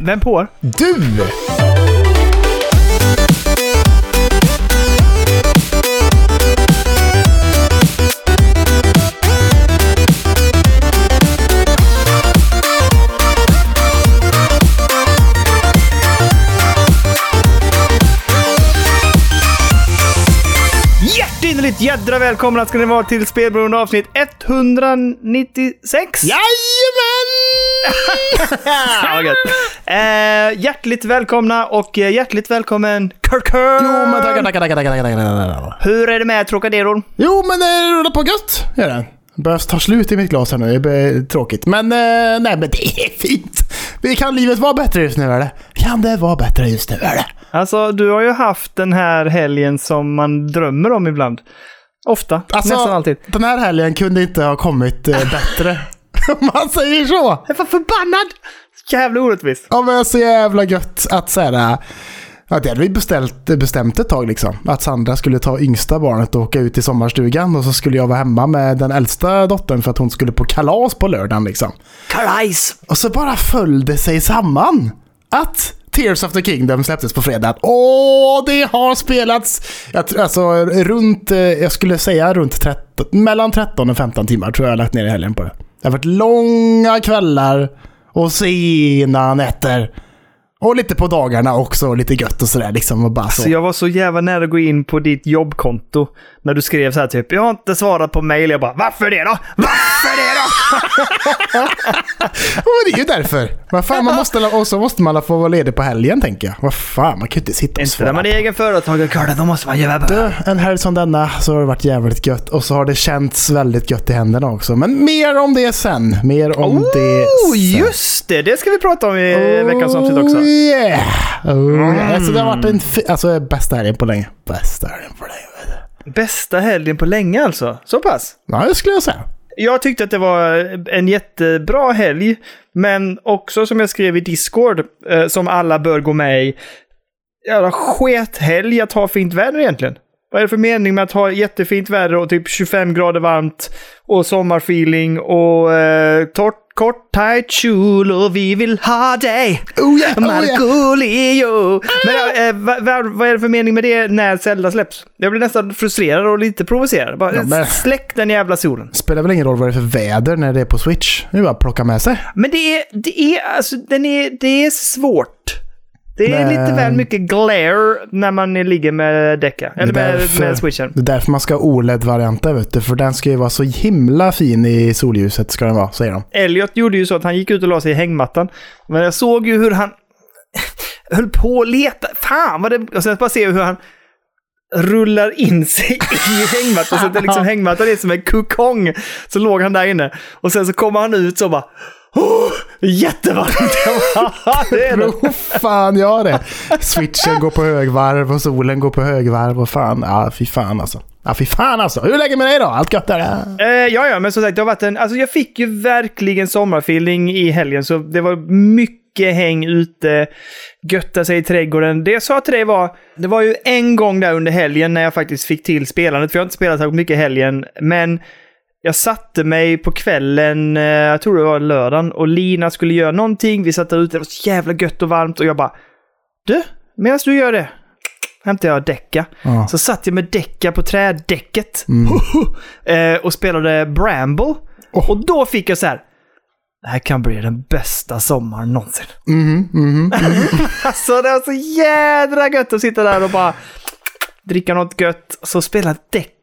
Vem på? Du! Jädra välkomna ska ni vara till Spelberoende avsnitt 196. Jajamän! Eh, hjärtligt välkomna och eh, hjärtligt välkommen Kirk Jo men tackar, tackar, tackar, tackar, tackar. Hur är det med Trocadero? Jo men det rullar på gött. Gör det. Börjar ta slut i mitt glas här nu. Det blir tråkigt. Men eh, nej men det är fint. Vi kan livet vara bättre just nu eller? Kan det vara bättre just nu eller? Alltså, du har ju haft den här helgen som man drömmer om ibland. Ofta. Alltså, Nästan alltid. Den här helgen kunde inte ha kommit eh, bättre. Om man säger så. Jag var förbannad! Jävla orättvist. Ja men så jävla gött att säga Ja, det hade vi beställt, bestämt ett tag liksom. Att Sandra skulle ta yngsta barnet och åka ut i sommarstugan och så skulle jag vara hemma med den äldsta dottern för att hon skulle på kalas på lördagen liksom. Kalajs! Och så bara föll det sig samman. Att Tears of the Kingdom släpptes på fredag. Åh, det har spelats! Jag, alltså runt, eh, jag skulle säga runt 13, mellan 13 och 15 timmar tror jag lagt ner i helgen på det. Det har varit långa kvällar och sena nätter. Och lite på dagarna också, och lite gött och sådär liksom. Och bara så. Så jag var så jävla nära att gå in på ditt jobbkonto när du skrev så här typ “Jag har inte svarat på mail”. Jag bara “Varför det då? Varför det då?” Men det är ju därför. Vad fan, man måste, och så måste man få vara ledig på helgen tänker jag. Vad fan, man kan ju inte sitta och Inte svara. när man är egen företagare. Då måste man göra Du, en helg som denna så har det varit jävligt gött och så har det känts väldigt gött i händerna också. Men mer om det sen. Mer om det Oh, sen. just det! Det ska vi prata om i veckans avsnitt också. Oh yeah! Oh, yeah. Mm. Alltså det har varit en alltså, bästa helgen på länge. Bästa helgen på länge. Bästa helgen på länge alltså. Så pass. Ja, det skulle jag säga. Jag tyckte att det var en jättebra helg, men också som jag skrev i Discord, eh, som alla bör gå med i, jävla skethelg att ha fint väder egentligen. Vad är det för mening med att ha jättefint väder och typ 25 grader varmt och sommarfeeling och eh, torrt, kort, tajt kjol och vi vill ha dig. Oh yeah! Oh yeah. Markoolio. Men eh, vad, vad, är det för mening med det när Zelda släpps? Jag blir nästan frustrerad och lite provocerad. Bara, Ja, Släck den jävla solen. Spelar väl ingen roll vad det är för väder när det är på Switch. Det är bara att plocka med sig. Men det är, det är, alltså, den är, det är svårt. Det är Men- lite väl mycket glare när man ligger med däcka. Eller med, därför- med switchen. Det är därför man ska ha OLED-varianter vet du. För den ska ju vara så himla fin i solljuset ska den vara, säger de. Elliot gjorde ju så att han gick ut och la sig i hängmattan. Men jag såg ju hur han höll på att leta. Fan vad det... Och sen bara se hur han rullar in sig i hängmattan. Så att det liksom hängmattan är som en kokong. Så låg han där inne. Och sen så kommer han ut så bara... Oh, jättevarmt! Bara, det är det. Fan jag det. Switchen går på högvarv och solen går på högvarv och fan. Ja, fy fan alltså. Ja, fy fan alltså. Hur läget med dig då? Allt gött där? Eh, ja, ja, men som sagt, det har varit en... Alltså jag fick ju verkligen sommarfeeling i helgen, så det var mycket häng ute, götta sig i trädgården. Det jag sa till dig var, det var ju en gång där under helgen när jag faktiskt fick till spelandet, för jag har inte spelat så mycket i helgen, men jag satte mig på kvällen, eh, jag tror det var lördagen, och Lina skulle göra någonting. Vi satt där ute, det var så jävla gött och varmt och jag bara... Du, medan du gör det, hämtar jag däcka. Ja. Så satt jag med däcka på trädäcket eh, och spelade Bramble. Oh. Och då fick jag så här. Det här kan bli den bästa sommaren någonsin. Mhm, mhm. Alltså det var så jädra gött att sitta där och bara dricka något gött. Så spela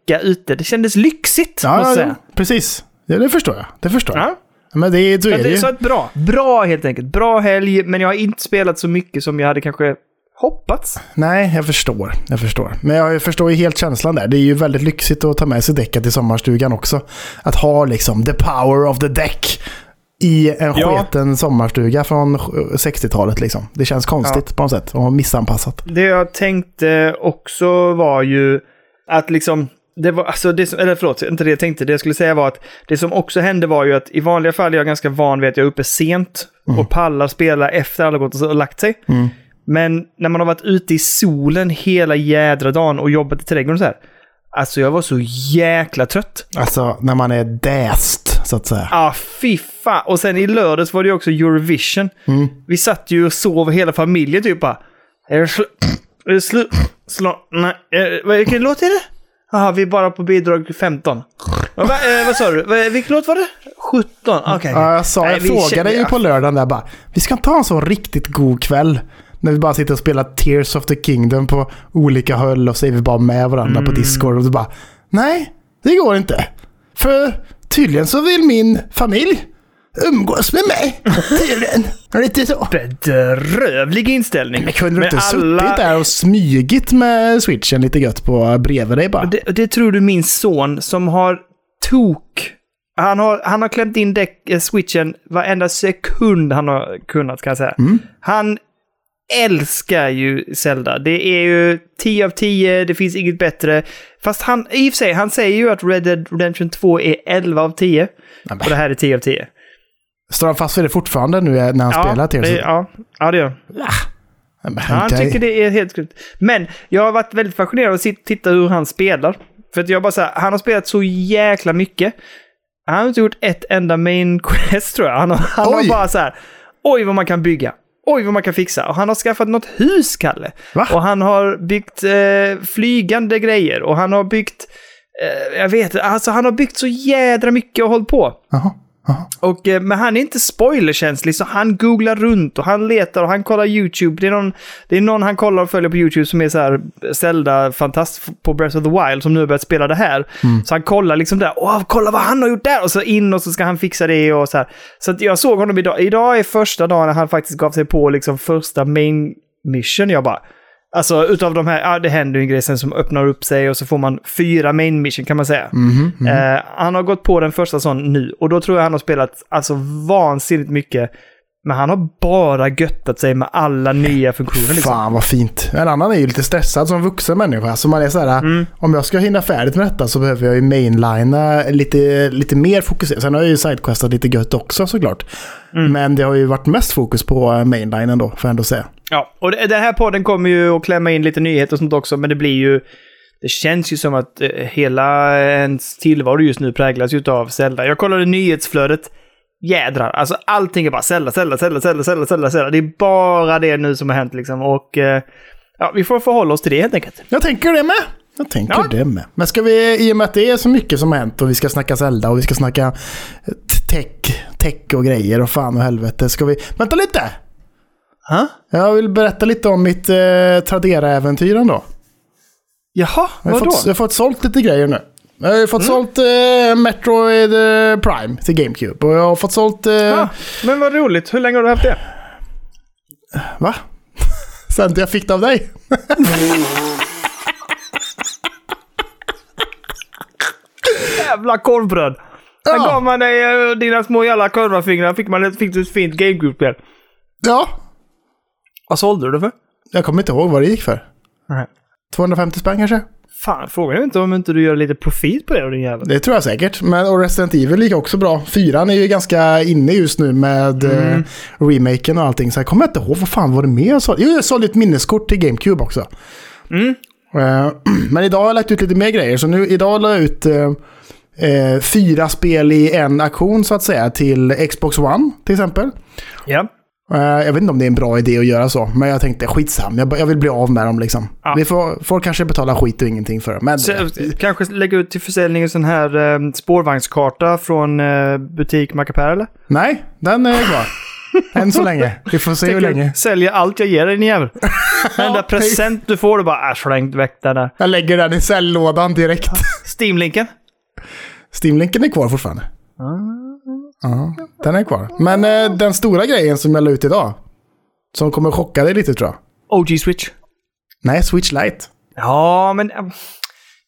däcka ute. Det kändes lyxigt, måste Ja, ja, säga. precis. Ja, det förstår jag. Det förstår jag. Ja. Men det är, så är det det är så bra. Bra helt enkelt. Bra helg, men jag har inte spelat så mycket som jag hade kanske hoppats. Nej, jag förstår. Jag förstår. Men jag förstår ju helt känslan där. Det är ju väldigt lyxigt att ta med sig däcket till sommarstugan också. Att ha liksom the power of the deck i en Ja. sketen sommarstuga från 60-talet liksom. Det känns konstigt på något sätt och missanpassat. Det jag tänkte också var ju att liksom det var, alltså det som, eller förlåt, inte det jag tänkte. Det jag skulle säga var att det som också hände var ju att i vanliga fall är jag ganska van vid att jag är uppe sent och pallar spela efter alla gått och lagt sig. Mm. Men när man har varit ute i solen hela jädra dagen och jobbat i trädgården så här. Alltså jag var så jäkla trött. Alltså när man är däst så att säga. Ja, ah, fy fan. Och sen i lördags var det ju också Eurovision. Mm. Vi satt ju och sov hela familjen typ bara. Är det slu- är det slu... Slå... Nej. Är, vilken låt är det? Jaha, vi är bara på bidrag 15. Vad, va, eh, vad sa du? Vilken låt var det? 17? Okej. Ja, jag sa, Nej, jag vi frågade ju på lördagen där bara, vi ska ta en sån riktigt god kväll. När vi bara sitter och spelar Tears of the Kingdom på olika höll och så är vi bara med varandra Mm. på Discord och så bara, nej, det går inte. För tydligen så vill min familj umgås med mig. Tydligen. Lite så. Bedrövlig inställning. Men kunde du inte alla- suttit där och smygit med switchen lite gött på bredvid dig bara? Det, det tror du min son som har tok. Han har, han har klämt in däck, eh, switchen varenda sekund han har kunnat kan jag säga. Mm. Han älskar ju Zelda. Det är ju 10 av 10, det finns inget bättre. Fast han, i och för sig, han säger ju att Red Dead Redemption 2 är 11 av 10. men- Och det här är 10 av 10. Står han fast vid det fortfarande nu när han spelar Tears? det, ja, ja, det gör han. Ja, han inte- tycker det är helt sjukt. Men jag har varit väldigt fascinerad av att titta hur han spelar. För att jag bara så här, han har spelat så jäkla mycket. Han har inte gjort ett enda main quest tror jag. Han har, han har bara så här, oj vad man kan bygga. Oj vad man kan fixa. Och han har skaffat något hus, Kalle. Va? Och han har byggt eh, flygande grejer. Och han har byggt, eh, jag vet alltså han har byggt så jädra mycket och hållit på. Jaha, Och, eh, men han är inte spoilerkänslig, så han googlar runt och han letar och han kollar YouTube. Det är någon, det är någon han kollar och följer på YouTube som är så här Zelda-fantast på Breath of the Wild som nu har börjat spela det här. Så han kollar liksom där, åh, kolla vad han har gjort där! Och så in och så ska han fixa det och så här. Så jag såg honom idag. Idag är första dagen när han faktiskt gav sig på liksom första main mission. Jag bara, Alltså utav de här, ja det händer ju en grej sen som öppnar upp sig och så får man fyra main mission kan man säga. Eh, han har gått på den första sån nu och då tror jag han har spelat alltså vansinnigt mycket. Men han har bara göttat sig med alla nya funktioner liksom. Fan vad fint. En annan är ju lite stressad som vuxen människa. Så man är så här, Mm. om jag ska hinna färdigt med detta så behöver jag ju mainlina lite, lite mer fokuserat. Sen har jag ju sidequestat lite gött också såklart. Mm. Men det har ju varit mest fokus på eh, mainlinen då, får jag ändå säga. Ja, och det- den här podden kommer ju att klämma in lite nyheter och sånt också, men det blir ju... Det känns ju som att eh, hela ens tillvaro just nu präglas ju av Zelda. Jag kollade nyhetsflödet. Jädrar, alltså allting är bara Zelda, Zelda, Zelda, Zelda, Zelda, Zelda, Zelda. Det är bara det nu som har hänt liksom. Och eh, ja, vi får förhålla oss till det helt enkelt. Jag tänker det med. Jag tänker Ja. det med. Men ska vi, i och med att det är så mycket som har hänt och vi ska snacka Zelda och vi ska snacka eh, tech, tech och grejer och fan och helvete. Ska vi... Vänta lite! Ha? Jag vill berätta lite om mitt eh, Tradera-äventyr ändå. Jaha, Jag har, vadå? fått, jag har fått sålt lite grejer nu. Jag har ju fått Mm. sålt eh, Metroid eh, Prime till GameCube. Och jag har fått sålt... Eh, Ja, men vad roligt. Hur länge har du haft det? Va? Sen jag fick det av dig. Jävla korvbröd! Sen Ja. gav man dig eh, dina små jävla korvafingrar fick man ett, fick du ett fint GameCube-spel. Ja. Vad sålde du det för? Jag kommer inte ihåg vad det gick för. Nej. 250 spänn kanske? Fan, frågan är inte om inte du gör lite profit på det då, din jävel. Det tror jag säkert. Men och Resident Evil gick också bra. Fyran är ju ganska inne just nu med Mm. eh, remaken och allting. Så jag kommer inte ihåg vad fan var det mer jag sålde. Jo, jag sålde ett minneskort till GameCube också. Mm. Eh, men idag har jag lagt ut lite mer grejer. Så nu idag la jag ut eh, eh, fyra spel i en aktion så att säga till Xbox One till exempel. Ja. Eh, jag vet inte om det är en bra idé att göra så, men jag tänkte skitsam. Jag, jag vill bli av med dem liksom. Ja. Vi får, får kanske betala skit och ingenting för det. Men Så, eh, kanske lägga ut till försäljning en sån här eh, spårvagnskarta från eh, butik Macapär eller? nej, den är kvar. Än så länge. Vi får se hur länge. Sälja allt jag ger dig din jävel. Enda present du får, du bara äh, slängt väck den där. Jag lägger den i cellådan direkt. Steam-linken. Steamlinken är kvar fortfarande. Ja, den är kvar. Men eh, den stora grejen som jag la ut idag, som kommer chocka dig lite tror jag. OG Switch. Nej, Switch Lite. Ja, men... eh,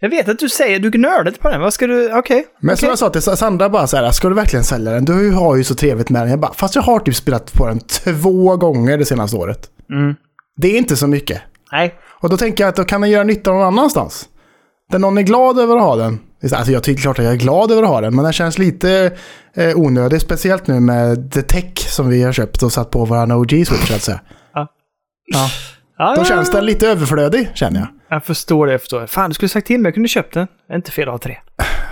jag vet att du säger, du gnölar lite på den. Vad ska du... Okej. Men som okej. jag sa till Sandra bara så här, ska du verkligen sälja den? Du har ju så trevligt med den. Jag bara, fast jag har typ spelat på den två gånger det senaste året. Mm. Det är inte så mycket. Nej. Och då tänker jag att då kan den göra nytta någon annanstans. Där någon är glad över att ha den. Alltså jag tycker klart att jag är glad över att ha den, men den känns lite eh, onödig. Speciellt nu med The Tech som vi har köpt och satt på våran OG Switch så att säga. Ja. Ja, Ja, då känns den lite överflödig känner jag. Jag förstår det, jag förstår. Fan, du skulle sagt till mig. Jag kunde köpt den. Det är inte fel att ha tre.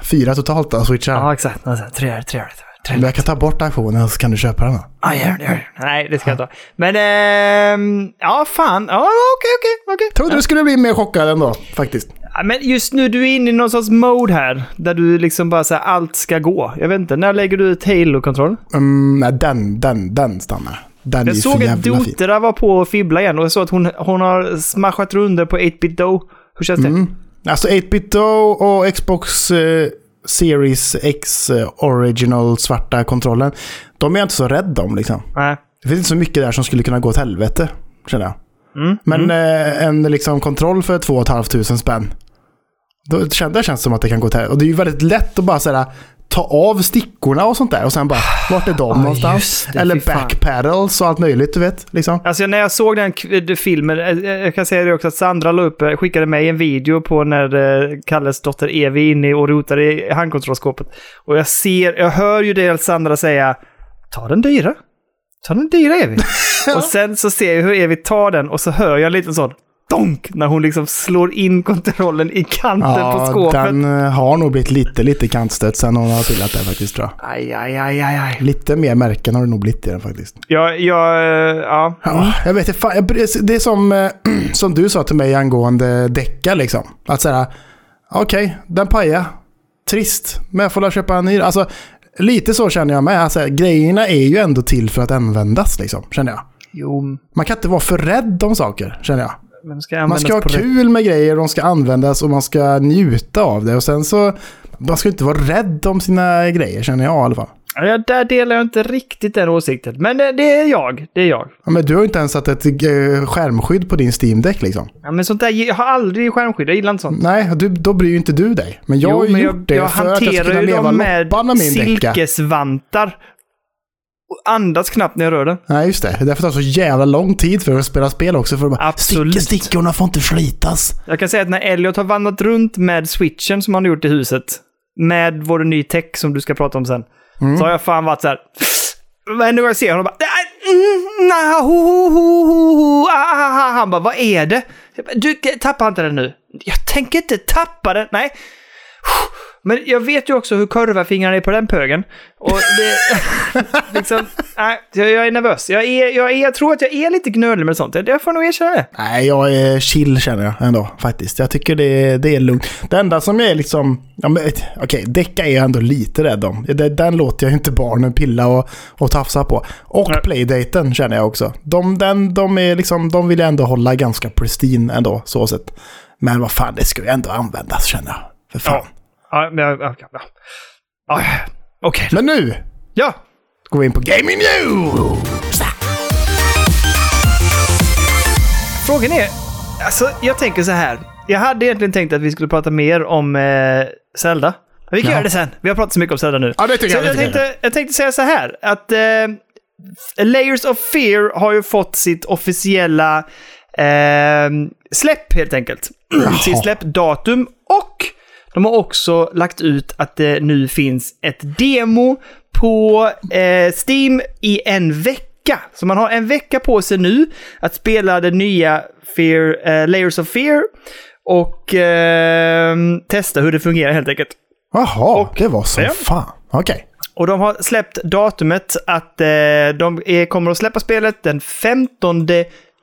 fyra totalt då, switchar. Ja, exakt. Alltså, trevligt, trevligt. Men trevligt. jag kan ta bort auktionen så kan du köpa den då. Ja, gör det, gör det. Nej, det ska jag inte ha. Men, ehm, ja, fan. Ja, okej, okej, okej. Trodde du skulle bli mer chockad ändå, faktiskt. Men just nu, du är inne i någon sorts mode här. Där du liksom bara säger allt ska gå. Jag vet inte, när lägger du ut Halo-kontrollen? Mm, nej, den, den, den stannar. Den är Jag ju såg att. Dotra var på och fibbla igen och jag såg att hon, hon har smashat runder på 8-bit Do. Hur känns det? Mm. Alltså 8-bit Do och Xbox eh, Series X eh, Original svarta kontrollen. De är jag inte så rädd om liksom. Nej. Det finns inte så mycket där som skulle kunna gå åt helvete, känner jag. Mm. Men eh, en liksom kontroll för 2 500 spänn. Då känns det känns som att det kan gå helvete. Och det är ju väldigt lätt att bara sådär, ta av stickorna och sånt där och sen bara, vart är de Ja, någonstans? det, Eller backpedals och allt möjligt, du vet. Liksom. Alltså när jag såg den filmen, eh, jag kan säga det också att Sandra la upp, eh, skickade mig en video på när eh, Kalles dotter Evi inne och rotar i handkontrollskåpet. Och jag ser, jag hör ju det Sandra säga, ta den dyra. Ta den dyra Evi. och sen så ser jag hur Evi tar den och så hör jag en liten sån donk när hon liksom slår in kontrollen i kanten på Ja, skåpet. den eh, har nog blivit lite, lite kantstött sen hon har pillat där faktiskt tror jag. Aj, aj, aj, aj, aj. Lite mer märken har det nog blivit i den faktiskt. Jag, jag, eh, ja. Ja, jag vet inte, fan, det är som, eh, som du sa till mig angående däckar liksom. Att säga, okej, den pajar. Trist, men jag får väl köpa en ny. Alltså, lite så känner jag med. Alltså, grejerna är ju ändå till för att användas liksom, känner jag. Jo, Man kan inte vara för rädd om saker, känner jag. Men ska Man ska ha kul med grejer, de ska användas och man ska njuta av det. Och sen så, man ska inte vara rädd om sina grejer, känner jag i alla fall. Ja, där delar jag inte riktigt den åsikten. Men det, det är jag. Det är jag. Ja, men du har ju inte ens satt ett eh, skärmskydd på din Steam-däck liksom. Ja, men sånt där, jag har aldrig skärmskydd. Jag gillar inte sånt. Nej, du, då bryr ju inte du dig. Men jag Jo, har ju gjort jag, det jag för att jag ska kunna leva med loppan av min silkesvantar. Andas knappt när jag rör den. Nej, just det. Det är därför det tar så jävla lång tid för att spela spel också. För bara, Absolut. Stick, stickorna får inte slitas. Jag kan säga att när Elliot har vandrat runt med switchen som han har gjort i huset, med vår ny tech som du ska prata om sen, Mm. så har jag fan varit så här. Varje gång jag ser honom bara... "Nej, nah, ho, ho, ho, ho, ho, ah, ah, ah." Han bara, vad är det? Du, tappa inte den nu. Jag tänker inte tappa den. Nej. Men jag vet ju också hur korvafingrarna är på den pögen. Och det... liksom, nej, jag är nervös. Jag, är, jag, är, jag tror att jag är lite gnölig med sånt. Jag får nog erkänna det. Nej, jag är chill känner jag ändå faktiskt. Jag tycker det, det är lugnt. Det enda som jag är liksom... Ja, men, okej, däcka är jag ändå lite rädd om. Den låter jag inte barnen pilla och, och tafsa på. Och Nej. playdaten känner jag också. De, den, de, är liksom, de vill jag ändå hålla ganska pristine ändå, så sett. Men vad fan, det ska ju ändå användas känner jag. För fan. Ja. Ja, men jag... Ja, ja. ja. Okej. Men nu Ja. går vi in på Gaming News! Frågan är... Alltså, jag tänker så här. Jag hade egentligen tänkt att vi skulle prata mer om eh, Zelda. Men vi kan Ja. göra det sen. Vi har pratat så mycket om Zelda nu. Ja, det tycker Så jag. det jag, jag. tänkte, jag tänkte säga så här. Att eh, Layers of Fear har ju fått sitt officiella eh, släpp helt enkelt. sitt släppdatum. Och de har också lagt ut att det nu finns ett demo på eh, Steam i en vecka. Så man har en vecka på sig nu att spela det nya Fear, eh, Layers of Fear och eh, testa hur det fungerar helt enkelt. Jaha, det var så Ja. fan. Okej. Och de har släppt datumet att eh, de är, kommer att släppa spelet den 15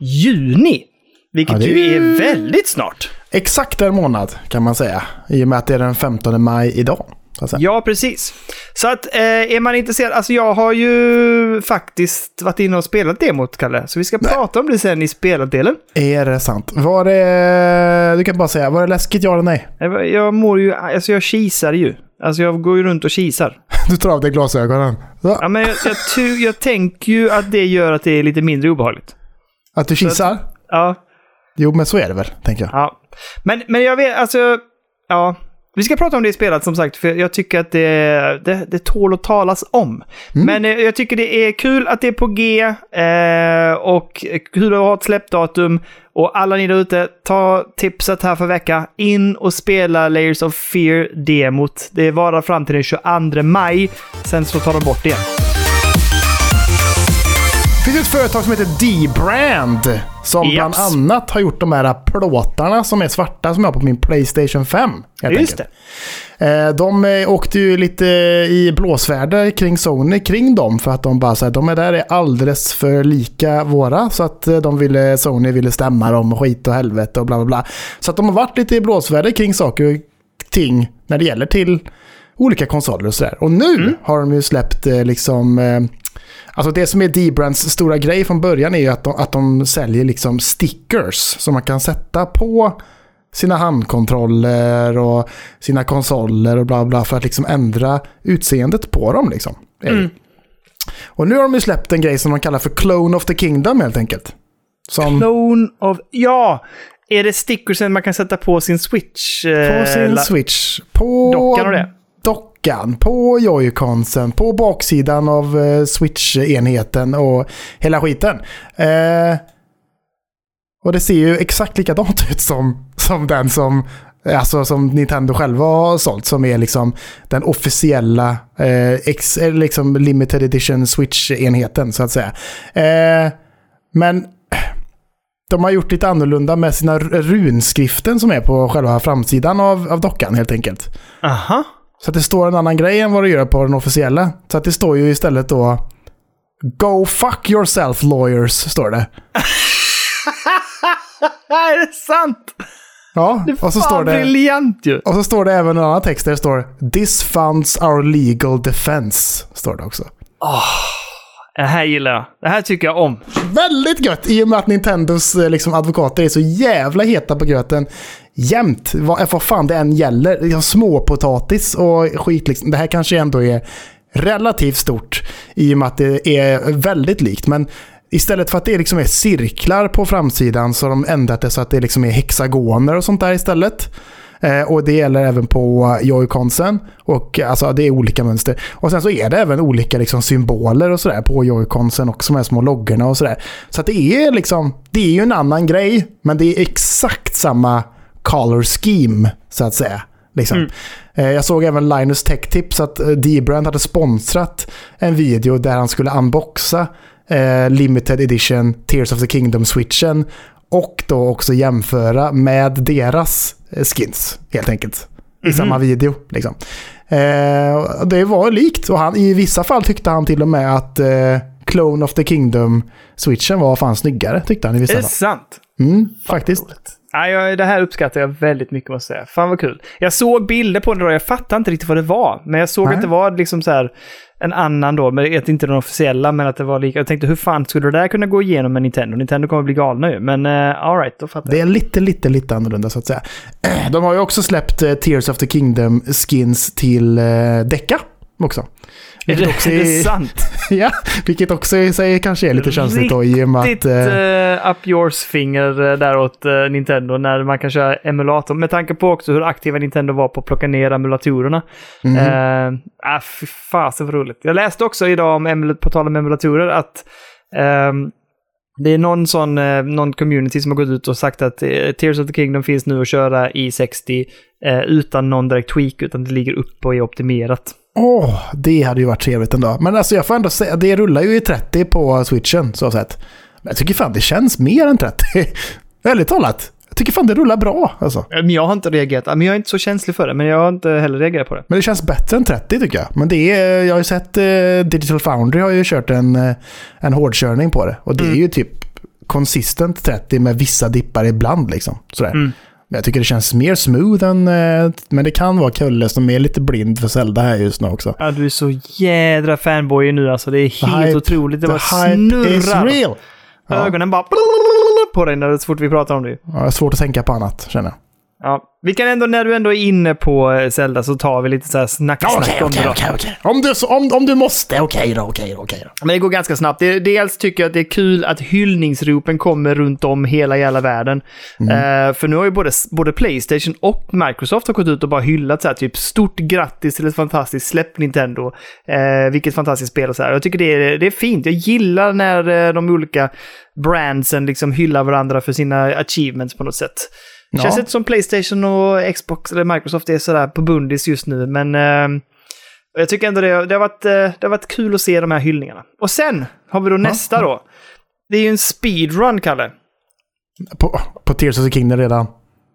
juni. Vilket Ja, det är ju är väldigt snart. Exakt en månad kan man säga. I och med att det är den 15 maj idag. Så att säga. Ja, precis. Så att eh, är man intresserad, alltså jag har ju faktiskt varit inne och spelat demot, Kalle. Så vi ska prata om det sen i spelardelen. Är det sant? Var det... Du kan bara säga, var det läskigt ja eller nej? Jag, jag mår ju, alltså jag kisar ju. Alltså jag går ju runt och kisar. Du tar av dig glasögonen. Så, Ja, men jag, jag, tu, jag tänker ju att det gör att det är lite mindre obehagligt. att du kissar? Ja, Jo, men så är det väl, tänker jag. Ja. Men, men jag vet, alltså... Ja. Vi ska prata om det i spelet som sagt, för jag tycker att det, det, det tål att talas om. Men eh, jag tycker det är kul att det är på G eh, och kul att ha ett släppdatum. Och alla ni där ute, ta tipset här för vecka. In och spela Layers of Fear-demot. Det varar fram till den 22 maj. Sen så tar de bort det igen. Det finns ett företag som heter D-Brand. Som Japs. bland annat har gjort de här plåtarna som är svarta som jag har på min Playstation 5. helt Just enkelt. Eh, De eh, åkte ju lite i blåsväder kring Sony kring dem för att de bara här, de är där är alldeles för lika våra så att eh, de ville, Sony ville stämma dem och skit och helvete och bla bla bla. Så att de har varit lite i blåsväder kring saker och ting när det gäller till olika konsoler och sådär. Och nu har de ju släppt liksom Alltså det som är D-Brands stora grej från början är ju att de, att de säljer liksom stickers som man kan sätta på sina handkontroller och sina konsoler och bla bla för att liksom ändra utseendet på dem liksom. Mm. Och nu har de ju släppt en grej som de kallar för Clone of the Kingdom helt enkelt. Som Clone of... Ja! Är det stickersen man kan sätta på sin Switch? eh, på sin Switch, på Dockan och det? Dockan, på joyconsen, på baksidan av eh, Switch-enheten och hela skiten. Eh, och det ser ju exakt likadant ut som, som den som eh, Alltså som Nintendo själva har sålt som är liksom den officiella eh, ex, liksom limited edition Switch-enheten så att säga. Eh, men de har gjort lite annorlunda med sina runskriften som är på själva framsidan av, av dockan helt enkelt. Aha. Så det står en annan grej än vad det gör på den officiella. Så det står ju istället då Go fuck yourself lawyers, står det. är det sant? Ja, och så, står det, briljant ju! och så står det även en annan text där det står This funds our legal defense. Står det också. Det här gillar jag. Det här tycker jag om. Väldigt gött i och med att Nintendos eh, liksom, advokater är så jävla heta på gröten jämt. Vad, eh, vad fan det än gäller. Liksom, småpotatis och skit. Liksom. Det här kanske ändå är relativt stort i och med att det är väldigt likt. Men istället för att det liksom är cirklar på framsidan så har de ändrat det så att det liksom är hexagoner och sånt där istället. Eh, och det gäller även på joyconsen. Och alltså det är olika mönster. Och sen så är det även olika liksom, symboler och sådär på joyconsen också. De här små loggorna och sådär. Så att det är liksom, det är ju en annan grej. Men det är exakt samma color scheme så att säga. Liksom. Eh, Jag såg även Linus Tech Tips att eh, D-Brand hade sponsrat en video där han skulle unboxa eh, limited edition Tears of the Kingdom-switchen och då också jämföra med deras eh, skins helt enkelt. I samma video. Liksom. Eh, det var likt och han, i vissa fall tyckte han till och med att eh, Clone of the Kingdom-switchen var fan snyggare tyckte han i Är vissa det fall. sant? Mm, faktiskt. Ja, jag, det här uppskattar jag väldigt mycket måste jag säga. Fan vad kul. Jag såg bilder på det då, jag fattade inte riktigt vad det var. Men jag såg Nej. att det var liksom så här en annan då, men att inte den officiella, men att det var lika. Jag tänkte hur fan skulle det där kunna gå igenom med Nintendo? Nintendo kommer bli galna ju. Men uh, alright, då fattar Det jag. är lite, lite, lite annorlunda så att säga. Eh, De har ju också släppt eh, Tears of the Kingdom skins till eh, Decca också. Är det, Vilket också är det sant? ja, vilket också sig kanske är lite känsligt då i och med Riktigt att... eh, eh, up yours finger eh, där åt eh, Nintendo när man kan köra emulator. Med tanke på också hur aktiva Nintendo var på att plocka ner emulatorerna. mhm. Eh, ah, fy fasen vad roligt. Jag läste också idag, om på tal om emulatorer, att ehm, det är någon sån, någon community som har gått ut och sagt att Tears of the Kingdom finns nu att köra i 60 eh, utan någon direkt tweak, utan det ligger uppe och är optimerat. Åh, det hade ju varit trevligt ändå. Men alltså jag får ändå säga, det rullar ju i 30 på switchen så sett. Men jag tycker fan det känns mer än 30. Väldigt talat. Jag tycker fan det rullar bra alltså. Eh, Men jag har inte reagerat, men jag är inte så känslig för det, men jag har inte heller reagerat på det. Men det känns bättre än 30 tycker jag. Men det är, jag har ju sett eh, Digital Foundry har ju kört en, eh, en hårdkörning på det. Och det är Mm. ju typ konsistent 30 med vissa dippar ibland liksom. Sådär. Mm. Jag tycker det känns mer smooth än... Eh, men det kan vara Kulle som är lite blind för Zelda här just nu också. Ja, du är så jädra fanboy nu alltså. Det är The helt hype- otroligt. Det bara hype is snurrar. real! Ja. Ögonen bara på dig när det så fort vi pratar om det. Ja, jag har svårt att tänka på annat känner jag. Ja. Vi kan ändå, när du ändå är inne på eh, Zelda så tar vi lite så här snack-snack om det då. okej. Om, du, om, om du måste, okej då, okej då, okej då. Men det går ganska snabbt. Det, dels tycker jag att det är kul att hyllningsropen kommer runt om hela jävla världen. Eh, för nu har ju både, både Playstation och Microsoft har gått ut och bara hyllat så här typ stort grattis till ett fantastiskt släpp Nintendo. Eh, vilket fantastiskt spel och så här. Jag tycker det är, det är fint. Jag gillar när de olika brandsen liksom hyllar varandra för sina achievements på något sätt. Ja. känns inte som Playstation och Xbox eller Microsoft är sådär på bundis just nu, men eh, jag tycker ändå det, det, har varit, eh, det har varit kul att se de här hyllningarna. Och sen har vi då nästa då. Det är ju en speedrun, Kalle. På, på Tears of the Kingdom redan.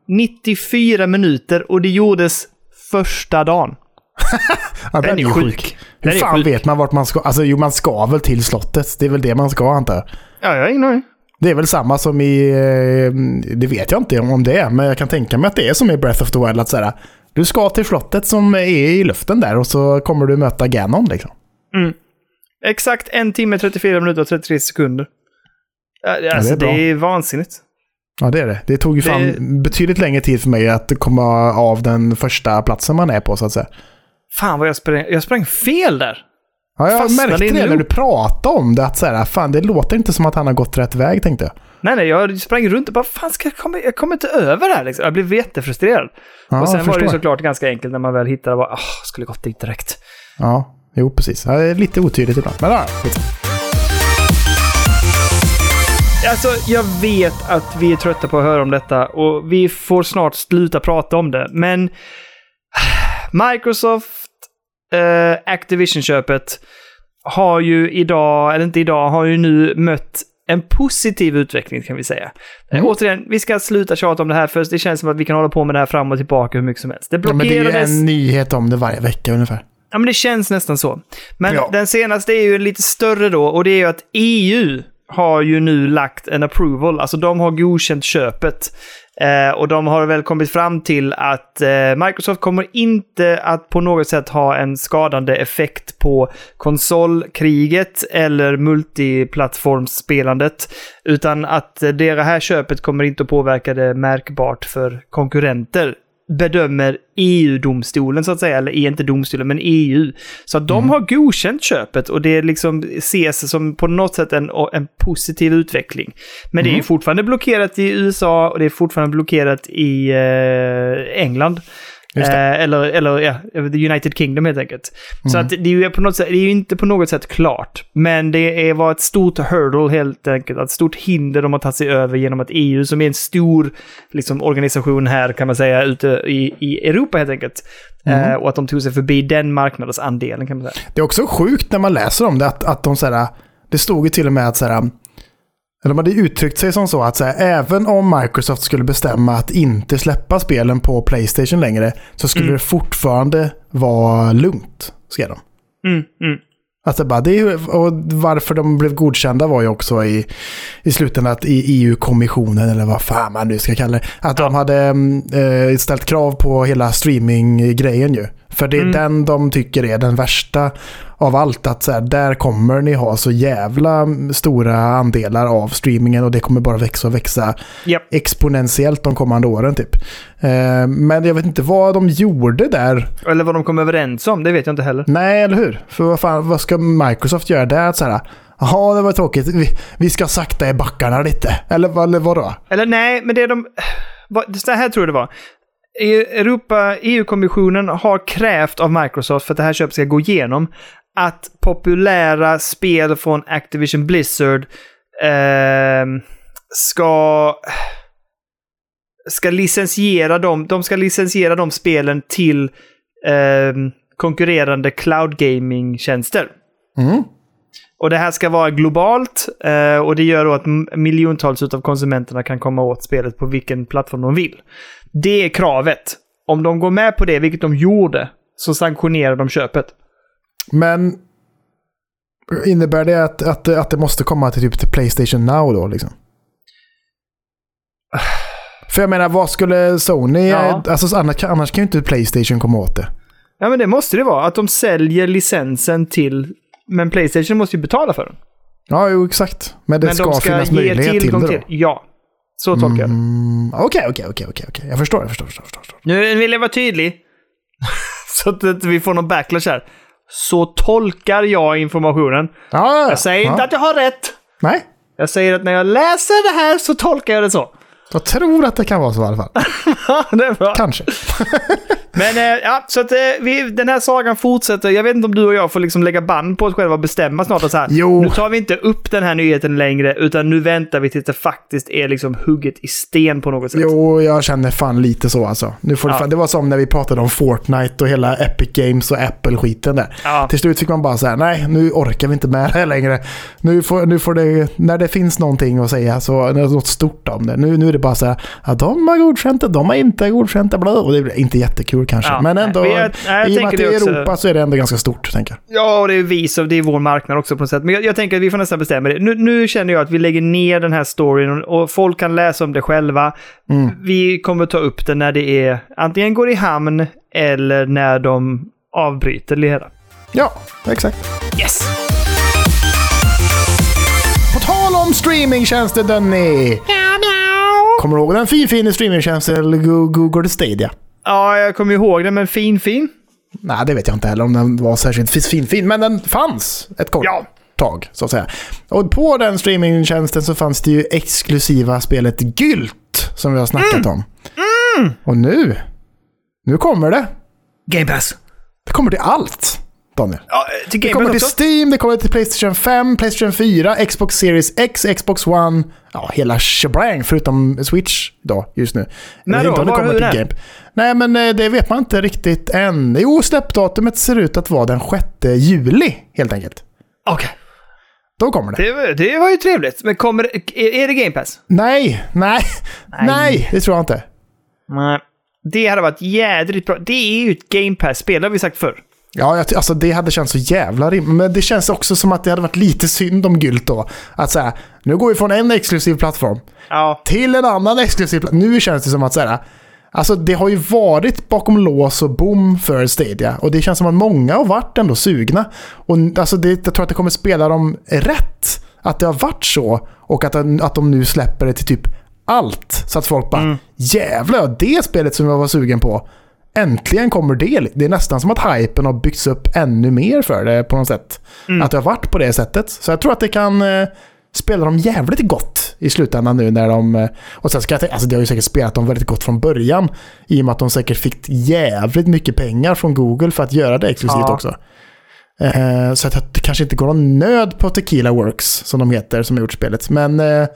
94 minuter och det gjordes första dagen. Ja, Den är ju sjuk. Hur Den fan sjuk. vet man vart man ska? Alltså jo, man ska väl till slottet. Det är väl det man ska antar jag. Ja, jag har ingen aning. Det är väl samma som i... eh, Det vet jag inte om det är, men jag kan tänka mig att det är som i Breath of the Wild. Att säga, du ska till slottet som är i luften där och så kommer du möta Ganon liksom. Exakt en timme, 34 minuter och 33 sekunder. Ja, Alltså, det är det, bra. är vansinnigt. Ja, det är det. Det tog ju fan Det- betydligt längre tid för mig att komma av den första platsen man är på så att säga. Fan vad jag sprang, jag sprang fel där. Ja, jag Fastnade märkte det när loop. du pratade om det. Att så här, fan, det låter inte som att han har gått rätt väg tänkte jag. Nej, nej, jag sprang runt och bara, fan, ska jag, komma, jag kommer inte över det här liksom. Jag blev jättefrustrerad. Ja, och sen var det ju såklart ganska enkelt när man väl hittade, bara, ah, skulle gått dit direkt. Ja, jo precis. Ja, det är lite otydligt ibland. Men ja, skit. Alltså, jag vet att vi är trötta på att höra om detta och vi får snart sluta prata om det, men Microsoft eh, Activision-köpet har ju idag, eller inte idag, har ju nu mött en positiv utveckling kan vi säga. Mm. Eh, återigen, vi ska sluta tjata om det här för det känns som att vi kan hålla på med det här fram och tillbaka hur mycket som helst. Det Ja, men det är ju blockerades... en nyhet om det varje vecka ungefär. Ja, men det känns nästan så. Men Ja. den senaste är ju lite större då och det är ju att EU har ju nu lagt en approval, alltså de har godkänt köpet. Eh, och de har väl kommit fram till att eh, Microsoft kommer inte att på något sätt ha en skadande effekt på konsolkriget eller multiplattformsspelandet. Utan att eh, det här köpet kommer inte att påverka det märkbart för konkurrenter bedömer EU-domstolen så att säga, eller inte domstolen, men EU. Så att de har godkänt köpet och det liksom ses som på något sätt en, en positiv utveckling. Men det är ju fortfarande blockerat i USA och det är fortfarande blockerat i eh, England. Eh, eller, eller ja, the United Kingdom helt enkelt. Så Mm. att det är ju på något sätt, det är inte på något sätt klart. Men det är, var ett stort hurdle helt enkelt. Ett stort hinder de har tagit sig över genom att EU, som är en stor liksom, organisation här kan man säga, ute i, i Europa helt enkelt. Mm. Eh, och att de tog sig förbi den marknadsandelen kan man säga. Det är också sjukt när man läser om det att, att de så här, det stod ju till och med att så här, de hade uttryckt sig som så att så här, även om Microsoft skulle bestämma att inte släppa spelen på Playstation längre så skulle Mm. det fortfarande vara lugnt, skrev de. Mm, mm. Alltså bara, det är, och varför de blev godkända var ju också i, i slutändan att i EU-kommissionen, eller vad fan man nu ska kalla det, att de hade eh, ställt krav på hela streaminggrejen ju. För det är Mm. den de tycker är den värsta av allt. Att så här, där kommer ni ha så jävla stora andelar av streamingen och det kommer bara växa och växa Japp. exponentiellt de kommande åren typ. Eh, men jag vet inte vad de gjorde där Eller vad de kom överens om, det vet jag inte heller. Nej, eller hur? För vad, fan, vad ska Microsoft göra där? Att så här, Jaha, det var tråkigt. Vi, vi ska sakta i backarna lite. Eller, vad- eller vadå? Eller nej, men det de... vad- Så här tror jag det var. E- Europa, EU-kommissionen har krävt av Microsoft för att det här köpet ska gå igenom att populära spel från Activision Blizzard ehm, ska ska licensiera dem, de ska licensiera de spelen till ehm, konkurrerande cloud gaming-tjänster. Mm. Och det här ska vara globalt eh, och det gör då att miljontals av konsumenterna kan komma åt spelet på vilken plattform de vill. Det är kravet. Om de går med på det, vilket de gjorde, så sanktionerar de köpet. Men innebär det att, att, att det måste komma till typ till Playstation Now då liksom? För jag menar, vad skulle Sony... Ja. Alltså, annars, annars kan ju inte Playstation komma åt det. Ja, men det måste det vara. Att de säljer licensen till... Men Playstation måste ju betala för den. Ja, jo, exakt. Men det men ska, de ska finnas möjlighet till tillgång det då. till... Ja. Så tolkar jag det. Mm, Okej, okej, okej, okej, okej. Jag förstår, jag förstår, jag förstår. jag förstår. Nu vill jag vara tydlig. så att inte vi får någon backlash här. Så tolkar jag informationen. Ja. Jag säger ja. inte att jag har rätt. Nej, Jag säger att när jag läser det här så tolkar jag det så. Jag tror att det kan vara så i alla fall. det. Kanske. Men eh, ja, så att eh, vi, den här sagan fortsätter. Jag vet inte om du och jag får liksom lägga band på oss själva och bestämma snart att så här, Jo. nu tar vi inte upp den här nyheten längre, utan nu väntar vi tills det faktiskt är liksom hugget i sten på något sätt. Jo, jag känner fan lite så alltså. Nu får det, Ja. fan, det var som när vi pratade om Fortnite och hela Epic Games och Apple-skiten där. Ja. Till slut fick man bara säga nej, nu orkar vi inte med det här längre. Nu får, nu får det, när det finns någonting att säga, så det något stort om det. Nu, nu är det bara så här, ja, de har godkänt det, de har inte godkänt det, blå. Och det är inte jättekul kanske. Ja, men ändå, men jag- nej, jag i och med att det är det också. Europa så är det ändå ganska stort, tänker jag. Ja, och det är vi som, det är vår marknad också på något sätt. Men jag, jag tänker att vi får nästan bestämma det. Nu, nu känner jag att vi lägger ner den här storyn och, folk kan läsa om det själva. Mm. Vi kommer ta upp det när det är antingen går i hamn eller när de avbryter det hela. Ja, exakt. Yes! På tal om streamingtjänster, Denny. Kommer du ihåg den finfina streamingtjänsten eller Go- Google Stadia? Ja, jag kommer ihåg det, men fin, fin. Nej, det vet jag inte heller om den var särskilt fin, fin men den fanns ett kort Ja. tag, så att säga. Och på den streamingtjänsten så fanns det ju exklusiva spelet Gylt, som vi har snackat om. Och nu, nu kommer det. Game Pass. Det kommer till allt, Daniel. Ja, till Det kommer till också? Steam, det kommer till Playstation 5, Playstation 4, Xbox Series X, Xbox One. Ja, hela shebang förutom Switch då, just nu. När då? Var kommer till? Game. Nej, men eh, det vet man inte riktigt än. Jo, släppdatumet ser ut att vara den 6 juli, helt enkelt. Okej. Då kommer det. Det, var- det var ju trevligt. Men kommer är det Game Pass? Nej, nej, nej, det tror jag inte. Nej. Det hade varit jädrigt bra. Det är ju ett Game Pass-spel, det har vi sagt förr. Ja, jag, alltså det hade känts så jävla rim. Men det känns också som att det hade varit lite synd om Gylt då. Att säga, nu går vi från en exklusiv plattform Ja. till en annan exklusiv plattform. Nu känns det som att säga, alltså det har ju varit bakom lås och bom för Stadia. Och det känns som att många har varit ändå sugna. Och alltså det, jag tror att det kommer spela dem rätt. Att det har varit så. Och att, att de nu släpper det till typ allt. Så att folk bara, jävlar, det spelet som jag var sugen på. Äntligen kommer det. Det är nästan som att hypen har byggts upp ännu mer för det på något sätt. Att det har varit på det sättet. Så jag tror att det kan eh, spela dem jävligt gott i slutändan nu när de... Eh, och sen ska jag tänka, alltså det har ju säkert spelat dem väldigt gott från början. I och med att de säkert fick jävligt mycket pengar från Google för att göra det exklusivt Ja. också. Eh, så att det kanske inte går någon nöd på Tequila Works, som de heter, som har gjort spelet. Men eh,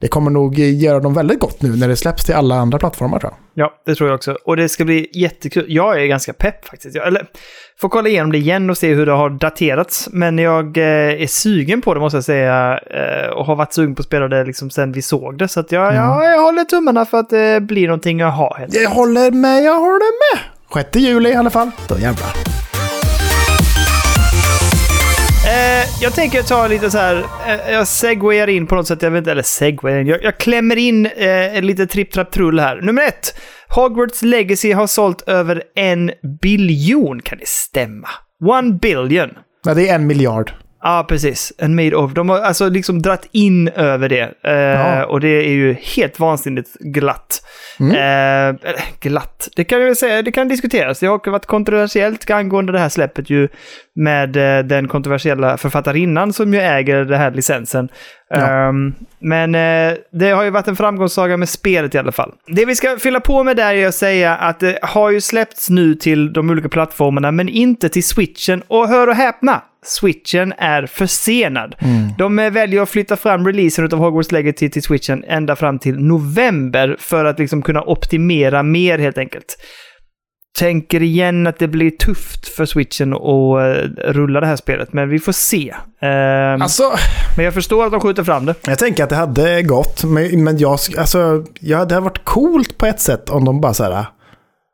det kommer nog göra dem väldigt gott nu när det släpps till alla andra plattformar tror jag. Ja, det tror jag också. Och det ska bli jättekul. Jag är ganska pepp faktiskt. Jag, eller, får kolla igenom det igen och se hur det har daterats. Men jag eh, är sugen på det måste jag säga. Eh, och har varit sugen på att spela det liksom sen vi såg det. Så att jag, ja, jag håller tummarna för att det blir någonting jag har. Helt. Jag håller med, jag håller med. 6 juli i alla fall. Då jävlar. Eh, jag tänker ta lite så här, eh, jag segwayar in på något sätt, jag vet inte, eller segwayar in, jag, jag klämmer in eh, en lite tripp trapp trull här. Nummer ett, Hogwarts Legacy har sålt över en biljon, kan det stämma? One billion. Nej, det är en miljard. Ja, precis. En made of. De har alltså liksom dratt in över det. Eh, Ja. Och det är ju helt vansinnigt glatt. Mm. Eh, glatt. Det kan jag säga, det kan diskuteras. Det har varit kontroversiellt angående det här släppet ju med eh, den kontroversiella författarinnan som ju äger den här licensen. Ja. Ehm, men eh, det har ju varit en framgångssaga med spelet i alla fall. Det vi ska fylla på med där är att säga att det har ju släppts nu till de olika plattformarna, men inte till switchen. Och hör och häpna! Switchen är försenad. De eh, väljer att flytta fram releasen av Hogwarts Legacy till switchen ända fram till november för att liksom kunna optimera mer helt enkelt. Tänker igen att det blir tufft för switchen att eh, rulla det här spelet, men vi får se. Ehm, Alltså, men jag förstår att de skjuter fram det. jag tänker att det hade gått, men, men jag, alltså, ja, det hade varit coolt på ett sätt om de bara så här,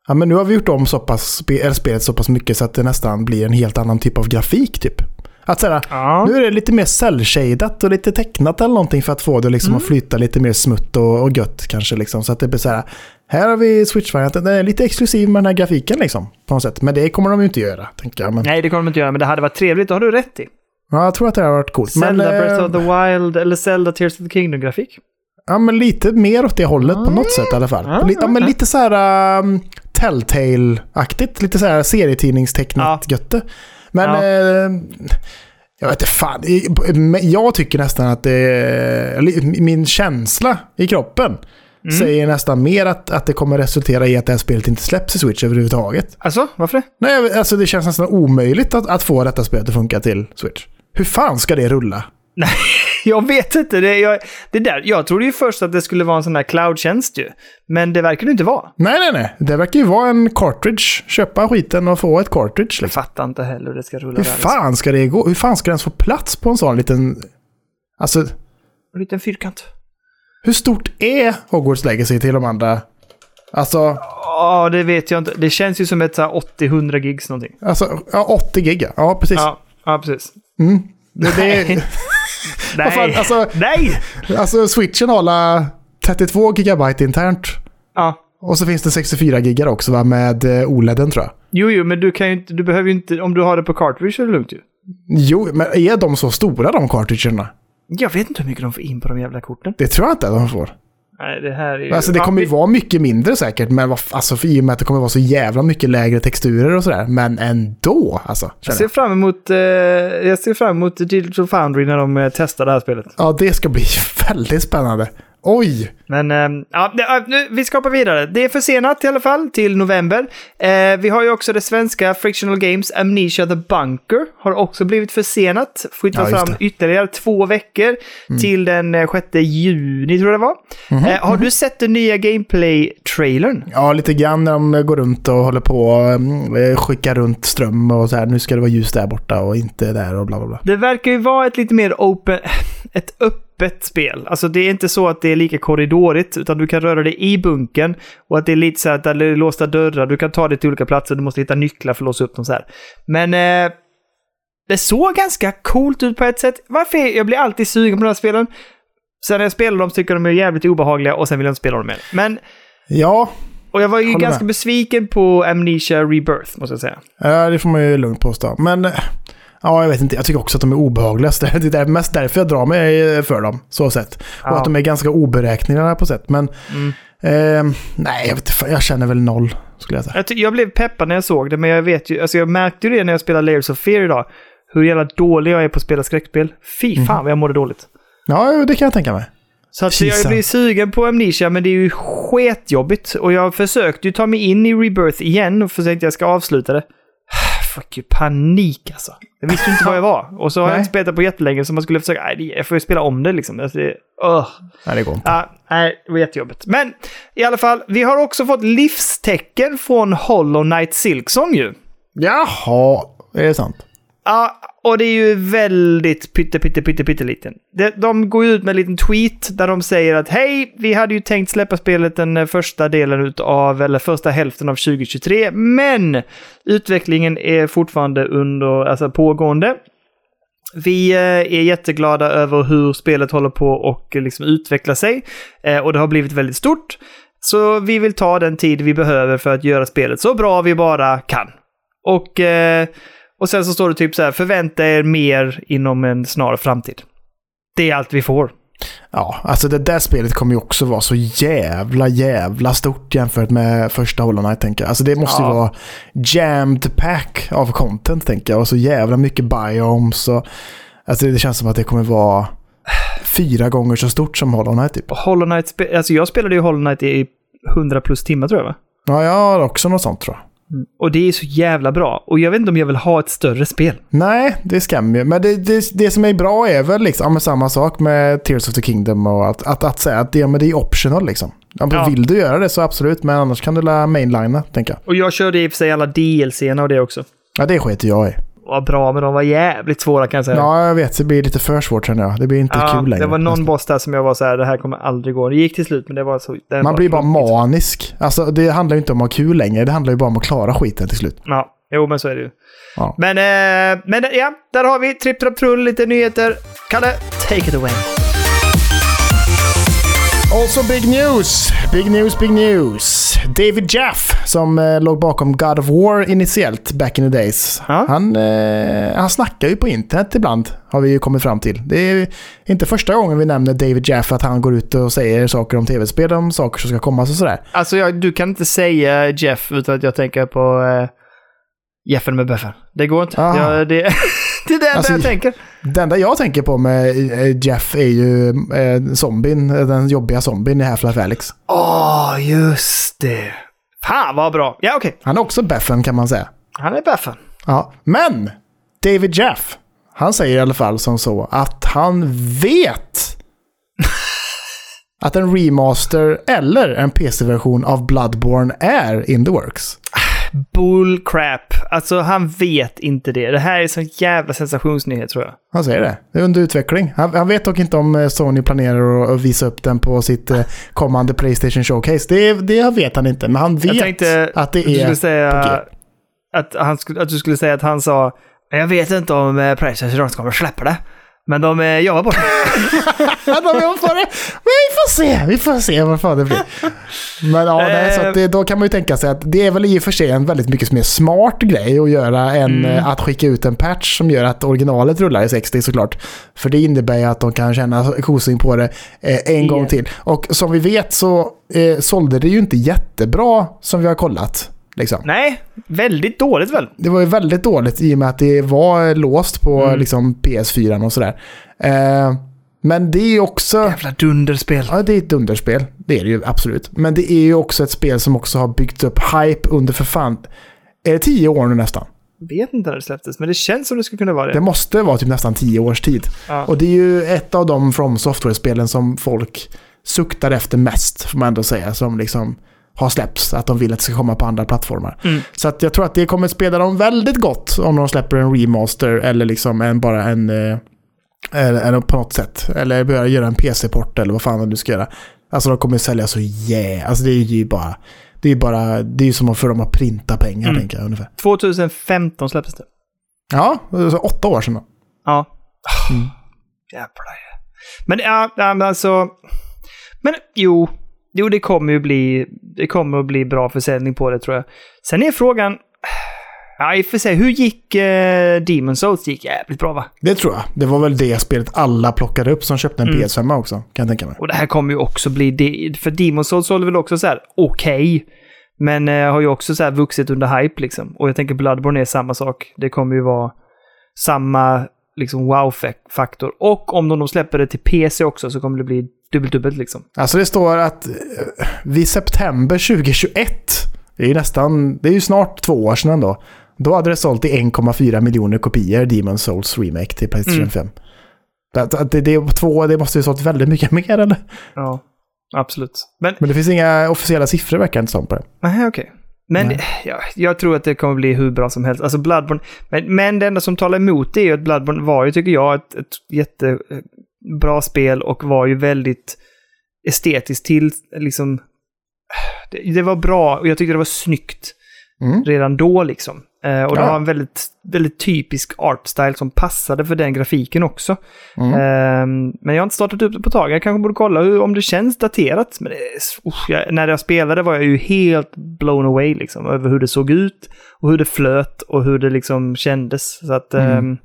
ja men nu har vi gjort om så pass, eller spelet så pass mycket så att det nästan blir en helt annan typ av grafik typ. Att säga, Ja. nu är det lite mer cell-shadat och lite tecknat eller någonting för att få det liksom att flyta lite mer smutt och, och gött kanske liksom. Så att det blir så här, här har vi Switch-varianten, den är lite exklusiv med den här grafiken liksom. På något sätt. Men det kommer de ju inte göra, tänker jag. Men, Nej, det kommer de inte göra, men det hade varit trevligt. Det har du rätt i. ja, jag tror att det har varit coolt. Zelda men, eh, Breath of the Wild eller Zelda Tears of the Kingdom-grafik. Ja, men lite mer åt det hållet på något sätt i alla fall. Lite, ja, men lite så här um, Telltale-aktigt. Lite så här serietidningstecknat götte. Men Ja. eh, jag vet inte fan. Jag tycker nästan att det är, min känsla i kroppen säger nästan mer att, att det kommer resultera i att det här spelet inte släpps i Switch överhuvudtaget. Alltså, varför det? Nej, alltså det känns nästan omöjligt att, att få detta spelet att funka till Switch. Hur fan ska det rulla? Nej, jag vet inte. Det, jag, det där, jag trodde ju först att det skulle vara en sån här cloud-tjänst ju. Men det verkar det inte vara. Nej, nej, nej. Det verkar ju vara en cartridge. Köpa skiten och få ett cartridge. Jag Liksom. fattar inte heller hur det ska rulla Hur fan ska det gå? Hur fan ska det ens få plats på en sån liten... Alltså, En liten fyrkant. hur stort är Hogwarts Legacy till de andra? Alltså, Ja, det vet jag inte. Det känns ju som ett så här 80-100 gigs någonting. alltså ja, 80 giga. Ja, precis. Ja, ja precis. Mm. Det, det, Nej. Fan, alltså- Nej! alltså, switchen har alla 32 gigabyte internt. Ja. Och så finns det 64 gigar också va, med eh, OLEDen tror jag. Jo, jo, men du kan ju inte, du behöver ju inte, om du har det på cartridge är det lugnt ju. Jo, men är de så stora de cartridgerna? Jag vet inte hur mycket de får in på de jävla korten. Det tror jag inte de får. Nej, det här är ju... Alltså det kommer ju vara mycket mindre säkert, men vad, alltså, för, i och med att det kommer vara så jävla mycket lägre texturer och sådär. Men ändå, alltså. Jag ser fram emot, eh, jag ser fram emot Digital Foundry när de eh, testar det här spelet. Ja, det ska bli väldigt spännande. Oj! Men eh, ja, nu, vi ska hoppa vidare. Det är försenat i alla fall till november. Eh, vi har ju också det svenska Frictional Games Amnesia the Bunker. Har också blivit försenat. Flyttat Ja, fram ytterligare två veckor till den eh, 6 juni tror jag det var. Mhm, eh, har du sett den nya gameplay-trailern? Ja, lite grann när de går runt och håller på och mm, skickar runt ström och så här. Nu ska det vara ljus där borta och inte där och bla bla bla. Det verkar ju vara ett lite mer open, ett öppet spel. Alltså det är inte så att det är lika korridorigt, utan du kan röra dig i bunken och att det är lite så här att det är låsta dörrar, du kan ta dig till olika platser, du måste hitta nycklar för att låsa upp dem så här. Men eh, det såg ganska coolt ut på ett sätt. Varför? Jag blir alltid sugen på de här spelen. Sen när jag spelar dem tycker jag de är jävligt obehagliga och sen vill jag inte spela dem mer. Men, Ja, och jag var ju ganska med. besviken besviken på Amnesia Rebirth, måste jag säga. ja, det får man ju lugnt påstå. Men eh, ja, jag vet inte. Jag tycker också att de är obehagliga. Det är mest därför jag drar mig för dem, så sett. Och Ja. att de är ganska oberäkneliga på sätt. Men Mm. eh, nej, jag, vet, jag känner väl noll, skulle jag säga. Jag, jag blev peppad när jag såg det, men jag vet ju, alltså jag märkte ju det när jag spelade Layers of Fear idag. Hur jävla dålig jag är på att spela skräckspel. Fy Mhm. fan vad jag mådde dåligt. Ja, det kan jag tänka mig. Så att jag blir sugen på Amnesia, men det är ju sketjobbigt. Och jag försökte ju ta mig in i Rebirth igen och försökte att jag ska avsluta det. Fuck you, panik alltså. Jag visste ju inte vad jag var. Och så har jag inte spelat det på jättelänge, så man skulle försöka, nej, jag får ju spela om det liksom. Alltså, det, uh. Nej, det går inte. Ja, nej, det var jättejobbigt. Men i alla fall, vi har också fått livstecken från Hollow Knight Silksong ju. Jaha, är det sant? Ja, och det är ju väldigt pytte, pytte, pytte, pytteliten. De, de går ju ut med en liten tweet där de säger att hej, vi hade ju tänkt släppa spelet den eh, första delen utav, eller första hälften av 2023, men utvecklingen är fortfarande under, alltså pågående. Vi eh, är jätteglada över hur spelet håller på och liksom utveckla sig. Eh, och det har blivit väldigt stort. Så vi vill ta den tid vi behöver för att göra spelet så bra vi bara kan. Och, eh, och sen så står det typ så här, förvänta er mer inom en snar framtid. Det är allt vi får. Ja, alltså det där spelet kommer ju också vara så jävla, jävla stort jämfört med första Hollow Knight, tänker jag. Alltså det måste ju Ja. vara jammed pack av content, tänker jag. Och så jävla mycket biomes och... Alltså det känns som att det kommer vara fyra gånger så stort som Hollow Knight, typ. Hollow Knight, alltså jag spelade ju Hollow Knight i 100 plus timmar tror jag va? Ja, jag har också något sånt, tror jag. Och det är så jävla bra. Och jag vet inte om jag vill ha ett större spel. Nej, det stämmer ju. Men det, det, det som är bra är väl liksom ja, samma sak med Tears of the Kingdom och att, att, att säga att det, ja, men det är optional liksom. Ja, Ja. Vill du göra det så absolut, men annars kan du la mainlina, tänker jag. Och jag körde i och för sig alla DLC-erna och det också. Ja, det skiter jag i. Vad bra, men de var jävligt svåra kan jag säga. Ja, jag vet. Det blir lite för svårt känner jag. Det blir inte Ja, kul längre. det var någon nästan. boss där som jag var så här, det här kommer aldrig gå. Det gick till slut, men det var så... Man var blir bara manisk. Alltså, det handlar ju inte om att ha kul längre. Det handlar ju bara om att klara skiten till slut. Ja, jo men så är det ju. Ja. Men, eh, men ja, där har vi Tripp Trapp Trull, lite nyheter. Kalle, take it away. Also big news! Big news, big news. David Jaff, som eh, låg bakom God of War initiellt back in the days. Ja. Han, eh, han snackar ju på internet ibland, har vi ju kommit fram till. Det är inte första gången vi nämner David Jaff att han går ut och säger saker om tv-spel, om saker som ska komma och sådär. Alltså, jag, du kan inte säga Jeff utan att jag tänker på eh, Jeffen med Beffen. Det går inte. Aha. Ja, det, det är det Alltså, jag tänker. Det enda jag tänker på med eh, Jeff är ju eh, zombien, den jobbiga zombien i Half-Life Alyx. Åh, just det. Fan vad bra. Ja, okej. Han är också Beffen kan man säga. Han är Beffen. Ja, men David Jeff, han säger i alla fall som så att han vet att en remaster eller en PC-version av Bloodborne är in the works. Bullcrap. Alltså, han vet inte det. Det här är sån jävla sensationsnyhet, tror jag. Han säger det. Det är under utveckling. Han, han vet dock inte om eh, Sony planerar att- visa upp den på sitt eh, kommande Playstation Showcase. Det, det vet han inte, men han vet tänkte att det är... på säga G. att, han att du skulle säga att han sa jag vet inte om eh, Playstation kommer släppa det. Men de eh, jobbar på det. De är för det. Men vi får se, vi får se vad fan det blir. Men ja, nej, så det, då kan man ju tänka sig att det är väl i och för sig en väldigt mycket mer smart grej att göra än Mm. eh, att skicka ut en patch som gör att originalet rullar i 60 såklart. För det innebär ju att de kan känna kosing på det eh, en Igen. gång till. Och som vi vet så eh, sålde det ju inte jättebra som vi har kollat. Liksom. Nej, väldigt dåligt väl? Det var ju väldigt dåligt i och med att det var låst på Mm. liksom, PS4 och sådär. Eh, men det är ju också... Jävla dunderspel. Ja, det är ett dunderspel. Det är det ju absolut. Men det är ju också ett spel som också har byggts upp hype under för fan... Är det tio år nu nästan? Vet inte när det släpptes, men det känns som det skulle kunna vara det. Det måste vara typ nästan tio års tid. Ja. Och det är ju ett av de From Software-spelen som folk suktar efter mest, får man ändå säga. Som liksom har släppts. Att de vill att det ska komma på andra plattformar. Mm. Så att jag tror att det kommer spela dem väldigt gott om de släpper en remaster eller liksom en, bara en... eh, Eller, eller på något sätt. Eller börja göra en PC-port eller vad fan du ska göra. Alltså de kommer sälja så yeah. Alltså det är ju bara... Det är ju bara... Det är ju som att för dem att printa pengar, Mm. tänker jag ungefär. 2015 släpptes det. Ja, så åtta år sedan då. Ja. Mm. Jävlar. Men ja, alltså... Men jo, jo, det kommer ju bli... Det kommer att bli bra försäljning på det tror jag. Sen är frågan... Ja, i och för sig, hur gick eh, Demon Souls? Gick jävligt bra va? Det tror jag. Det var väl det spelet alla plockade upp som köpte en Mm. PS5 också, kan jag tänka mig. Och det här kommer ju också bli... Det, för Demon Souls sålde väl också så här okej. men eh, har ju också så här vuxit under hype liksom. Och jag tänker Bloodborne är samma sak. Det kommer ju vara samma liksom wow-faktor. Och om de släpper det till PC också så kommer det bli dubbelt dubbelt liksom. Alltså det står att eh, vid september 2021, det är ju nästan, det är ju snart två år sedan ändå, då hade det sålt i 1,4 miljoner kopior Demon Souls Remake till Playstation Mm. 5. Det, det, det, två, det måste ju sålt väldigt mycket mer eller? Ja, absolut. Men, Men det finns inga officiella siffror verkar inte som på det. nej okej. Men Nej. ja, jag tror att det kommer bli hur bra som helst. Alltså Bloodborne, men, men det enda som talar emot det är ju att Bloodborne var ju, tycker jag, ett, ett jättebra spel och var ju väldigt estetiskt till, liksom... Det, det var bra och jag tyckte det var snyggt Mm. redan då liksom. Eh, och det Ja. var en väldigt, väldigt typisk artstyle som passade för den grafiken också. Mm. Ehm, men jag har inte startat upp det på tag. Jag kanske borde kolla hur, om det känns daterat. Men det, usch, jag, när jag spelade var jag ju helt blown away liksom, över hur det såg ut och hur det flöt och hur det liksom kändes. Så att... Mm. ehm,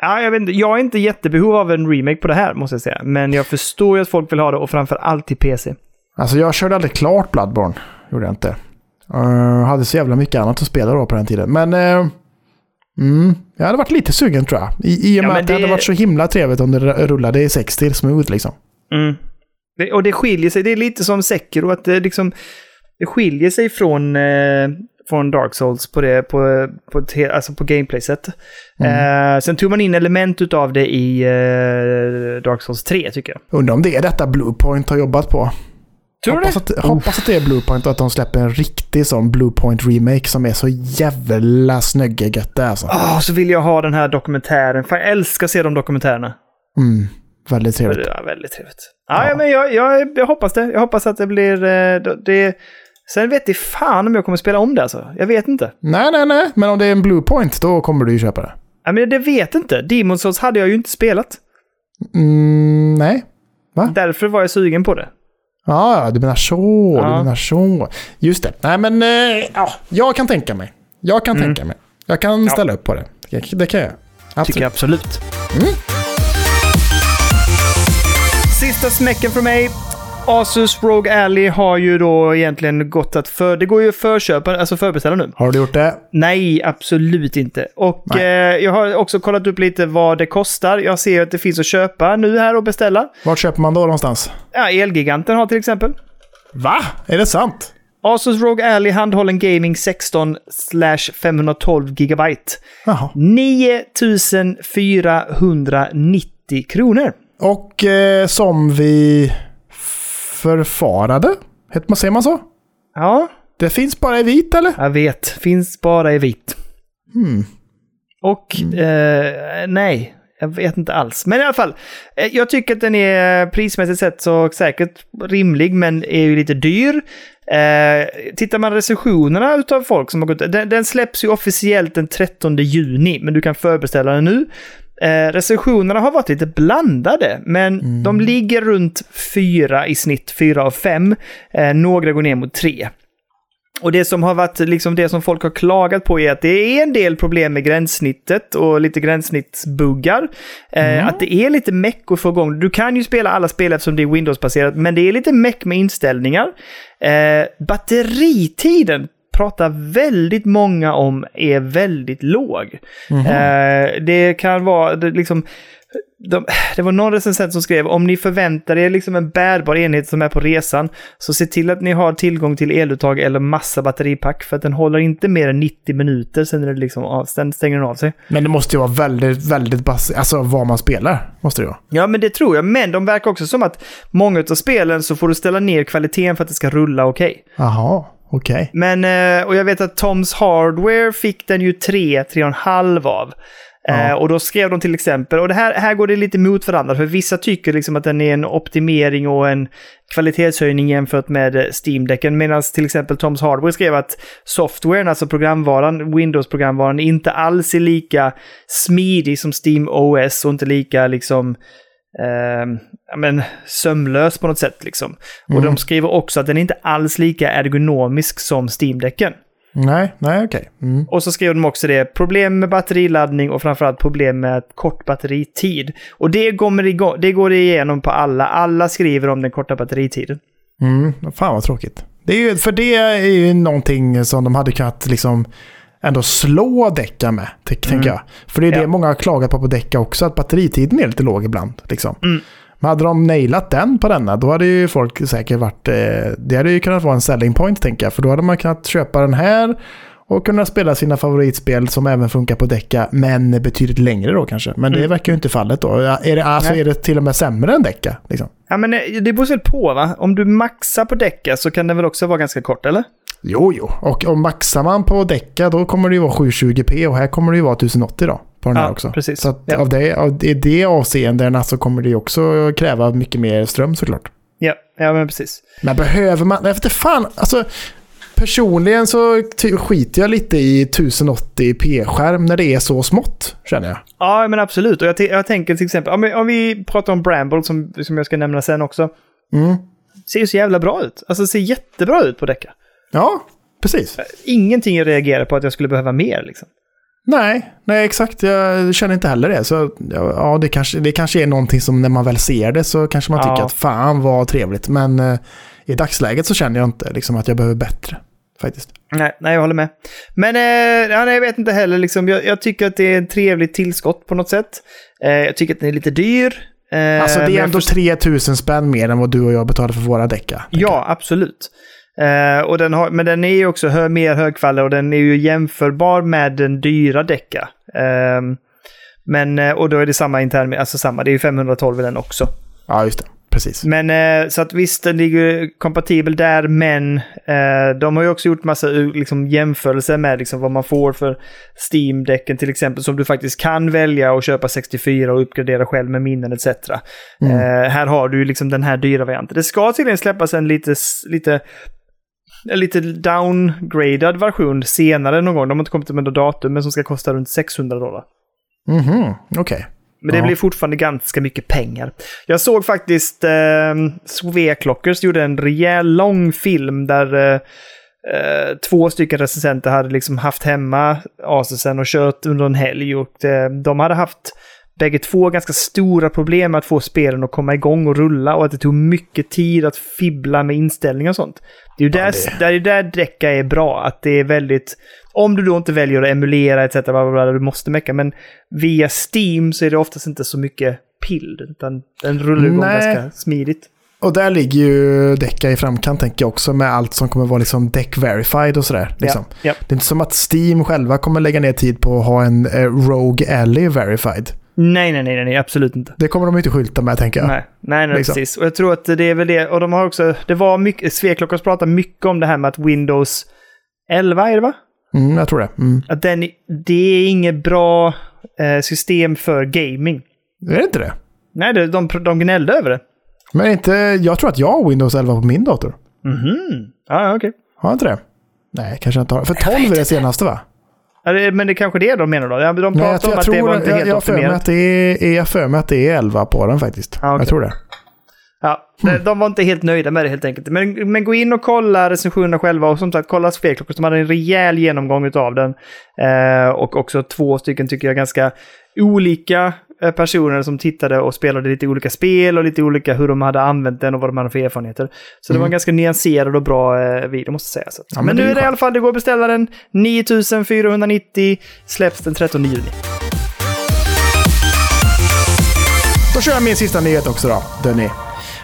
ja, jag, vet inte, jag är inte jättebehov av en remake på det här, måste jag säga. Men jag förstår ju att folk vill ha det och framför allt till PC. Alltså jag körde aldrig klart Bloodborne, gjorde jag inte. Uh, hade så jävla mycket annat att spela då på den tiden. Men eh, mm, jag hade varit lite sugen tror jag. I, i och Ja, med men att det hade det- varit så himla trevligt om det rullade i 60 smooth liksom. Mm. Det, och det skiljer sig, det är lite som Sekiro, att det liksom... Det skiljer sig från, eh, från Dark Souls på, det, på, på, he- alltså på gameplay-sätt. Mm. Eh, sen tog man in element utav det i eh, Dark Souls 3, tycker jag. Undrar om det är detta Bluepoint har jobbat på. Tror du hoppas, det? att, hoppas att det är Bluepoint och att de släpper en riktig sån Bluepoint remake som är så jävla snöggegött det alltså. Åh, så vill jag ha den här dokumentären. Fan, jag älskar att se de dokumentärerna. Mm, väldigt trevligt. är väldigt trevligt. Ja, Ja. ja. men jag, jag, jag hoppas det. Jag hoppas att det blir... eh, det, sen vet jag fan om jag kommer spela om det alltså. Jag vet inte. Nej, nej, nej. Men om det är en Bluepoint då kommer du ju köpa det. Ja, men det vet inte. Demon Souls hade jag ju inte spelat. Mm, nej. Därför var jag sugen på det. Ja, ja, du menar så. Ja. Du menar så. Just det. Nej, men eh, ja, jag kan tänka mig. Jag kan Mm. tänka mig. Jag kan Ja. ställa upp på det. Det, det kan jag. Absolut. Tycker jag absolut. Mm. Sista smäcken från mig. Asus Rogue Ally har ju då egentligen gått att för... Det går ju förköpa, alltså förbeställa nu. Har du gjort det? Nej, absolut inte. Och eh, jag har också kollat upp lite vad det kostar. Jag ser att det finns att köpa nu här och beställa. Vart köper man då någonstans? Ja, Elgiganten har till exempel. Va? Är det sant? Asus Rogue Ally handhållen gaming 16 512 gigabyte. Jaha. 9490 kronor. Och eh, som vi förfarade? Man, säger man så? Ja, Det finns bara i vit eller? jag vet. Finns bara i vitt. Hmm. Och eh, nej, jag vet inte alls. Men i alla fall, eh, jag tycker att den är prismässigt sett så säkert rimlig, men är ju lite dyr. Eh, tittar man recensionerna utav folk som har gått... Den, den släpps ju officiellt den 13 juni, men du kan förbeställa den nu. Eh, recensionerna har varit lite blandade, men de ligger runt fyra i snitt, fyra av fem. Eh, några går ner mot tre. Och det som har varit liksom det som folk har klagat på är att det är en del problem med gränssnittet och lite gränssnittsbuggar. Eh, att det är lite meck att få igång. Du kan ju spela alla spel eftersom det är Windows-baserat, men det är lite meck med inställningar. Eh, batteritiden pratar väldigt många om är väldigt låg. Eh, det kan vara det liksom... De, det var någon recensent som skrev om ni förväntar er liksom en bärbar enhet som är på resan så se till att ni har tillgång till eluttag eller massa batteripack för att den håller inte mer än 90 minuter sen är det liksom av, sen stänger den av sig. Men det måste ju vara väldigt, väldigt bas- Alltså vad man spelar. Måste det vara. Ja, men det tror jag. Men de verkar också som att många av spelen så får du ställa ner kvaliteten för att det ska rulla okej. Jaha, okej. Men, eh, och jag vet att Toms Hardware fick den ju 3, 3,5 av. Eh, Ja. och då skrev de till exempel, och det här, här går det lite mot varandra, för vissa tycker liksom att den är en optimering och en kvalitetshöjning jämfört med eh, Steam-däcken, medan till exempel Toms Hardware skrev att softwaren, alltså programvaran, Windows-programvaran, inte alls är lika smidig som Steam OS och inte lika liksom eh, ja, men, sömlös på något sätt. Liksom. Och de skriver också att den är inte alls lika ergonomisk som Steam-däcken. Nej, nej okej. Mm. Och så skrev de också det, problem med batteriladdning och framförallt problem med kort batteritid. Och det, kommer igång, det går igenom på alla. Alla skriver om den korta batteritiden. Mm. Fan vad tråkigt. Det är ju, för det är ju någonting som de hade kunnat liksom ändå slå däcka med, tänker jag. För det är det Ja. många har klagat på på däcka också, att batteritiden är lite låg ibland. Liksom. Mm. Men hade de nailat den på denna, då hade ju folk säkert varit... Eh, det hade ju kunnat vara en selling point, tänker jag. För då hade man kunnat köpa den här och kunna spela sina favoritspel som även funkar på däcka, men betydligt längre då kanske. Men det Mm. verkar ju inte fallet då. Är det, alltså, Nej. är det till och med sämre än däcka? Liksom? Ja, men eh, det beror väl på, va? Om du maxar på däcka så kan den väl också vara ganska kort, eller? Jo, jo. Och om maxar man på däcka då kommer det ju vara 720p och här kommer det ju vara 1080 då. På den Ja, här också. precis. Så att Ja. av det, av det, det avseendena så kommer det också kräva mycket mer ström såklart. Ja, ja men precis. Men behöver man, jag vet inte fan, alltså personligen så skiter jag lite i 1080p-skärm när det är så smått, känner jag. Ja, men absolut. Och jag, jag tänker till exempel, om vi, om vi pratar om Bramble som, som jag ska nämna sen också. Mm. Ser ju så jävla bra ut. Alltså ser jättebra ut på däcka. Ja, precis. Ingenting jag reagerar på att jag skulle behöva mer liksom. Nej, nej exakt. Jag känner inte heller det. Så ja, det, kanske, det kanske är någonting som när man väl ser det så kanske man Ja. tycker att fan vad trevligt. Men eh, i dagsläget så känner jag inte liksom, att jag behöver bättre. Faktiskt. Nej, nej, jag håller med. Men eh, ja, nej, jag vet inte heller. Liksom, jag, jag tycker att det är ett trevligt tillskott på något sätt. Eh, jag tycker att den är lite dyr. Eh, Alltså det är ändå förstår- 3000 spänn mer än vad du och jag betalar för våra däcka. Ja, absolut. Eh, och den har, men den är ju också hö, mer högkvalitativ och den är ju jämförbar med den dyra däcka. Ehm, men, eh, och då är det samma intern, alltså samma, det är ju 512 i den också. Ja, just det. Precis. Men eh, så att visst, den ligger kompatibel där, men eh, de har ju också gjort massa liksom, jämförelser med liksom, vad man får för Steam-däcken till exempel, som du faktiskt kan välja och köpa 64 och uppgradera själv med minnen etc. Mm. Eh, här har du ju liksom den här dyra varianten. Det ska tydligen släppas en lite, lite, lite downgradad version senare någon gång. De har inte kommit med något datum, men som ska kosta runt 600 dollar. Mhm, okej. Men det Ja. blir fortfarande ganska mycket pengar. Jag såg faktiskt eh, Sveklockers gjorde en rejäl lång film där eh, eh, två stycken recensenter hade liksom haft hemma Asusen och kört under en helg. Och eh, de hade haft bägge två ganska stora problem med att få spelen att komma igång och rulla och att det tog mycket tid att fibbla med inställningar och sånt. Det är ju där, det- där, där Drecka är bra, att det är väldigt... Om du då inte väljer att emulera etc. Bla bla du måste mecka, men via Steam så är det oftast inte så mycket pill, utan den rullar igång Nej. ganska smidigt. Och där ligger ju Decca i framkant tänker jag också med allt som kommer vara liksom deck verified och sådär. Liksom. Ja, ja. Det är inte som att Steam själva kommer lägga ner tid på att ha en eh, Rogue Alley verified. Nej, nej, nej, nej, absolut inte. Det kommer de inte skylta med tänker jag. Nej, nej, nej Liksom. precis. Och jag tror att det är väl det. Och de har också, det var mycket, Sveklockos pratade mycket om det här med att Windows 11 är det va? Mm, jag tror det. Mm. Att den, det är inget bra eh, system för gaming. Är det inte det? Nej, det, de, de gnällde över det. Men inte, jag tror att jag har Windows 11 på min dator. Mhm. Ja, ja, okej. Har jag inte det? Nej, kanske jag inte har. För 12 är det senaste va? Men det är kanske det de menar då? De Nej, jag, om jag, att tror, det var inte jag, helt jag optimerat. att det är, jag har för mig att det är 11 på den faktiskt. Ja, okej. Jag tror det. Ja, de, de var inte helt nöjda med det helt enkelt. Men, men gå in och kolla recensionerna själva och som sagt kolla Sveklockor som hade en rejäl genomgång av den. Eh, och också två stycken tycker jag ganska olika personer som tittade och spelade lite olika spel och lite olika hur de hade använt den och vad de hade för erfarenheter. Så det var en ganska nyanserad och bra eh, video måste jag säga. Så. Mm. Ja, men men nu är det i alla fall, det går att beställa den. 9490 släpps den 13 juni. Då kör jag min sista nyhet också då, Denny.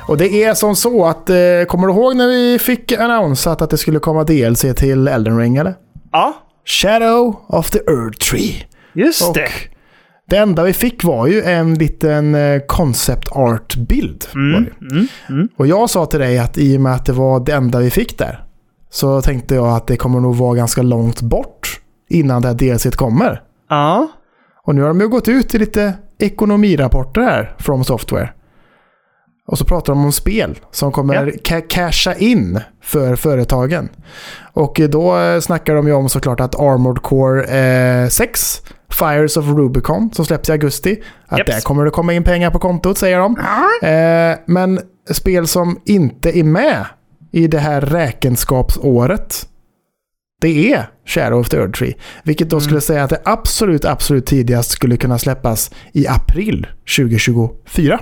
Och det är som så att, eh, kommer du ihåg när vi fick annonsat att det skulle komma DLC till Elden Ring eller? Ja, Shadow of the Earth Tree. just Och det. Det enda vi fick var ju en liten eh, concept art-bild. det. Mm, mm. Och jag sa till dig att i och med att det var det enda vi fick där, så tänkte jag att det kommer nog vara ganska långt bort innan det här DLC kommer. Ja. Och nu har de ju gått ut i lite ekonomirapporter här från Software. Och så pratar de om spel som kommer Ja. ca- casha in för företagen. Och då eh, snackar de ju om såklart att Armored Core eh, 6, Fires of Rubicon, som släpps i augusti, att Japs. där kommer det komma in pengar på kontot säger de. Eh, men spel som inte är med i det här räkenskapsåret, det är Shadow of the Earth Tree. Vilket då skulle säga att det absolut, absolut tidigast skulle kunna släppas i april 2024.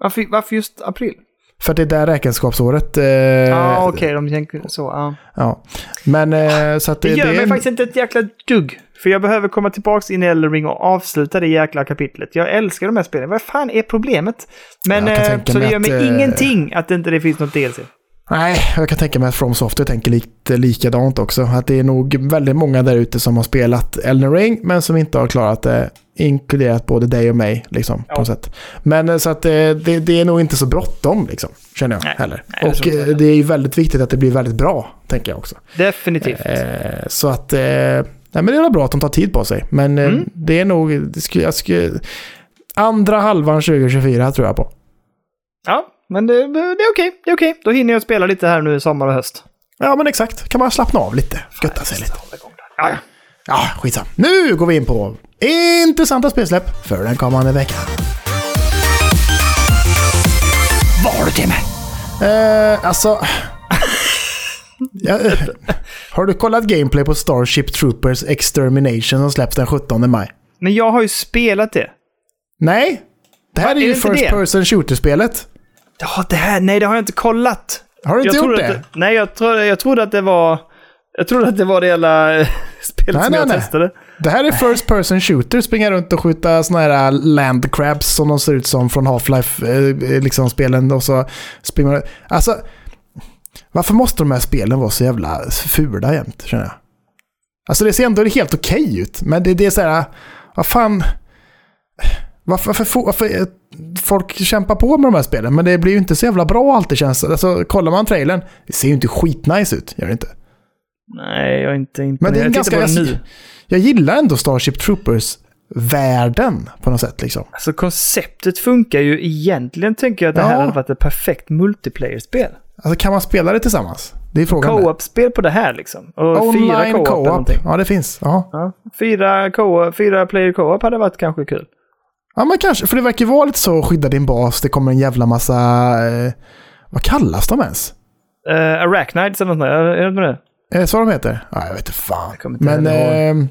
Varför, varför just april? För att det är där räkenskapsåret... Eh, Ja, okej, de tänker så. Ja. ja. Men eh, så att Det det, gör det mig är... faktiskt inte ett jäkla dugg. För jag behöver komma tillbaka in i Elden och avsluta det jäkla kapitlet. Jag älskar de här spelen. Vad fan är problemet? Men eh, så det gör mig att, eh, ingenting att det inte det finns något DLC. Nej, jag kan tänka mig att From Software tänker lite likadant också. Att det är nog väldigt många där ute som har spelat Elden Ring men som inte har klarat det. Inkluderat både dig och mig liksom, på Ja. något sätt. Men eh, så att eh, det, det är nog inte så bråttom liksom, känner jag Nej. heller. Nej, det och eh, inte. det är ju väldigt viktigt att det blir väldigt bra, tänker jag också. Definitivt. Eh, så att, eh, nej men det är bra att de tar tid på sig. Men eh, Mm. det är nog, det skulle, jag skulle, andra halvan 2024 tror jag på. Ja, men det, det är okej. Det är okej. Då hinner jag spela lite här nu i sommar och höst. Ja men exakt, kan man slappna av lite, götta sig lite. Ja, ja. Ja, skitsam. Nu går vi in på intressanta spelsläpp för den kommande veckan. Vad har du till mig? Eh, alltså... ja, eh, har du kollat gameplay på Starship Troopers Extermination som släpps den 17 maj? Men jag har ju spelat det. Nej? Det här Va, är är ju First det? Person Shooter-spelet. Ja, det här... Nej, det har jag inte kollat. Har du inte jag gjort det? Att, nej, jag, trodde, jag trodde att det var... Jag trodde att det var det hela eh, spelet Nej, som nej, jag nej. testade. Det här är First Person Shooter, springa runt och skjuta såna här land crabs som de ser ut som från Half-Life, eh, liksom spelen och så springer. Alltså, varför måste de här spelen vara så jävla fula jämt, känner jag? Alltså det ser ändå helt okej ut, men det, det är så här, vad fan... Varför, varför, varför, folk kämpar på med de här spelen, men det blir ju inte så jävla bra alltid känns det. Alltså, kollar man trailern, det ser ju inte skitnice ut, gör det inte? Nej, jag är inte Men det är en jag ganska... Jag, nu. jag gillar ändå Starship Troopers-världen på något sätt liksom. Alltså konceptet funkar ju egentligen, tänker jag att det här hade varit ett perfekt multiplayer-spel. Alltså kan man spela det tillsammans? Det är frågan. Co-op-spel på det här liksom. Och fyra Online co-op, någonting. Ja, det finns. Ja. Ja, fyra, co fyra player co-op hade varit kanske kul. ja, men kanske. För det verkar vara lite så, skydda din bas, det kommer en jävla massa... Eh, vad kallas de ens? Uh, Arachnides eller något sånt där, är det med det? Är det så de heter? Ja, jag vet inte fan. Jag inte Men... Eh,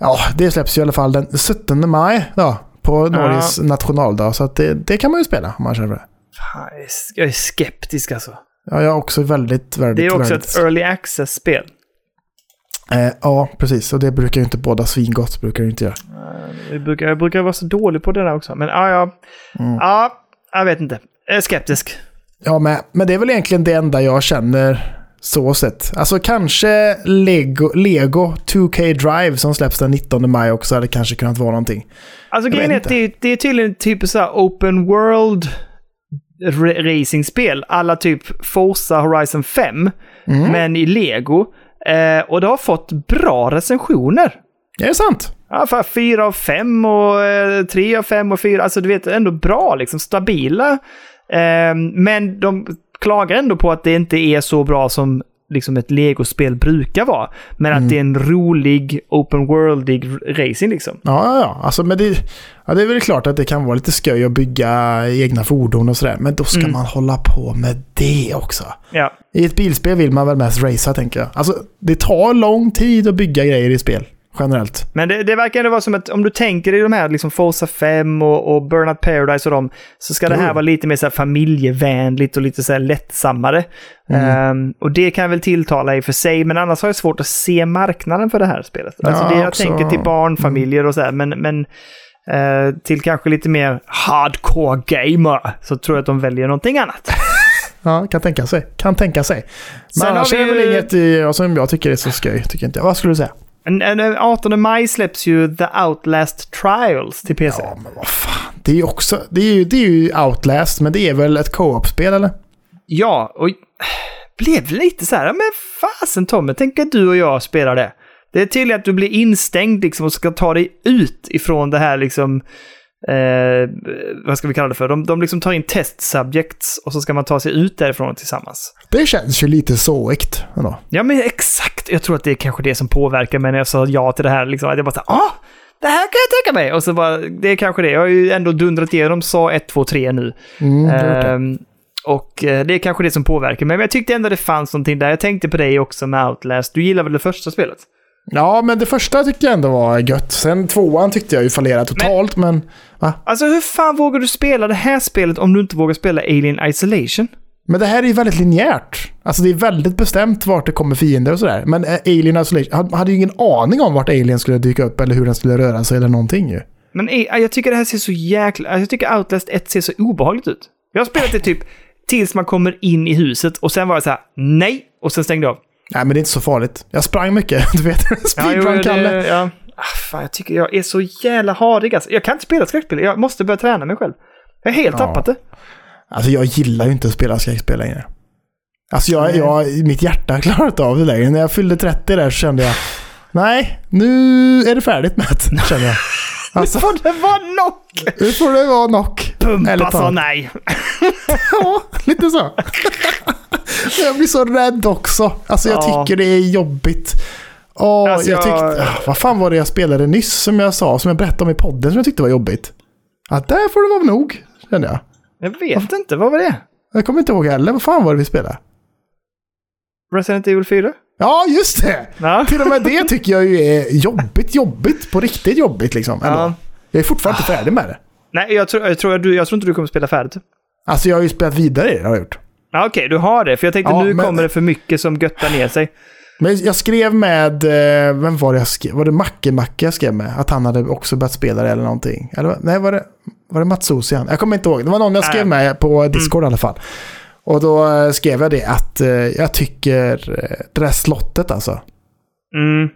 ja, det släpps ju i alla fall den 17 maj då, på Norges nationaldag. Så att det, det kan man ju spela om man känner för det. Fan, jag är- skeptisk alltså. Ja, jag är också väldigt, väldigt... Det är också väldigt, ett early access-spel. eh, Ja, precis. Och det brukar ju inte båda svingott. Brukar det inte göra. Jag brukar, jag brukar vara så dålig på det där också. Men ja, ja. Mm. Ja, jag vet inte. Jag är skeptisk. Ja, men, men det är väl egentligen det enda jag känner så sett. Alltså kanske Lego, Lego 2K Drive som släpps den 19 maj också hade kanske kunnat vara någonting. Alltså grejen är att det, det är tydligen typ så här open world racingspel. Alla typ Forza Horizon 5. Mm. Men i Lego. Eh, och det har fått bra recensioner. Är det sant? Ja, för fyra av fem och eh, tre av fem och fyra. Alltså du vet, ändå bra liksom. Stabila. Eh, men de klagar ändå på att det inte är så bra som liksom ett Lego-spel brukar vara. Men att det är en rolig, open worldig racing liksom. Ja, ja, ja. Alltså, men det, ja, det är väl klart att det kan vara lite sköj att bygga egna fordon och sådär. Men då ska Mm. man hålla på med det också. Ja. I ett bilspel vill man väl mest racea, tänker jag. Alltså, det tar lång tid att bygga grejer i spel, generellt. Men det, det verkar ändå vara som att om du tänker i de här liksom Forza 5 och, och Burnout Paradise och dem, så ska det här Jo. vara lite mer så här familjevänligt och lite så här lättsammare. Mm. Ehm, och det kan väl tilltala i och för sig, men annars har jag svårt att se marknaden för det här spelet. Alltså Ja, det jag också. tänker till barnfamiljer och så här, men, men eh, till kanske lite mer hardcore gamer så tror jag att de väljer någonting annat. Ja, kan tänka sig. Kan tänka sig. Men Sen annars vi är det väl ju- inget i, som jag tycker är så skoj, tycker inte jag. Vad skulle du säga? Den den 18 maj släpps ju The Outlast Trials till PC. Ja, men vad fan. Det är också, det är ju, det är ju Outlast, men det är väl ett co-op-spel eller? Ja, och blev lite så här, men fasen Tommy, tänk att du och jag spelar det. Det är tydligt att du blir instängd liksom och ska ta dig ut ifrån det här liksom, eh, vad ska vi kalla det för? De, de liksom tar in test subjects och så ska man ta sig ut därifrån tillsammans. Det känns ju lite såigt ändå. Ja, men exakt. Jag tror att det är kanske det som påverkar mig när jag sa ja till det här. Liksom, att jag bara så här, ah, det här kan jag tänka mig. Och så bara, det är kanske det. Jag har ju ändå dundrat igenom sa 1, 2, 3 nu. Mm. Ehm, och eh, det är kanske det som påverkar mig. Men jag tyckte ändå det fanns någonting där. Jag tänkte på dig också med Outlast. Du gillar väl det första spelet? Ja, men det första tyckte jag ändå var gött. Sen tvåan tyckte jag ju fallerade totalt, men... va? Alltså hur fan vågar du spela det här spelet om du inte vågar spela Alien Isolation? Men det här är ju väldigt linjärt. Alltså det är väldigt bestämt vart det kommer fiender och sådär. Men eh, Alien Isolation, hade ju ingen aning om vart Alien skulle dyka upp eller hur den skulle röra sig eller någonting ju. Men eh, jag tycker det här ser så jäkla... Jag tycker Outlast 1 ser så obehagligt ut. Jag har spelat det typ tills man kommer in i huset och sen var jag så här, nej! Och sen stängde jag av. Nej, men det är inte så farligt. Jag sprang mycket, du vet. Speedrun-Kalle. det, ja. Ah, fan, jag tycker jag är så jävla harig alltså. Jag kan inte spela skräckspel. Jag måste börja träna mig själv. Jag har helt Ja. tappat det. Alltså jag gillar ju inte att spela skräckspel längre. Alltså jag, jag, mitt hjärta klarar inte av det längre. När jag fyllde 30 där så kände jag, nej, nu är det färdigt med det, kände jag. Alltså, Nu får det vara knock! nu får det vara. Eller Pumpa sa nej. Ja, lite så. jag blir så rädd också. Alltså jag Ja. tycker det är jobbigt. Åh, Alltså, jag jag- tyckte, ah, vad fan var det jag spelade nyss som jag sa, som jag berättade om i podden som jag tyckte var jobbigt? Att där får det vara nog, kände jag. Jag vet inte, vad var det? Jag kommer inte ihåg heller, vad fan var det vi spelade? Resident Evil 4? Ja, just det! Ja. Till och med det tycker jag ju är jobbigt, jobbigt, på riktigt jobbigt liksom. Ja. Jag är fortfarande inte färdig med det. Nej, jag tror, jag, tror, jag, jag tror inte du kommer spela färdigt. Alltså jag har ju spelat vidare i det, har jag gjort. Okej, du har det. För jag tänkte Ja, nu men- kommer det för mycket som göttar ner sig. Men jag skrev med, eh, vem var det jag skrev? Var det Macke Macke jag skrev med? Att han hade också börjat spela det eller någonting. Eller nej, var det, var det Mats Ossian? Jag kommer inte ihåg. Det var någon jag skrev med på Discord i alla fall. Och då eh, skrev jag det att eh, jag tycker det där slottet alltså. Mm.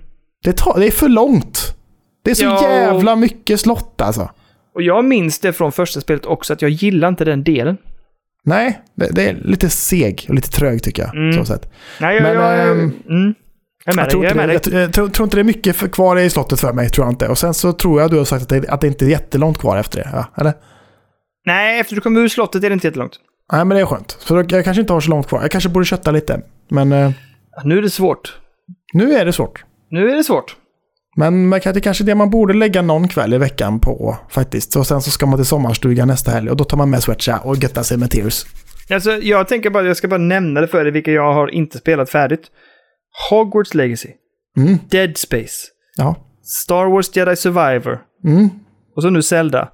Det, tar, det är för långt. Det är så Ja, jävla mycket slott alltså. Och jag minns det från första spelet också, att jag gillar inte den delen. Nej, det, det är lite seg och lite trög tycker jag. Mm. Så sätt. Nej, jag, Men, jag, jag, ehm, mm. jag Jag, tror inte det, jag, jag tror, tror inte det är mycket för, kvar i slottet för mig, tror jag inte. Och sen så tror jag du har sagt att det, att det inte är jättelångt kvar efter det. Ja, eller? Nej, efter du kommer ur slottet är det inte jättelångt. Nej, men det är skönt. Så jag kanske inte har så långt kvar. Jag kanske borde kötta lite. Men eh, Nu är det svårt. nu är det svårt. Nu är det svårt. Men man det är kanske det man borde lägga någon kväll i veckan på faktiskt. Och sen så ska man till sommarstugan nästa helg och då tar man med Sweatsha och göttar sig med Tears. Alltså, jag tänker bara, jag ska bara nämna det för dig, vilka jag har inte spelat färdigt. Hogwarts Legacy. Mm. Dead Space. Ja. Star Wars Jedi Survivor. Mm. Och så nu Zelda.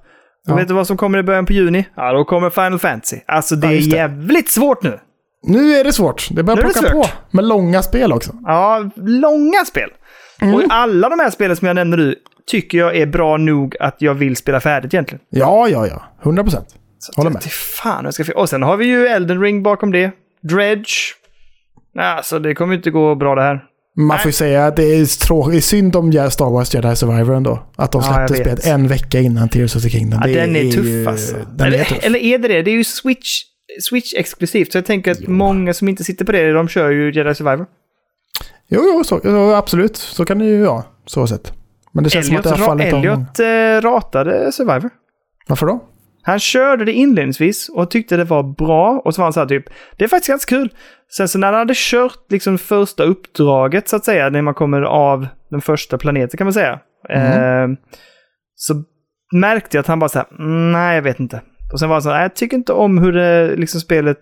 Ja. vet du vad som kommer i början på juni? Ja, då kommer Final Fantasy. Alltså det Ja, är jävligt svårt nu. Nu är det svårt. Det börjar är plocka på. Med långa spel också. Ja, långa spel. Mm. Och alla de här spelen som jag nämnde nu tycker jag är bra nog att jag vill spela färdigt egentligen. Ja, ja, ja. 100 procent. Håller med. Fan jag ska Och sen har vi ju Elden Ring bakom det. Dredge. Alltså det kommer inte gå bra det här. Man får ju säga att det är, trå- det är synd om Ja- Star Wars Jedi Survivor ändå. Att de Ja, släppte vet. spelet en vecka innan Tears of the Kingdom. Ja, Det den är tuff ju- alltså. Den eller, är tuff. eller är det det? Det är ju Switch, Switch exklusivt. Så jag tänker att många som inte sitter på det, de kör ju Jedi Survivor. Jo, jo, så, jo, absolut. Så kan det ju vara. Så sett. Men det känns Elliot, som att det har fallit om. Elliot eh, ratade Survivor. Varför då? Han körde det inledningsvis och tyckte det var bra. Och så var han så här typ, det är faktiskt ganska kul. Sen så när han hade kört liksom första uppdraget så att säga, när man kommer av den första planeten kan man säga. Mm. Eh, så märkte jag att han bara så här, "Mm, nej jag vet inte. Och sen var han så här, "Nej, jag tycker inte om hur det, liksom spelet,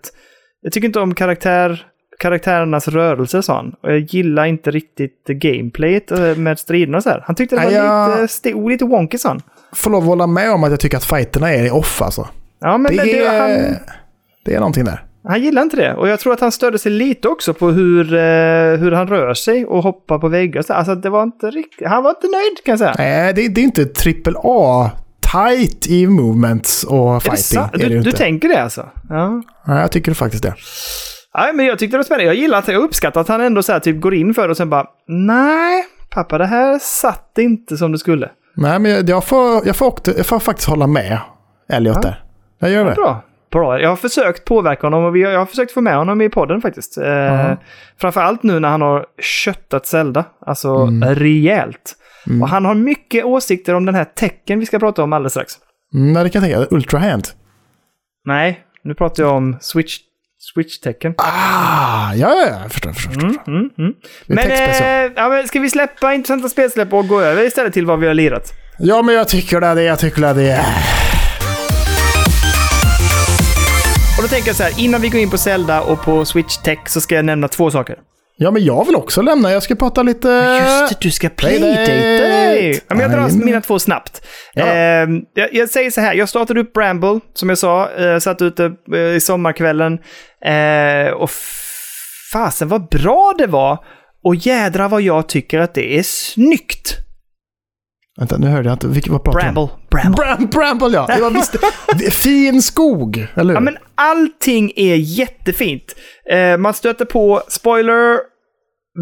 jag tycker inte om karaktär, karaktärernas rörelser sa han. Och jag gillar inte riktigt gameplayet eh, med striderna och så här. Han tyckte det var jag- lite, lite wonky sa han. Får lov att hålla med om att jag tycker att fighterna är off alltså. Ja, men Det, det, det, han, är, det är någonting där. Han gillar inte det. Och jag tror att han störde sig lite också på hur, eh, hur han rör sig och hoppar på väggar. Så, Alltså det var inte riktigt... Han var inte nöjd kan jag säga. Nej, det, det är inte trippel A tight i movements och Är det fighting. är det du, du tänker det alltså? Ja. Nej, jag tycker faktiskt det. Ja. men jag tyckte det var spännande. Jag gillar att jag uppskattar att han ändå så här, typ går in för det och sen bara Nej, pappa det här satt inte som det skulle. Nej, men jag, får, jag, får, också- jag får faktiskt hålla med Elliot där. Jag gör det. Bra. Bra. Jag har försökt påverka honom och jag har försökt få med honom i podden faktiskt. Eh, Ja. Framförallt nu när han har köttat Zelda. Alltså Mm. rejält. Och han har mycket åsikter om den här tecken vi ska prata om alldeles strax. Mm, nej, det kan jag tänka. Ultra hand. Nej, nu pratar jag om Switch, Switch-tecken. Ah, ja, ja, ja. Jag förstår. Jag förstår. Mm, mm, mm. Men, eh, ja, men ska vi släppa intressanta spelsläpp och gå över istället till vad vi har lirat? Ja, men jag tycker det. Jag tycker det. Och då tänker jag så här, innan vi går in på Zelda och på Switch Tech så ska jag nämna två saker. Ja, men jag vill också lämna. Jag ska prata lite... Just det, du ska playdata dig! Ja, men jag drar mina två snabbt. Ja. Eh, jag, jag säger så här, jag startade upp Bramble, som jag sa, eh, satt ute eh, i sommarkvällen. Eh, och fasen vad bra det var! Och jädra vad jag tycker att det är snyggt! Vänta, nu hörde jag inte. Vilket var pratet? Bramble, Bramble. Bram, Bramble, ja. Det var visst, fin skog, eller hur? Ja, men allting är jättefint. Eh, man stöter på, spoiler,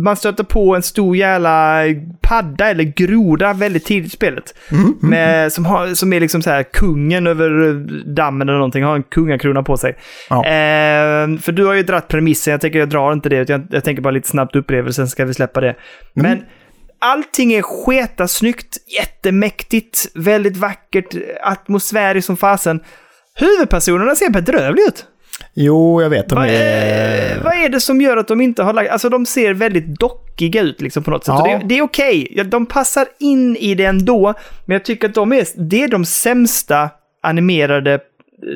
man stöter på en stor jävla padda eller groda väldigt tidigt i spelet. Mm, Med, som, har, som är liksom så här kungen över eh, dammen eller någonting, har en kungakrona på sig. Ja. Eh, för du har ju dratt premissen, jag tänker jag drar inte det, jag, jag tänker bara lite snabbt upplevelsen, ska vi släppa det. Men allting är sketa snyggt, jättemäktigt, väldigt vackert, atmosfäriskt som fasen. Huvudpersonerna ser bedrövliga ut. Jo, jag vet. De Vad är... vad är det som gör att de inte har lagt... Alltså de ser väldigt dockiga ut liksom på något sätt. Ja. Det, det är okej. Ja, De passar in i det ändå. Men jag tycker att de är, det är de sämsta animerade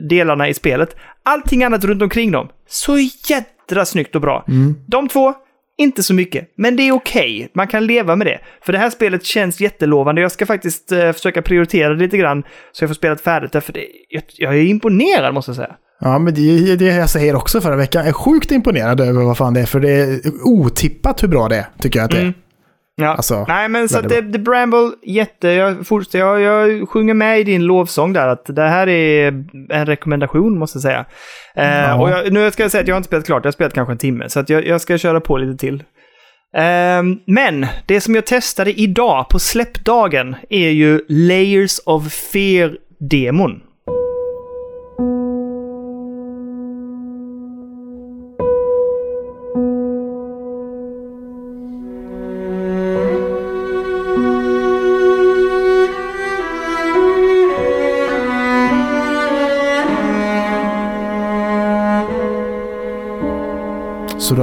delarna i spelet. Allting annat runt omkring dem, så jädra snyggt och bra. De två, inte så mycket. Men det är okej. Man kan leva med det. För det här spelet känns jättelovande. Jag ska faktiskt eh, försöka prioritera det lite grann så jag får spela färdigt. Därför det, jag, jag är imponerad måste jag säga. Ja, men det är det jag säger också förra veckan. Jag är sjukt imponerad över vad fan det är, för det är otippat hur bra det är, tycker jag att det är. Mm. Ja. Alltså, Nej, men så att det, The Bramble, jätte... Jag, fortsätter, jag, jag sjunger med i din lovsång där att det här är en rekommendation, måste jag säga. Eh, Ja. och jag, nu ska jag säga att jag har inte spelat klart, jag har spelat kanske en timme, så att jag, jag ska köra på lite till. Ehm, men det som jag testade idag på släppdagen är ju Layers of Fear-demon.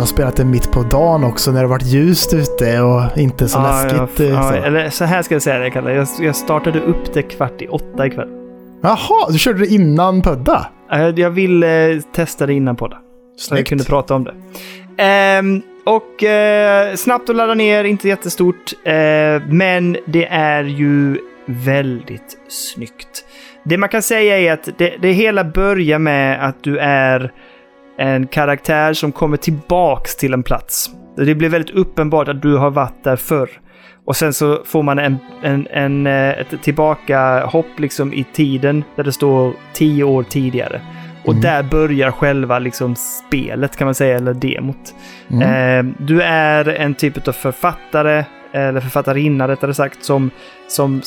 Har spelat det mitt på dagen också när det varit ljust ute och inte så läskigt. ja, eh, ja, så. eller så här ska jag säga det, Kalle. Jag, jag startade upp det kvart i åtta ikväll. Jaha, du körde det innan Pödda? Eh, Jag vill eh, testa det innan podden. Så jag Snyggt. kunde prata om det. Ehm, och eh, snabbt att ladda ner, inte jättestort. Eh, men det är ju väldigt snyggt. Det man kan säga är att det, det hela börjar med att du är en karaktär som kommer tillbaks till en plats. Det blir väldigt uppenbart att du har varit där förr. Och sen så får man en, en, en, eh, ett tillbaka-hopp liksom i tiden där det står tio år tidigare. Och Mm. där börjar själva liksom spelet kan man säga, eller demot. Mm. Eh, du är en typ av författare, eller författarinna rättare sagt, som, som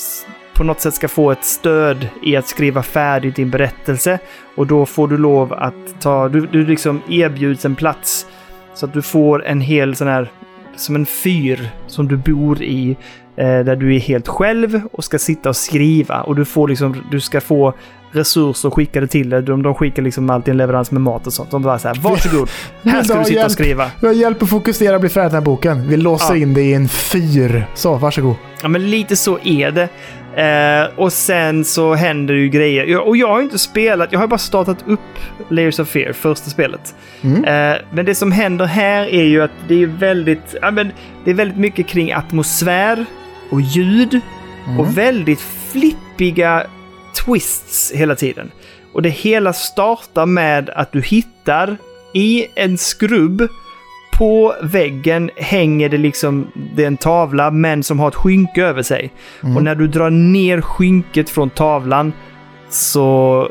på något sätt ska få ett stöd i att skriva färdigt din berättelse. Och då får du lov att ta, du, du liksom erbjuds en plats. Så att du får en hel sån här, som en fyr som du bor i. Eh, där du är helt själv och ska sitta och skriva. Och du får liksom, du ska få resurser skickade till dig. De, de skickar liksom alltid en leverans med mat och sånt. De bara så här, varsågod, här ska du du sitta och hjälp? skriva. Jag hjälper fokusera och bli färdig med den här boken. Vi låser Ja. in dig i en fyr. Så, varsågod. Ja, men lite så är det. Eh, och sen så händer ju grejer. Jag- Och jag har ju inte spelat, jag har bara startat upp Layers of Fear, första spelet. Mm. Eh, men det som händer här är ju att det är väldigt, ja, men det är väldigt mycket kring atmosfär och ljud Mm. och väldigt flippiga twists hela tiden. Och det hela startar med att du hittar i en skrubb på väggen hänger det liksom, det är en tavla men som har ett skynke över sig. Mm. Och när du drar ner skynket från tavlan så...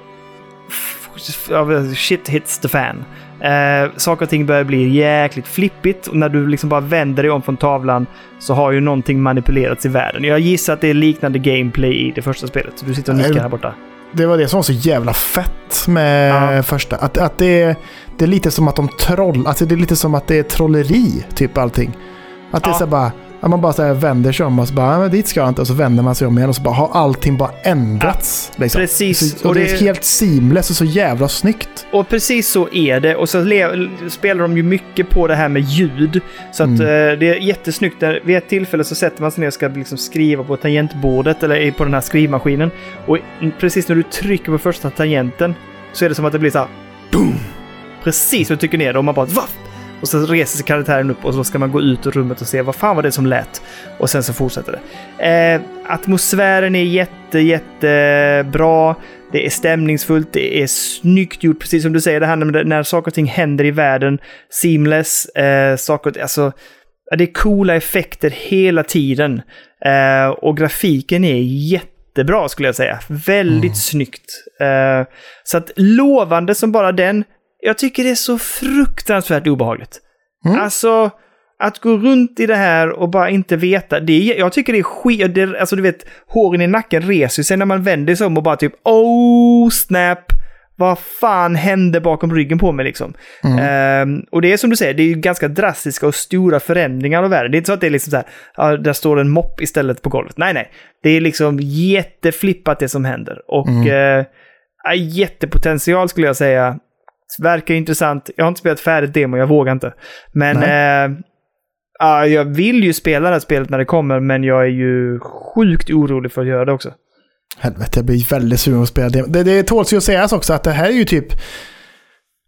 Shit hits the fan. Eh, saker och ting börjar bli jäkligt flippigt och när du liksom bara vänder dig om från tavlan så har ju någonting manipulerats i världen. Jag gissar att det är liknande gameplay i det första spelet. Så du sitter och nickar här borta. Det var det som var så jävla fett med Ja. första. Att, att det, det är lite som att de troll... Alltså det är lite som att det är trolleri, typ allting. Att det är Ja. så här bara... Att man bara så vänder sig om och så bara, "Ja, men dit ska jag inte. Och så vänder man sig om igen och så bara har allting bara ändrats. liksom. Precis. Så, och det är helt seamless och så jävla snyggt. Och precis så är det. Och så spelar de ju mycket på det här med ljud. Så att Mm. eh, det är jättesnyggt. Där, vid ett tillfälle så sätter man sig ner och ska liksom skriva på tangentbordet eller på den här skrivmaskinen. Och precis när du trycker på första tangenten så är det som att det blir så här... Boom! Precis när du trycker ner det och man bara... Vaff! Och så reser sig karaktären upp och så ska man gå ut ur rummet och se vad fan var det som lät. Och sen så fortsätter det. Eh, atmosfären är jätte, jättebra. Det är stämningsfullt, det är snyggt gjort, precis som du säger, det här när, när saker och ting händer i världen. Seamless, eh, saker, alltså, det är coola effekter hela tiden. Eh, och grafiken är jättebra skulle jag säga. Väldigt snyggt. Eh, så att lovande som bara den. Jag tycker det är så fruktansvärt obehagligt. Mm. Alltså, att gå runt i det här och bara inte veta. Det är, jag tycker det är skit. Det, alltså du vet, håren i nacken reser sig när man vänder sig om och bara typ oh snap. Vad fan hände bakom ryggen på mig liksom? Ehm, och det är som du säger, det är ju ganska drastiska och stora förändringar av världen. Det är inte så att det är liksom så här, ja, där står en mopp istället på golvet. Nej, nej. Det är liksom jätteflippat det som händer. Och eh, ja, jättepotential skulle jag säga. Verkar intressant. Jag har inte spelat färdigt demo, jag vågar inte. Men eh, ja, jag vill ju spela det här spelet när det kommer, men jag är ju sjukt orolig för att göra det också. Helvete, jag blir väldigt sugen på att spela det. Det, det tåls ju att sägas också att det här är ju typ...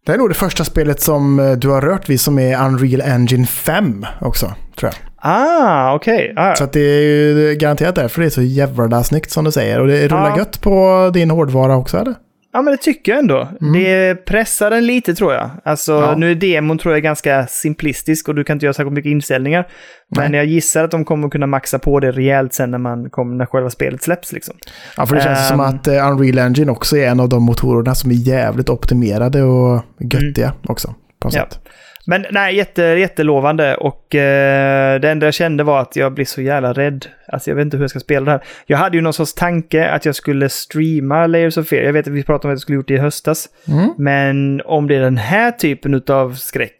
Det är nog det första spelet som eh, du har rört vid som är Unreal Engine 5 också, tror jag. Ah, okej. Ah, Så det är ju garanterat därför det är så jävla snyggt som du säger. Och det rullar Ja. gött på din hårdvara också, eller? Ja, men det tycker jag ändå. Det pressar den lite tror jag. Alltså, Ja. nu är demon tror jag ganska simplistisk och du kan inte göra särskilt mycket inställningar. Men Nej. jag gissar att de kommer kunna maxa på det rejält sen när, man kommer, när själva spelet släpps. Liksom. Ja, för det känns som Ehm. att eh, Unreal Engine också är en av de motorerna som är jävligt optimerade och göttiga också. På något Ja. sätt. Men nej, jätte, jättelovande och eh, det enda jag kände var att jag blir så jävla rädd. Alltså jag vet inte hur jag ska spela det här. Jag hade ju någon sorts tanke att jag skulle streama Layers of Fear. Jag vet att vi pratade om att jag skulle gjort det i höstas. Mm. Men om det är den här typen av skräck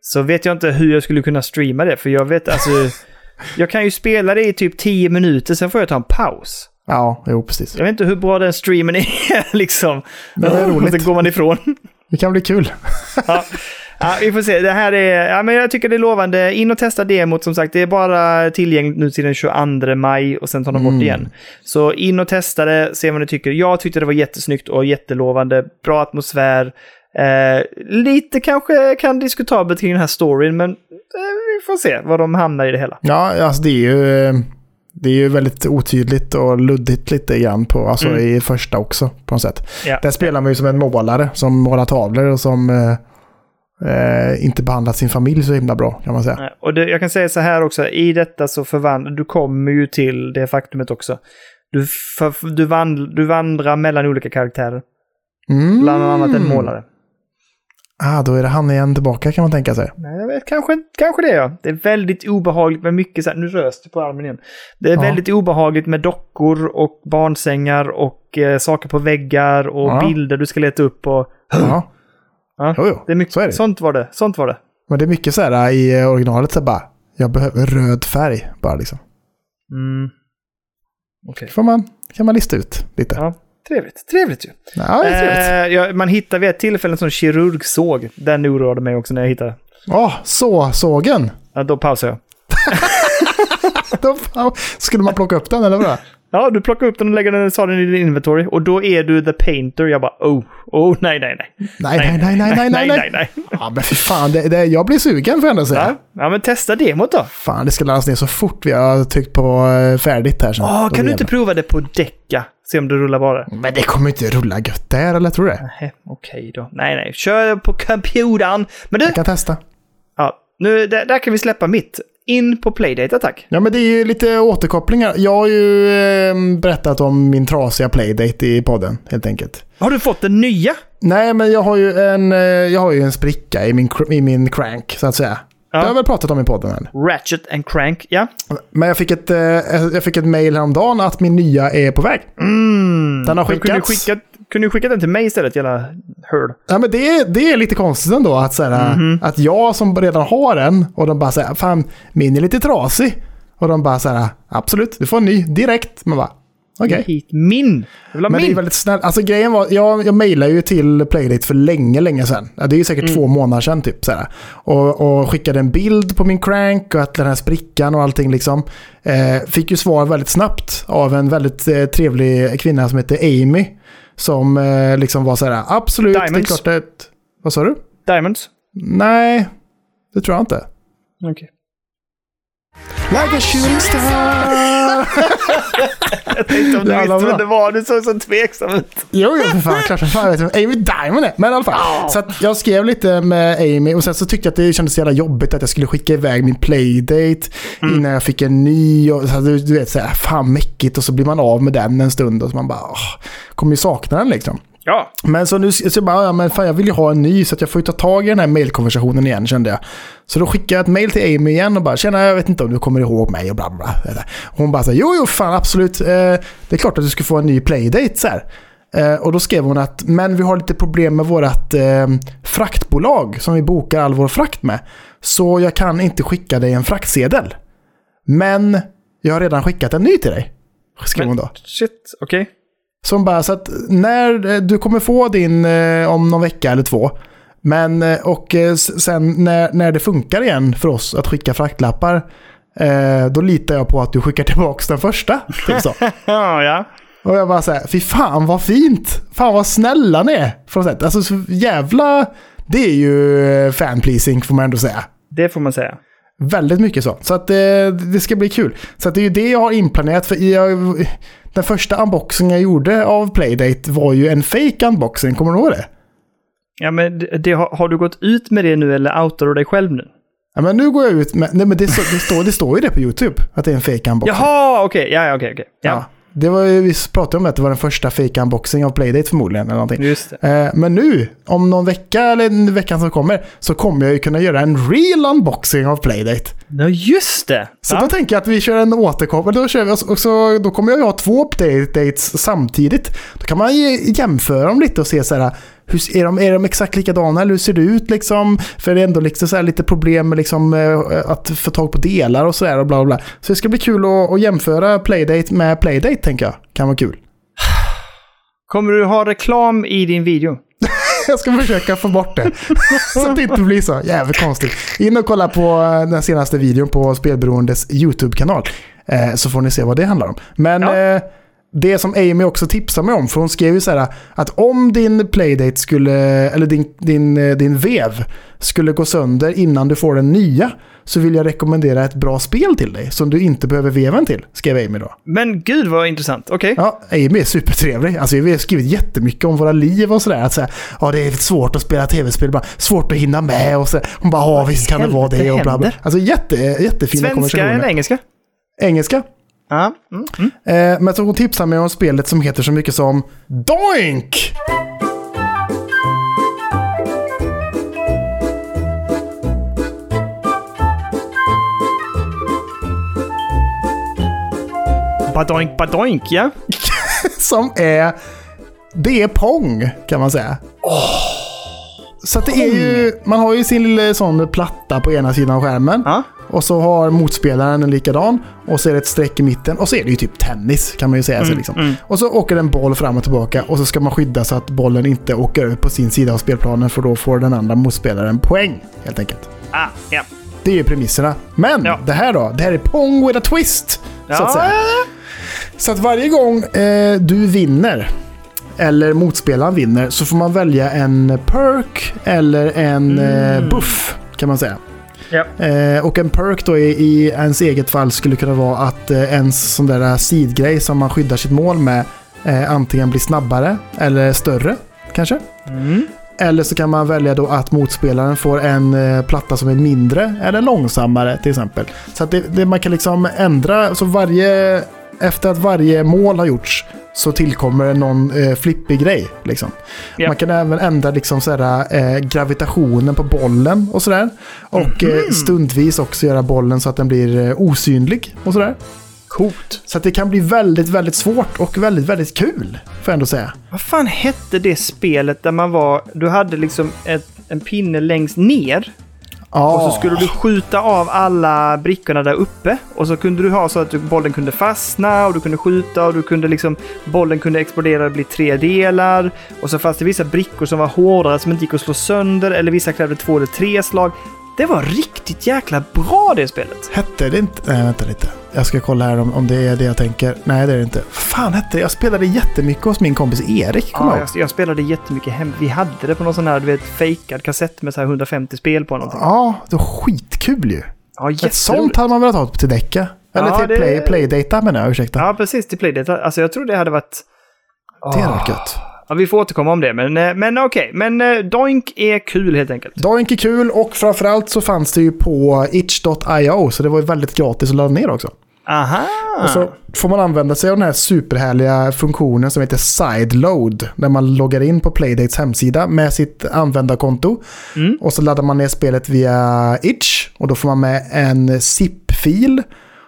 så vet jag inte hur jag skulle kunna streama det. För jag vet alltså... jag kan ju spela det i typ 10 minuter, sen får jag ta en paus. Ja, jo precis. Jag vet inte hur bra den streamen är liksom. Men det är roligt. Och så går man ifrån. Det kan bli kul. ja. Ja, vi får se. Det här är... Ja, men jag tycker det är lovande. In och testa demot som sagt. Det är bara tillgängligt nu till den 22 maj och sen tar de bort Mm. det igen. Så in och testa det, se vad ni tycker. Jag tyckte det var jättesnyggt och jättelovande. Bra atmosfär. Eh, lite kanske kan diskutabelt kring den här storyn, men eh, vi får se var de hamnar i det hela. Ja, alltså det är ju... eh, Det är ju väldigt otydligt och luddigt lite grann på, alltså Mm. i första också på något sätt. Ja. Där spelar man ju som en målare som målar tavlor och som eh, eh, inte behandlat sin familj så himla bra kan man säga. Och det, jag kan säga så här också, i detta så förvandlar du kommer ju till det faktumet också. Du, för, du, vandl, du vandrar mellan olika karaktärer, Mm. bland annat en målare. Ah, då är det han igen tillbaka kan man tänka sig. Nej, jag vet, kanske, kanske det ja. Det är väldigt obehagligt med mycket så här, nu rös du på armen igen. Det är Ja. väldigt obehagligt med dockor och barnsängar och eh, saker på väggar och Ja. bilder du ska leta upp och... Ja. Ja, Jo, jo. det är mycket, så är det. Sånt var det, sånt var det. Men det är mycket så här i eh, originalet så bara, jag behöver röd färg bara liksom. Mm. Okej. får man, kan man lista ut lite. Ja, trevligt. Trevligt ju. Ja, det är trevligt. Eh, ja, man hittar vid ett tillfälle en sån kirurgsåg. Den oroade mig också när jag hittade. Åh, så sågen. Ja, då pausar jag. Då skulle man plocka upp den eller vadå? Ja, du plockar upp den och lägger den, sa den i din inventory. Och då är du the painter. Jag bara, oh, oh, nej, nej, nej. Nej, nej, nej, nej, nej, nej, nej, nej. Ja, men för fan, det, det, jag blir sugen får jag ändå säga. Ja, ja, men testa demot då. Fan, det ska laddas ner så fort vi har tryckt på eh, färdigt här sen. Då kan du inte prova det på däcka? Se om det rullar bara. Men det kommer inte rulla gött där, eller tror du det? Nej, Okej då. Nej, nej. Kör på computern. Men du, Jag kan testa. ja, nu, där, där kan vi släppa mitt. In på Playdata, tack. Ja, men det är ju lite återkopplingar. Jag har ju eh, berättat om min trasiga playdate i podden, helt enkelt. Har du fått den nya? Nej, men jag har ju en, eh, jag har ju en spricka i min, i min crank, så att säga. Det har jag väl pratat om i podden än. Ratchet and Crank, ja. Men jag fick ett, eh, jag fick ett mail häromdagen att min nya är på väg. Mm. Den har Kunde du, skickats. skicka, kunde du skicka den till mig istället, jävla hörd? Ja, men det, är- det är lite konstigt ändå att, såhär, Mhm. att jag som redan har en och de bara säger fan min är lite trasig. Och de bara såhär absolut du får en ny direkt. Man bara okej. Hit min! Jag vill ha Men det är min! väldigt snällt. Alltså grejen var, jag, jag mejlade ju till Playdate för länge, länge sedan. Det är ju säkert Mm. två månader sedan typ. Såhär. Och, och skickade en bild på min crank och att den här sprickan och allting liksom. Eh, fick ju svar väldigt snabbt av en väldigt eh, trevlig kvinna som heter Amy. Som eh, liksom var såhär, absolut, Diamonds. det är klart det... Vad sa du? Diamonds? Nej, det tror jag inte. Okej. Like a shooting star! Jag tänkte om du visste vem det var. Du såg så tveksam ut. Jo, jo, för fan. Klart som fan jag vet vem Amy Diamond är. Men i alla fall. Så att jag skrev lite med Amy och sen så tyckte jag att det kändes så jävla jobbigt att jag skulle skicka iväg min playdate innan jag fick en ny. Och så, du, du vet, så här, fan mäckigt och så blir man av med den en stund och så man bara, åh, kommer ju sakna den liksom. Ja. Men så nu så jag bara, ja men fan jag vill ju ha en ny så att jag får ju ta tag i den här mailkonversationen igen kände jag. Så då skickade jag ett mail till Amy igen och bara, tjena jag vet inte om du kommer ihåg mig och bla bla bla. Hon bara, så här, jo jo fan absolut, eh, det är klart att du ska få en ny playdate så här. Eh, och då skrev hon att, men vi har lite problem med vårt eh, fraktbolag som vi bokar all vår frakt med. Så jag kan inte skicka dig en fraktsedel. Men jag har redan skickat en ny till dig. Skrev hon då. Shit, okej. Som bara så att när eh, du kommer få din eh, om någon vecka eller två. Men eh, och sen när, när det funkar igen för oss att skicka fraktlappar. Då litar jag på att du skickar tillbaka den första. Typ så. Ja, ja. Och jag bara säger, fy fan vad fint. Fan vad snälla ni är. Alltså så jävla, det är ju fan-pleasing får man ändå säga. Det får man säga. Väldigt mycket så. Så att eh, det ska bli kul. Så att det är ju det jag har inplanerat. För jag, den första unboxingen jag gjorde av Playdate var ju en fake unboxing. Kommer du ihåg det? Ja, men det, det, har, du gått ut med det nu eller outar du dig själv nu? Ja, men nu går jag ut med... Nej, men det, står- det, står, det står ju det på YouTube. Att det är en fake unboxing. Jaha, okej. Ja, ja, okej, okej. Ja. Ja, Det var vi pratade om att det var den första fake unboxing av Playdate förmodligen. Eller någonting. Eh, men nu, om någon vecka eller en veckan som kommer, så kommer jag ju kunna göra en real unboxing av Playdate. Ja, just det! Så ja. då tänker jag att vi kör en återkoppling. Då, kör vi, och så, då kommer jag ju ha två updates samtidigt. Då kan man jämföra dem lite och se så här, hur, är, de, är de exakt likadana eller hur ser det ut liksom? För det är ändå liksom så lite problem med liksom, eh, att få tag på delar och sådär och bla bla bla. Så det ska bli kul att, att jämföra Playdate med Playdate tänker jag. Kan vara kul. Kommer du ha reklam i din video? Jag ska försöka få bort det. så att det inte blir så jävligt konstigt. In och kolla på eh, den senaste videon på Spelberoendes YouTube-kanal. Eh, så får ni se vad det handlar om. Men Ja. eh, det som Amy också tipsade mig om, för hon skrev ju så här att om din playdate skulle, eller din, din, eh, din vev skulle gå sönder innan du får den nya så vill jag rekommendera ett bra spel till dig som du inte behöver veven till, skrev Amy då. Men gud vad intressant. Okej. Ja, Amy är supertrevlig. Alltså, vi har skrivit jättemycket om våra liv och sådär. Att säga, ja, det är svårt att spela tv-spel, bara, svårt att hinna med och så. Hon bara, ja visst kan det vara det och bla bla. Alltså jätte, jättefina Svenska konversationer. eller engelska? Engelska. Ja. Mm. Mm. Eh, men så hon tipsade mig om spelet som heter så mycket som Doink! Badoink, badoink, ja. Som är... Det är Pong, kan man säga. så att det är ju... Man har ju sin lilla sån platta på ena sidan av skärmen. Ja. Och så har motspelaren en likadan. Och så är det ett streck i mitten. Och så är det ju typ tennis kan man ju säga. så liksom. mm. Och så åker en boll fram och tillbaka. Och så ska man skydda så att bollen inte åker över på sin sida av spelplanen. För då får den andra motspelaren poäng. Helt enkelt. Ah, ja. Det är ju premisserna. Men Ja. det här då? Det här är Pong with a twist. Så att säga. Så att varje gång eh, du vinner, eller motspelaren vinner, så får man välja en perk eller en eh, buff, kan man säga. Ja. Eh, och en perk då i, i ens eget fall skulle kunna vara att eh, en sån där sidgrej som man skyddar sitt mål med eh, antingen blir snabbare eller större, kanske. Mm. Eller så kan man välja då att motspelaren får en eh, platta som är mindre eller långsammare till exempel. Så att det, det, man kan liksom ändra, så varje, efter att varje mål har gjorts så tillkommer någon eh, flippig grej. Liksom. Ja. Man kan även ändra liksom sådär, eh, gravitationen på bollen och sådär. Och eh, stundvis också göra bollen så att den blir eh, osynlig och sådär. Coolt. Så det kan bli väldigt, väldigt svårt och väldigt, väldigt kul. Får jag ändå säga. Vad fan hette det spelet där man var... Du hade liksom ett, en pinne längst ner. Ja. Och så skulle du skjuta av alla brickorna där uppe. Och så kunde du ha så att du- bollen kunde fastna och du kunde skjuta och du kunde liksom... Bollen kunde explodera och bli tre delar. Och så fanns det vissa brickor som var hårdare som inte gick att slå sönder. Eller vissa krävde två eller tre slag. Det var riktigt jäkla bra det spelet. Hette det inte... Nej, vänta lite. Jag ska kolla här om, om det är det jag tänker. Nej, det är det inte. Fan hette det? Jag spelade jättemycket hos min kompis Erik, kommer Ja, jag jag, spelade jättemycket hem. Vi hade det på någon sån här, du vet, fejkad kassett med så här 150 spel på någonting. Ja, det var skitkul ju. Ja, Ett sånt hade man velat ha till Decca. Eller Ja, till det- play, Playdata menar jag, ursäkta. Ja, precis. Till Playdate. Alltså, jag tror det hade varit... Det hade varit gött. Ja, vi får återkomma om det, men, eh, men okej. Men eh, Doink är kul helt enkelt. Doink är kul och framförallt så fanns det ju på itch.io så det var ju väldigt gratis att ladda ner också. Aha! Och så får man använda sig av den här superhärliga funktionen som heter sideload. Där man loggar in på Playdates hemsida med sitt användarkonto. Mm. Och så laddar man ner spelet via itch. Och då får man med en zip-fil.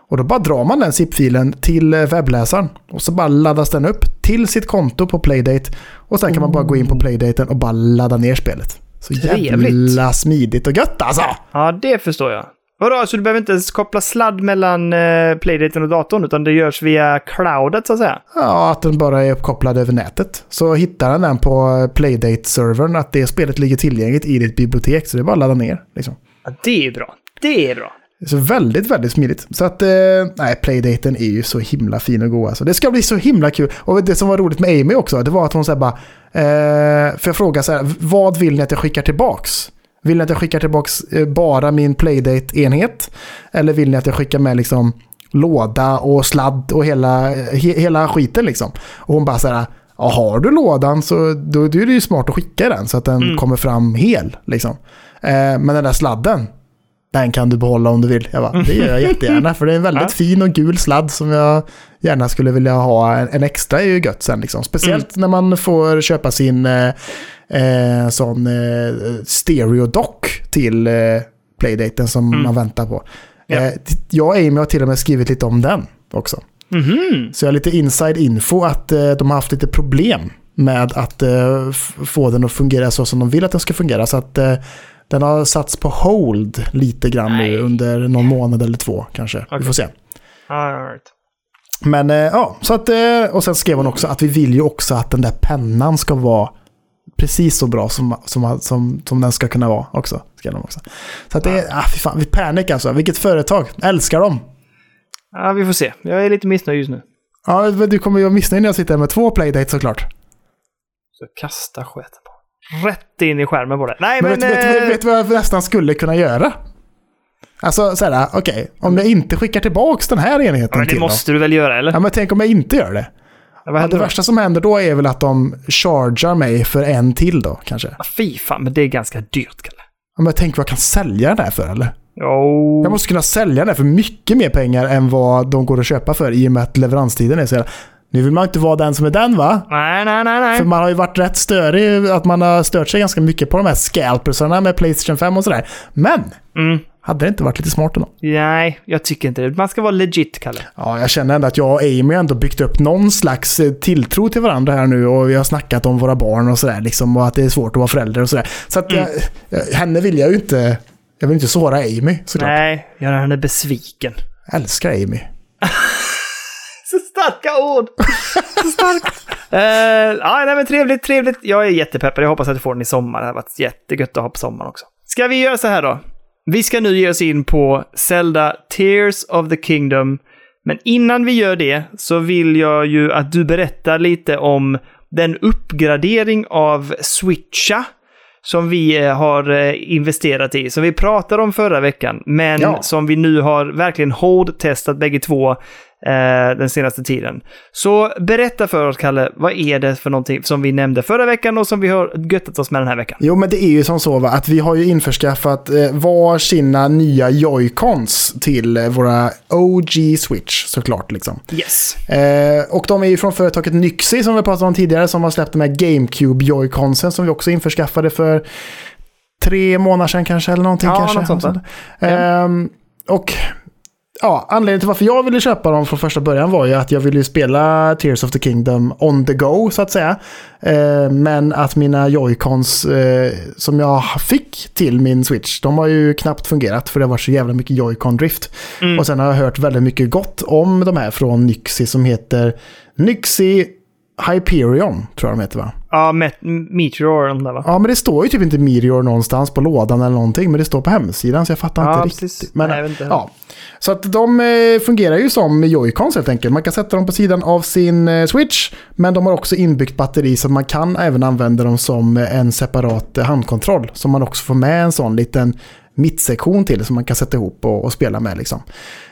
Och då bara drar man den zip-filen till eh, webbläsaren. Och så bara laddas den upp till sitt konto på Playdate. Och sen kan man bara gå in på Playdaten och bara ladda ner spelet. Så Trevligt. jävla smidigt och gött alltså! Ja, det förstår jag. Vadå, så du behöver inte ens koppla sladd mellan eh, Playdaten och datorn, utan det görs via cloudet så att säga? Ja, att den bara är uppkopplad över nätet. Så hittar den den på Playdate-servern, att det spelet ligger tillgängligt i ditt bibliotek. Så det är bara att ladda ner. Liksom. Ja, det är bra. Det är bra. Så väldigt, väldigt smidigt. Så att, eh, nej, Playdaten är ju så himla fin och god alltså. Det ska bli så himla kul. Och det som var roligt med Amy också, det var att hon säger bara, eh, för jag frågade så här, vad vill ni att jag skickar tillbaks? Vill ni att jag skickar tillbaks eh, bara min Playdate-enhet? Eller vill ni att jag skickar med liksom låda och sladd och hela, he, hela skiten liksom? Och hon bara så här, ja, har du lådan så då, då är det ju smart att skicka den så att den kommer fram hel liksom. Eh, men den där sladden, den kan du behålla om du vill. Jag bara, det gör jag jättegärna för det är en väldigt fin och gul sladd som jag gärna skulle vilja ha. En, en extra är ju gött sen liksom. Speciellt när man får köpa sin eh, eh, sån eh, stereo dock till eh, Playdaten som man väntar på. Ja. Eh, jag och Amy har till och med skrivit lite om den också. Mhm. Så jag har lite inside info att eh, de har haft lite problem med att eh, få den att fungera så som de vill att den ska fungera. Så att eh, den har satts på hold lite grann Nej. nu under någon månad eller två kanske. Vi Okej. får se. All right. Men eh, ja, så att, eh, och sen skrev hon också att vi vill ju också att den där pennan ska vara precis så bra som, som, som, som den ska kunna vara också. Skrev de också. Så att det är, ah, fy fan, vi Panic alltså. Vilket företag. Älskar dem. Ja, vi får se. Jag är lite missnöjd just nu. Ja, men du kommer ju vara missnöjd när jag sitter här med två playdates såklart. Så kasta skiten på. Rätt in i skärmen på det. Nej, Men, men... vet, vet, eh, vet, vet du vad jag nästan skulle kunna göra? Alltså såhär, okej, om jag inte skickar tillbaks den här enheten ja, men det till måste du väl göra, eller? dem. Ja, men tänk om jag inte gör det. Ja, det värsta som händer då är väl att de chargar mig för en till då, kanske. Ja, Fy fan, men det är ganska dyrt, Kalle. Ja, men tänk vad jag kan sälja den här för, eller? Jo. Jag måste kunna sälja den här för mycket mer pengar än vad de går att köpa för i och med att leveranstiden är så jävla... Nu vill man inte vara den som är den va? Nej, nej, nej, nej. För man har ju varit rätt störig, att man har stört sig ganska mycket på de här scalpersarna med Playstation 5 och sådär. Men! Mm. Hade det inte varit lite smart ändå? Nej, jag tycker inte det. Man ska vara legit, Kalle. Ja, jag känner ändå att jag och Amy ändå byggt upp någon slags eh, tilltro till varandra här nu och vi har snackat om våra barn och sådär liksom och att det är svårt att vara förälder och sådär. Så att jag, jag, henne vill jag ju inte, jag vill inte såra Amy såklart. Nej, göra henne besviken. Jag älskar Amy. Starka ord! Starkt. uh, ja, nej, men trevligt, trevligt. Jag är jättepeppad. Jag hoppas att du får den i sommar. Det har varit jättegött att ha på sommaren också. Ska vi göra så här då? Vi ska nu ge oss in på Zelda Tears of the Kingdom. Men innan vi gör det så vill jag ju att du berättar lite om den uppgradering av Switcha som vi eh, har eh, investerat i, som vi pratade om förra veckan, men Ja. som vi nu har verkligen hårdtestat bägge två eh, den senaste tiden. Så berätta för oss, Kalle, vad är det för någonting som vi nämnde förra veckan och som vi har göttat oss med den här veckan? Jo, men det är ju som så va, att vi har ju införskaffat eh, var sina nya Joy-Cons till eh, våra OG Switch såklart liksom. Yes. Eh, och de är ju från företaget Nyxi som vi pratade om tidigare som har släppt de här GameCube Joy-Consen som vi också införskaffade för tre månader sedan kanske eller någonting Ja, kanske. något sånt, sånt. Ehm, och ja, anledningen till varför jag ville köpa dem från första början var ju att jag ville spela Tears of the Kingdom on the go så att säga. Eh, men att mina Joy-Cons eh, som jag fick till min Switch, de har ju knappt fungerat för det varit så jävla mycket Joy-Con-drift. Mm. Och sen har jag hört väldigt mycket gott om de här från Nyxi som heter Nyxi Hyperion, tror jag de heter va? Ja, Met Meteor där va? Ja, men det står ju typ inte Meteor någonstans på lådan eller någonting, men det står på hemsidan så jag fattar Ja, inte precis. riktigt. Men, Nej, inte. ja. Så att de eh, fungerar ju som Joy-Cons helt enkelt. Man kan sätta dem på sidan av sin eh, Switch, men de har också inbyggt batteri så att man kan även använda dem som eh, en separat handkontroll. Så man också får med en sån liten mittsektion till som man kan sätta ihop och, och spela med. Liksom.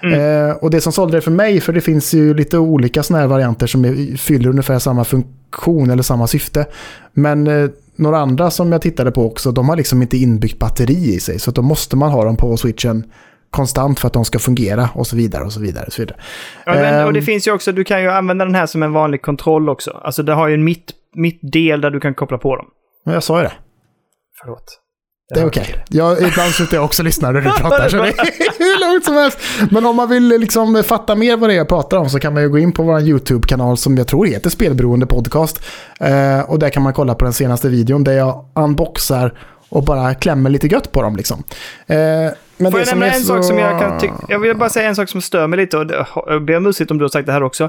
Mm. Eh, och det som sålde det för mig, för det finns ju lite olika sådana här varianter som är, fyller ungefär samma funktion eller samma syfte. Men eh, några andra som jag tittade på också, de har liksom inte inbyggt batteri i sig. Så då måste man ha dem på switchen konstant för att de ska fungera och så vidare och så vidare. Och så vidare. Ja, men, och det Ehm. finns ju också, du kan ju använda den här som en vanlig kontroll också. Alltså det har ju en mitt, mittdel där du kan koppla på dem. Men jag sa ju det. Förlåt. Det är okej. Jag, ibland slutar jag också lyssna när du pratar, så det är hur lugnt som helst. Men om man vill liksom fatta mer vad det är jag pratar om så kan man ju gå in på vår YouTube-kanal som jag tror heter Spelberoende Podcast. Eh, och där kan man kolla på den senaste videon där jag unboxar och bara klämmer lite gött på dem liksom. Eh, men Får det jag nämna är en så... sak som jag kan tycka... Jag vill bara säga en sak som stör mig lite och jag ber om ursäkt om du har sagt det här också.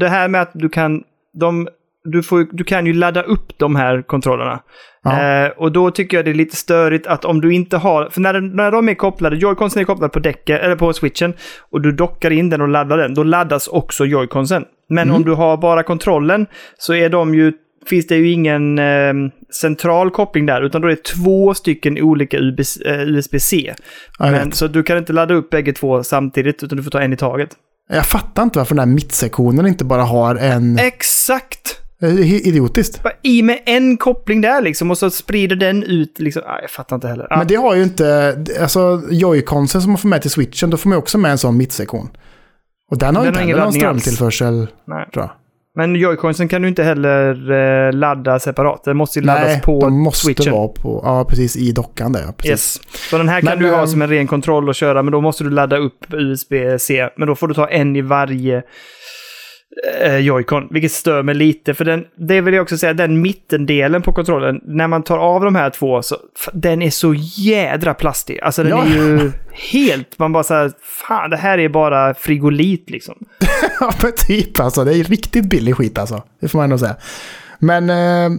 Det här med att du kan... De, du, får, du kan ju ladda upp de här kontrollerna. Ja. Eh, och då tycker jag det är lite störigt att om du inte har... För när, när de är kopplade, joyconsen är kopplade på däcket, eller på switchen, och du dockar in den och laddar den, då laddas också joyconsen. Men Mm. om du har bara kontrollen så är de ju finns det ju ingen eh, central koppling där, utan då är det två stycken olika USB, eh, USB-C. Men, vet. så du kan inte ladda upp bägge två samtidigt, utan du får ta en i taget. Jag fattar inte varför den här mittsektionen inte bara har en... Exakt! Idiotiskt. Bara I med en koppling där liksom, och så sprider den ut liksom. Ah, jag fattar inte heller. Ah, Men det har ju inte, alltså Joy-Consen som man får med till switchen, då får man också med en sån mittsektion. Och den har Den inte har heller någon strömtillförsel, nej. tror jag. Men joyconsen kan du inte heller eh, ladda separat. Den måste ju laddas Nej, på de måste switchen. vara på, ja precis, i dockan där. Precis. Yes. Så den här kan Men, du ha ehm, som en ren kontroll och köra, men då måste du ladda upp USB-C. Men då får du ta en i varje eh, Joy-Con, vilket stör mig lite. För den, det vill jag också säga, den mittendelen på kontrollen, när man tar av de här två, så, den är så jädra plastig. Alltså den Ja. är ju helt, man bara säger fan det här är bara frigolit liksom. Ja, men typ alltså. Det är riktigt billig skit alltså. Det får man ändå säga. Men, eh,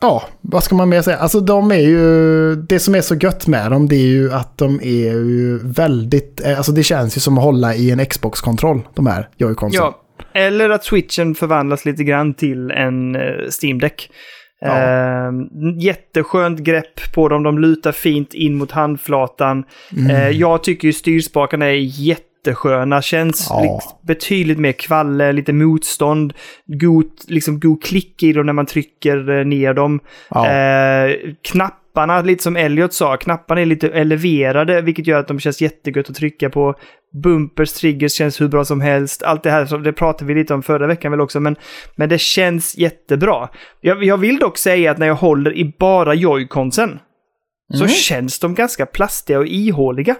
ja, vad ska man mer säga? Alltså de är ju, det som är så gött med dem det är ju att de är ju väldigt, eh, alltså det känns ju som att hålla i en Xbox-kontroll, de här Joy-Consen. Ja, Eller att switchen förvandlas lite grann till en eh, Steam Deck. Ja. Eh, jätteskönt grepp på dem, de lutar fint in mot handflatan. Mm. Eh, jag tycker ju styrspakarna är jättesköna, känns Ja. likt- betydligt mer kvalle, lite motstånd, god, liksom god klick i dem när man trycker eh, ner dem. Ja. Eh, knapparna, lite som Elliot sa, knapparna är lite eleverade, vilket gör att de känns jättegött att trycka på. Bumpers, triggers känns hur bra som helst. Allt det här, det pratade vi lite om förra veckan väl också, men, men det känns jättebra. Jag, jag vill dock säga att när jag håller i bara joyconsen så känns de ganska plastiga och ihåliga.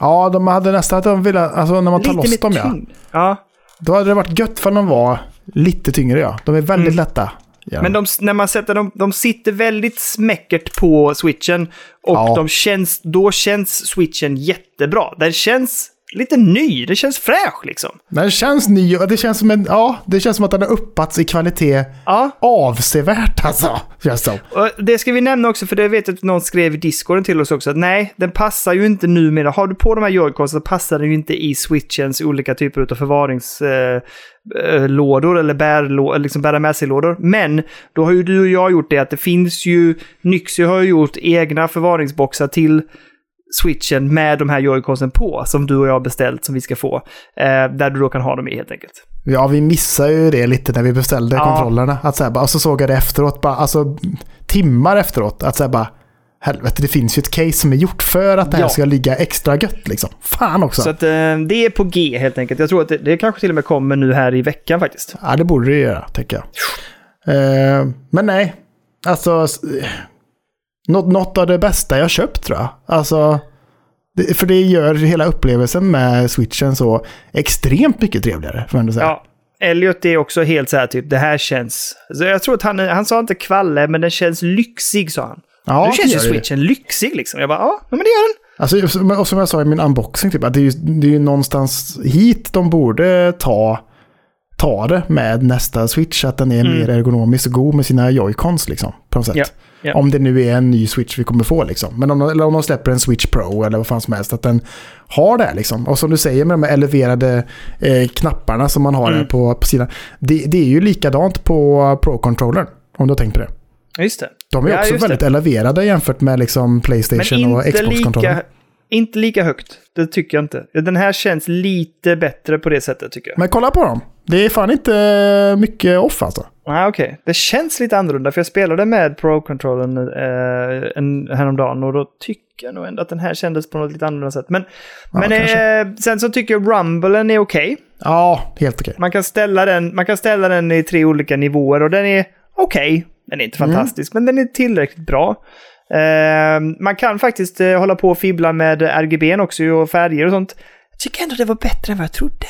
ja, de hade nästan att de ville, alltså när man tar Lite loss dem ja. Ja, Då hade det varit gött för de var lite tyngre ja. De är väldigt lätta. Ja. Men de, när man sätter dem, de sitter väldigt smäckert på switchen och Ja. de känns, då känns switchen jättebra. Den känns lite ny, det känns fräsch liksom. Det känns ny och det känns som en, ja, det känns som att den har uppats i kvalitet Ja, avsevärt alltså. Känns som. och det ska vi nämna också, för det vet jag att någon skrev i discorden till oss också, att nej, den passar ju inte numera. Har du på de här joycons så passar den ju inte i switchens olika typer av förvaringslådor eh, lådor eller bärlå, liksom bära med sig-lådor. Men då har ju du och jag gjort det att det finns ju, Nyxy har ju gjort egna förvaringsboxar till switchen med de här joyconsen på, som du och jag har beställt, som vi ska få. Eh, där du då kan ha dem i helt enkelt. Ja, vi missade ju det lite när vi beställde Ja. kontrollerna. Att så här, bara, och så såg jag det efteråt, bara, alltså timmar efteråt, att så här, bara helvete, det finns ju ett case som är gjort för att det här Ja. ska ligga extra gött liksom. Fan också. Så att, eh, det är på G helt enkelt. Jag tror att det, det kanske till och med kommer nu här i veckan faktiskt. Ja, det borde det göra, tänker jag. Eh, men nej, alltså... Något, något av det bästa jag köpt tror jag. Alltså... Det, för det gör hela upplevelsen med switchen så extremt mycket trevligare, får jag ändå säga. Ja. Elliot är också helt så här typ, det här känns... Så jag tror att han, han sa inte kvalle, men den känns lyxig sa han. Ja, nu känns ju det. switchen lyxig liksom. Jag bara, ja, men det gör den. Alltså, och som jag sa i min unboxing, typ, att det är ju, det är ju någonstans hit de borde ta, ta det med nästa switch. Att den är Mm. mer ergonomisk och god med sina joycons liksom, på något sätt. Ja, ja. Om det nu är en ny switch vi kommer få liksom. Men om, eller om de släpper en switch pro eller vad fan som helst. Att den har det liksom. Och som du säger med de här eleverade eh, knapparna som man har Mm. på, på sidan. Det, det är ju likadant på Pro-controllern. Om du har tänkt på det. Just det. De är Ja, också väldigt det. eleverade jämfört med liksom Playstation och Xbox-kontrollen. lika, inte lika högt. Det tycker jag inte. Den här känns lite bättre på det sättet tycker jag. Men kolla på dem. Det är fan inte mycket off alltså. Ah, Okej, det känns lite annorlunda för jag spelade med Pro-controllen eh, en- häromdagen och då tycker jag nog ändå att den här kändes på något lite annorlunda sätt. Men, Ja, men eh, sen så tycker jag Rumblen är okej. Ja, helt okej. Man, kan ställa den, man kan ställa den i tre olika nivåer och den är okej. Den är inte Mm. fantastisk, men den är tillräckligt bra. Eh, man kan faktiskt eh, hålla på och fibbla med RGB också och färger och sånt. Jag tycker ändå det var bättre än vad jag trodde.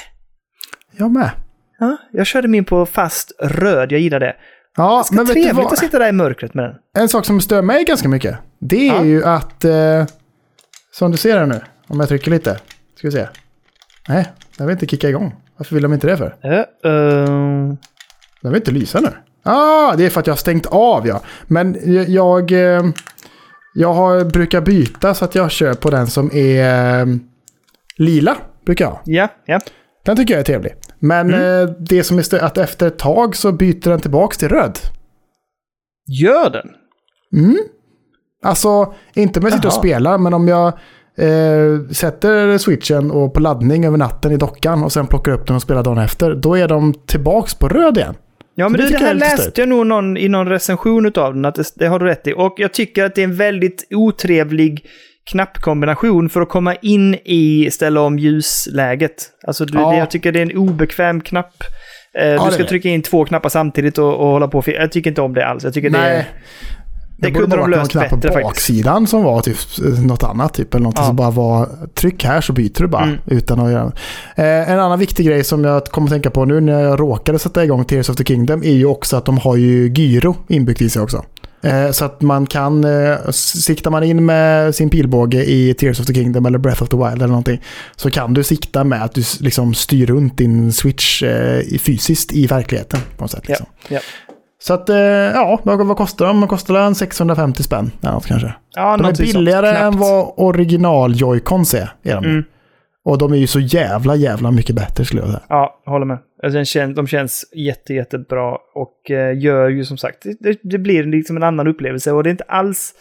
Jag med. Ja, jag körde min på fast röd, jag gillar det. Ja, Ganska men vet du trevligt vad? att sitta där i mörkret med den. En sak som stör mig ganska mycket. Det är Ja. ju att... Eh, som du ser här nu. Om jag trycker lite. Ska vi se. Nej, den vill inte kicka igång. Varför vill de inte det för? Uh-oh. Den vill inte lysa nu. Ah, det är för att jag har stängt av ja. Men jag... Jag, eh, har, brukar byta så att jag kör på den som är eh, lila. Brukar jag. Ja, ja. Den tycker jag är trevlig. Men Mm. eh, det som är att efter ett tag så byter den tillbaks till röd. Gör den? Alltså, inte om jag sitter och spelar, men om jag eh, sätter switchen och på laddning över natten i dockan och sen plockar upp den och spelar dagen efter, då är de tillbaks på röd igen. Ja, men det du, det här är läste jag nog någon, i någon recension av den, att det, det har du rätt i. Och jag tycker att det är en väldigt otrevlig knappkombination för att komma in i ställa om ljusläget. Alltså, du, Ja. det, jag tycker det är en obekväm knapp. Eh, det du är ska trycka in två knappar samtidigt och, och hålla på. Jag tycker inte om det alls. Jag tycker det, Nej. Det kunde de löst på bättre faktiskt. baksidan som var typ eh, något annat. Typ, eller något Ja. som bara var tryck här så byter du bara. Mm. Utan att göra. Eh, en annan viktig grej som jag kommer att tänka på nu när jag råkade sätta igång Tears of the Kingdom är ju också att de har ju gyro inbyggt i sig också. Eh, så att man kan, eh, siktar man in med sin pilbåge i Tears of the Kingdom eller Breath of the Wild eller någonting så kan du sikta med att du liksom styr runt din switch eh, fysiskt i verkligheten på något sätt. Liksom. Ja. Så att, eh, ja, vad, kostar de? De kostar en 650 spänn eller något kanske. Ja, De är billigare än vad original Joy-Cons är. är de. Mm. Och de är ju så jävla, jävla mycket bättre skulle jag säga. Ja, håller med. Alltså, de känns jätte, jättebra och eh, gör ju som sagt, det, det blir liksom en annan upplevelse och det är inte alls...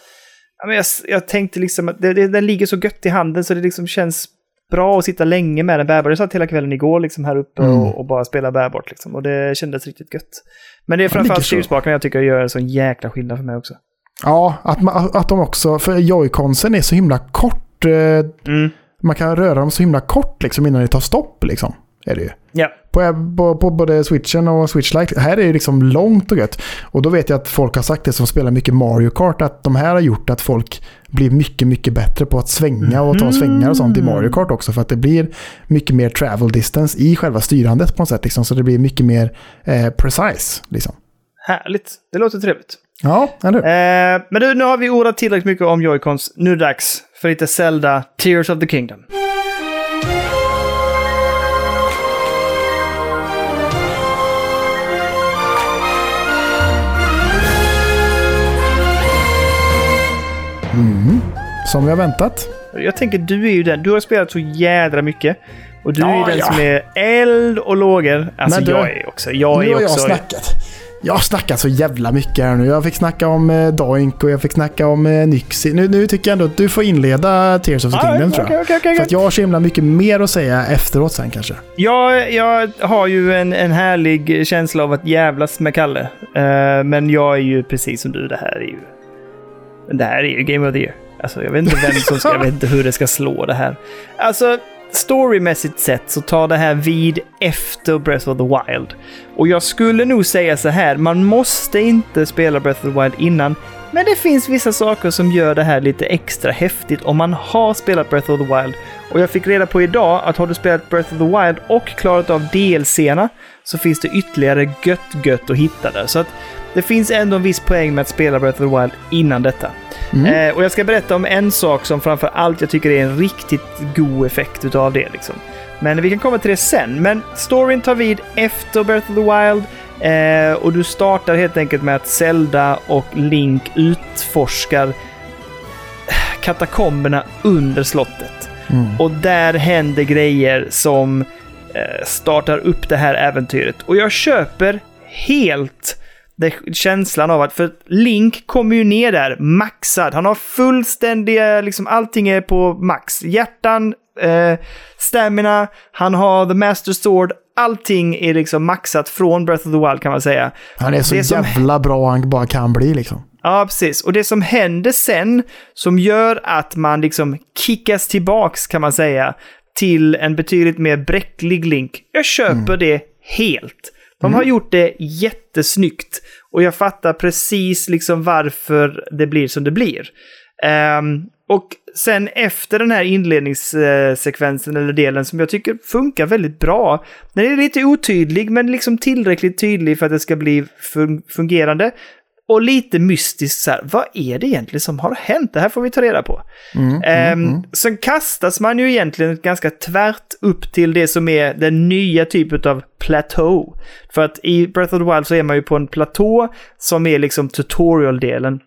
Jag, jag tänkte liksom att det, det, den ligger så gött i handen så det liksom känns bra att sitta länge med den bärbart. Jag satt hela kvällen igår liksom här uppe Mm. och, och bara spela bärbart liksom och det kändes riktigt gött. Men det är framförallt styrspakarna jag tycker gör en sån jäkla skillnad för mig också. Ja, att, man, att de också, för joyconsen är så himla kort. Eh, Mm. man kan röra dem så himla kort liksom innan det tar stopp liksom. Är det ju. Ja. På, på, både switchen och switch Lite. Här är det liksom långt och gött. Och då vet jag att folk har sagt det som spelar mycket Mario Kart. Att de här har gjort att folk blir mycket, mycket bättre på att svänga och ta svängar och sånt i Mario Kart också. För att det blir mycket mer travel distance i själva styrandet på något sätt. Liksom, så det blir mycket mer eh, precise. Liksom. Härligt. Det låter trevligt. Ja, eller? Eh, men du, nu har vi ordat tillräckligt mycket om Joy-Cons. Nu är det dags för lite Zelda Tears of the Kingdom. Som vi har väntat. Jag tänker, du är ju den. Du har spelat så jädra mycket. Och du är Ja, ju den ja. som är eld och lågor. Alltså du- jag är också. Jag nu är har jag också... snackat. Jag har snackat så jävla mycket här nu. Jag fick snacka om eh, Doink och jag fick snacka om eh, Nyxi. Nu, nu tycker jag ändå att du får inleda Tears of the Ah, Kingdom tror okej, jag. okej, okej, För att jag har så himla mycket mer att säga efteråt sen kanske. Jag, jag har ju en, en härlig känsla av att jävlas med Kalle. Eh, men jag är ju precis som du. Det här är ju... Det här är ju Game of the Year. Alltså, jag vet inte vem som ska... Jag vet inte hur det ska slå det här. Alltså, storymässigt sett så tar det här vid efter Breath of the Wild. Och jag skulle nog säga så här, man måste inte spela Breath of the Wild innan. Men det finns vissa saker som gör det här lite extra häftigt om man har spelat Breath of the Wild. Och jag fick reda på idag att har du spelat Breath of the Wild och klarat av DLC-erna så finns det ytterligare gött gött att hitta där. Så att det finns ändå en viss poäng med att spela Breath of the Wild innan detta. Eh, och jag ska berätta om en sak som framför allt jag tycker är en riktigt god effekt utav det. Liksom. Men vi kan komma till det sen. Men storyn tar vid efter Breath of the Wild. Eh, och du startar helt enkelt med att Zelda och Link utforskar katakomberna under slottet. Och där händer grejer som eh, startar upp det här äventyret. Och jag köper helt det, känslan av att, för Link kommer ju ner där maxad. Han har fullständiga, liksom allting är på max. Hjärtan, eh, stamina, han har the master sword. Allting är liksom maxat från Breath of the Wild kan man säga. Han är så Det som- jävla bra han bara kan bli liksom. Ja, precis. Och det som händer sen, som gör att man liksom kickas tillbaks kan man säga, till en betydligt mer bräcklig Link. Jag köper det helt. De har gjort det jättesnyggt. Och jag fattar precis liksom varför det blir som det blir. Ehm, och sen efter den här inledningssekvensen eller delen som jag tycker funkar väldigt bra. Den är lite otydlig men liksom tillräckligt tydlig för att det ska bli fun- fungerande. Och lite mystiskt så här, vad är det egentligen som har hänt? Det här får vi ta reda på. Ehm, Sen kastas man ju egentligen ganska tvärt upp till det som är den nya typen av platå. För att i Breath of the Wild så är man ju på en platå som är liksom tutorial-delen.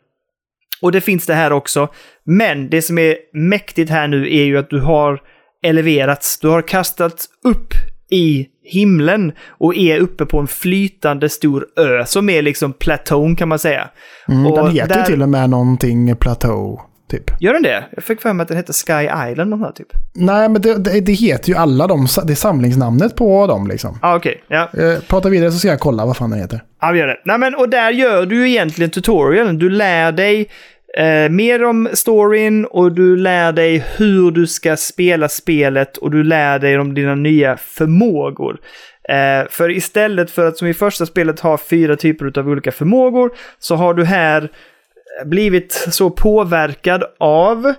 Och det finns det här också. Men det som är mäktigt här nu är ju att du har eleverats. Du har kastats upp i himlen och är uppe på en flytande stor ö som är liksom platån kan man säga. Mm, och den heter ju där- till och med någonting Plateau, typ. Gör den det? Jag fick för mig att den hette Sky Island här typ. Nej, men det, det, det heter ju alla de, det är samlingsnamnet på dem liksom. Ah, okej. Ja. Eh, prata vidare så ska jag kolla vad fan den heter. Ja, vi gör det. Nej, men, och där gör du ju egentligen tutorialen. Du lär dig eh, mer om storyn och du lär dig hur du ska spela spelet och du lär dig om dina nya förmågor. Eh, för istället för att som i första spelet ha fyra typer av olika förmågor så har du här blivit så påverkad av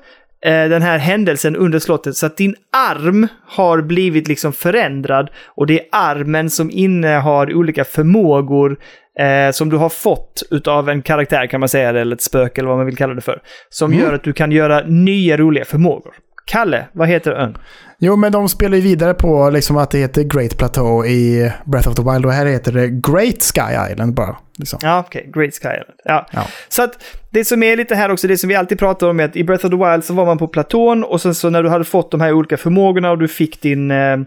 den här händelsen under slottet så att din arm har blivit liksom förändrad och det är armen som innehar olika förmågor eh, som du har fått utav en karaktär kan man säga, eller ett spöke eller vad man vill kalla det för. Som gör att du kan göra nya roliga förmågor. Kalle, vad heter ön? Jo, men de spelar ju vidare på liksom att det heter Great Plateau i Breath of the Wild och här heter det Great Sky Island bara. Liksom. Ja, okej. Okay. Great Sky Island. Ja. Ja. Så att det som är lite här också, det som vi alltid pratar om är att i Breath of the Wild så var man på platån och sen så när du hade fått de här olika förmågorna och du fick din... Eh,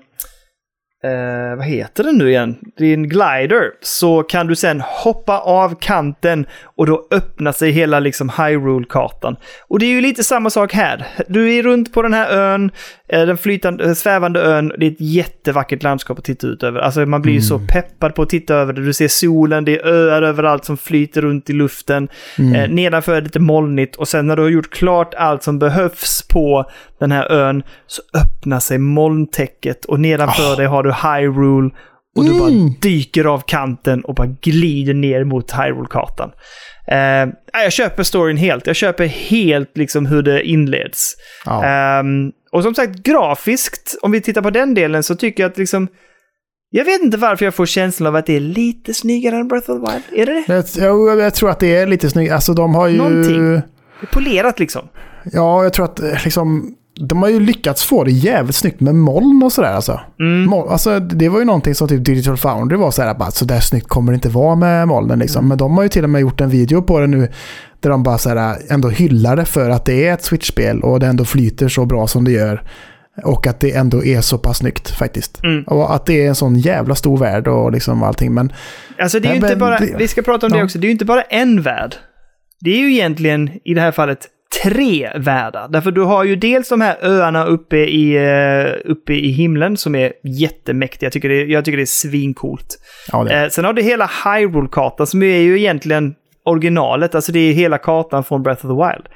eh, vad heter den nu igen? Din glider. Så kan du sen hoppa av kanten och då öppnar sig hela liksom Hyrule-kartan. Och det är ju lite samma sak här. Du är runt på den här ön, eh, den flytande, eh, svävande ön. Det är ett jättevackert landskap att titta ut över. Alltså man blir ju så peppad på att titta över det. Du ser solen, det är öar överallt som flyter runt i luften. Eh, nedanför är det lite molnigt och sen när du har gjort klart allt som behövs på den här ön så öppnar sig molntäcket och nedanför dig har du Hyrule och du bara dyker av kanten och bara glider ner mot Hyrule-kartan. Eh, jag köper storyn helt. Jag köper helt liksom hur det inleds. Ja. Ehm, och som sagt, grafiskt, om vi tittar på den delen så tycker jag att liksom... Jag vet inte varför jag får känslan av att det är lite snyggare än Breath of the Wild. Är det det? Jag, jag, jag tror att det är lite snyggt. Alltså de har ju... Någonting. Det är polerat liksom. Ja, jag tror att eh, liksom... De har ju lyckats få det jävligt snyggt med moln och sådär alltså. Mm. Mol, alltså. Det var ju någonting som typ Digital Foundry var såhär, bara så där snyggt kommer det inte vara med molnen liksom. Mm. Men de har ju till och med gjort en video på det nu där de bara såhär ändå hyllar det för att det är ett Switch-spel och det ändå flyter så bra som det gör. Och att det ändå är så pass snyggt faktiskt. Mm. Och att det är en sån jävla stor värld och liksom allting. Men Alltså det är ju Nej, inte men bara, det- vi ska prata om det ja. också, det är ju inte bara en värld. Det är ju egentligen i det här fallet tre världar. Därför du har ju dels de här öarna uppe i, eh, uppe i himlen som är jättemäktiga. Jag tycker det, jag tycker det är svincoolt. ja, det. Eh, sen har du hela Hyrule-kartan som är ju egentligen originalet, alltså det är hela kartan från Breath of the Wild.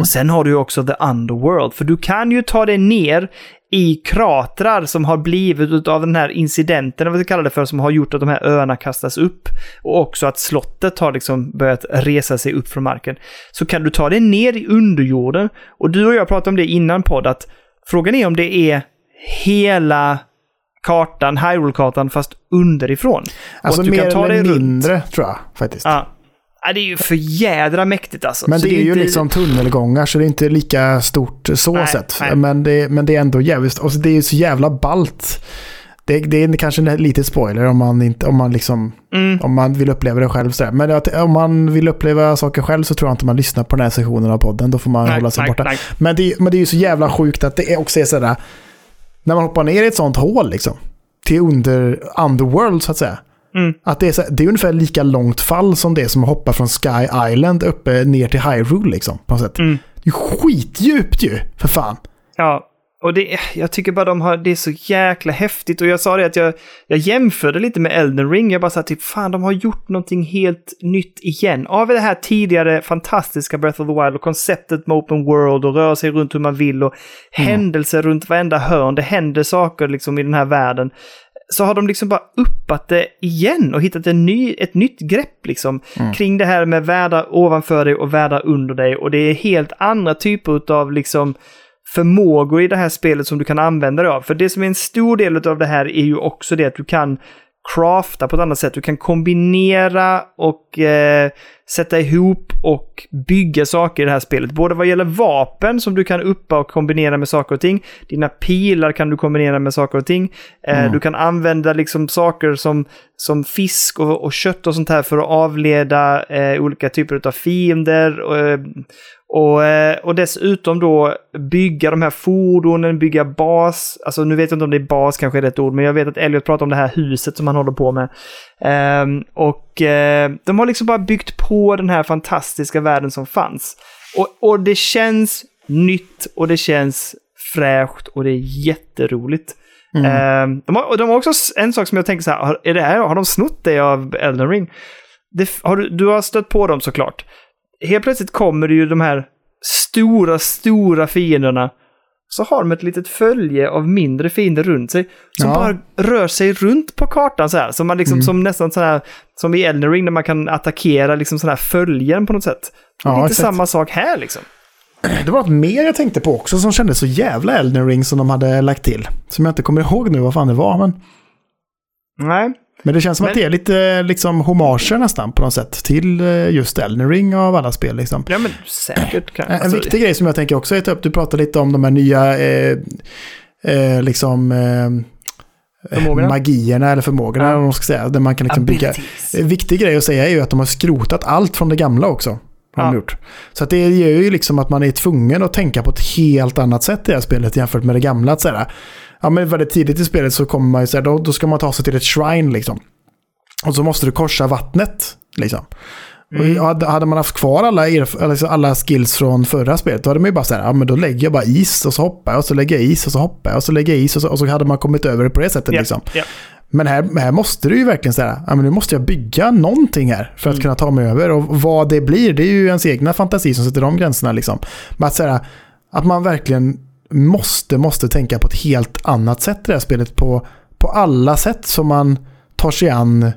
Och sen har du också The Underworld, för du kan ju ta dig ner i kratrar som har blivit av den här incidenten, vad vi kallar det för, som har gjort att de här öarna kastas upp. Och också att slottet har liksom börjat resa sig upp från marken. Så kan du ta dig ner i underjorden. Och du och jag pratade om det innan podd, att frågan är om det är hela kartan, Hyrule-kartan, fast underifrån. Alltså mer kan ta dig eller runt. mindre tror jag faktiskt. Ja. Ja, det är ju för jädra mäktigt alltså. Men Så det är ju inte- liksom tunnelgångar så det är inte lika stort så Nej, sett. nej. Men det, men det är ändå jävligt, och det är ju så jävla balt. Det, det är kanske en liten spoiler om man, inte, om man, liksom, Mm. om man vill uppleva det själv. Så där. Men att, om man vill uppleva saker själv så tror jag inte man lyssnar på den här sessionen av podden. Då får man Nej, hålla sig nej, borta. nej. Men det, men det är ju så jävla sjukt att det är också är sådär, när man hoppar ner i ett sånt hål liksom, till under underworld så att säga. Mm. Att det, är så, det är ungefär lika långt fall som det som att hoppa från Sky Island uppe ner till Hyrule liksom. På något sätt. Mm. Det är skitdjupt ju, för fan. Ja, och det, jag tycker bara de har, det är så jäkla häftigt. Och jag sa det att jag, jag jämförde lite med Elden Ring. Jag bara sa typ, fan de har gjort någonting helt nytt igen. Av det här tidigare fantastiska Breath of the Wild och konceptet med open world och röra sig runt hur man vill och händelser runt varenda hörn. Det händer saker liksom i den här världen. Så har de liksom bara uppat det igen och hittat en ny, ett nytt grepp liksom kring det här med världar ovanför dig och världar under dig. Och det är helt andra typer av liksom förmågor i det här spelet som du kan använda dig av. För det som är en stor del av det här är ju också det att du kan crafta på ett annat sätt. Du kan kombinera och eh, sätta ihop och bygga saker i det här spelet. Både vad gäller vapen som du kan uppa och kombinera med saker och ting. Dina pilar kan du kombinera med saker och ting. Eh, Du kan använda liksom saker som, som fisk och, och kött och sånt här för att avleda eh, olika typer av fiender. Och, eh, och, eh, och dessutom då bygga de här fordonen, bygga bas. Alltså nu vet jag inte om det är bas kanske är rätt ord, men jag vet att Elliot pratar om det här huset som han håller på med. Ehm, och eh, de har liksom bara byggt på den här fantastiska världen som fanns. Och, och det känns nytt och det känns fräscht och det är jätteroligt. Ehm, de, har, och de har också en sak som jag tänker så här, är det här, har de snott det av Elden Ring? Det, har du, du har stött på dem såklart. Helt plötsligt kommer det ju de här stora, stora fienderna. Så har de ett litet följe av mindre fiender runt sig. Som Ja. bara rör sig runt på kartan så här. Som, man liksom, som nästan så här, som i Elden Ring när man kan attackera liksom sådana här följen på något sätt. Ja, Lite exakt. samma sak här liksom. Det var något mer jag tänkte på också som kändes så jävla Elden Ring som de hade lagt till. Som jag inte kommer ihåg nu vad fan det var, men... Nej. Men det känns som Men- att det är lite liksom homager nästan på något sätt till eh, just Elden Ring av alla spel. Liksom. Ja, men säkert. Kan, En- En alltså, viktig grej som jag tänker också är ta upp, du pratade lite om de här nya eh, eh, liksom, eh, Förmågorna? magierna eller förmågorna, Ja. eller man ska säga, där man kan liksom bygga. En viktig grej att säga är ju att de har skrotat allt från det gamla också. Har de Ja. gjort. Så att det gör ju liksom att man är tvungen att tänka på ett helt annat sätt i det här spelet jämfört med det gamla. Att ja men väldigt tidigt i spelet så kommer man ju säga, då, då ska man ta sig till ett shrine liksom. Och så måste du korsa vattnet liksom. Mm. Och hade, man haft kvar alla, alla skills från förra spelet, då hade man ju bara så här, ja men då lägger jag bara is och så hoppar jag och så lägger jag is och så hoppar jag och så lägger jag is och så, och så hade man kommit över det på det sättet Ja, liksom. ja. Men här, här måste du ju verkligen säga, ja men nu måste jag bygga någonting här för att Mm. kunna ta mig över. Och vad det blir, det är ju ens egna fantasi som sätter de gränserna liksom. Men att säga att man verkligen måste, måste tänka på ett helt annat sätt i det här spelet på, på alla sätt som man tar sig an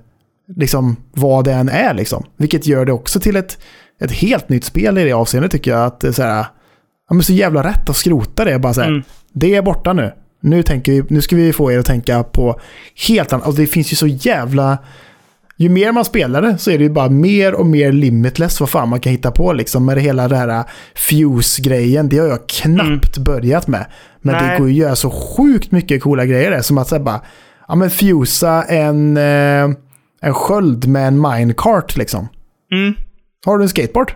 liksom vad det än är liksom. Vilket gör det också till ett, ett helt nytt spel i det avseendet tycker jag. Att det är så här, ja så jävla rätt att skrota det. Bara så här, Mm. det är borta nu. Nu, tänker vi, nu ska vi få er att tänka på helt annat. Alltså det finns ju så jävla... Ju mer man spelar det så är det ju bara mer och mer limitless vad fan man kan hitta på liksom. Med det hela det här Fuse-grejen. Det har jag knappt börjat med. Men det Nej. går ju att göra så sjukt mycket coola grejer där. Som att säga bara, ja men fusa en, eh, en sköld med en minecart liksom. Mm. Har du en skateboard?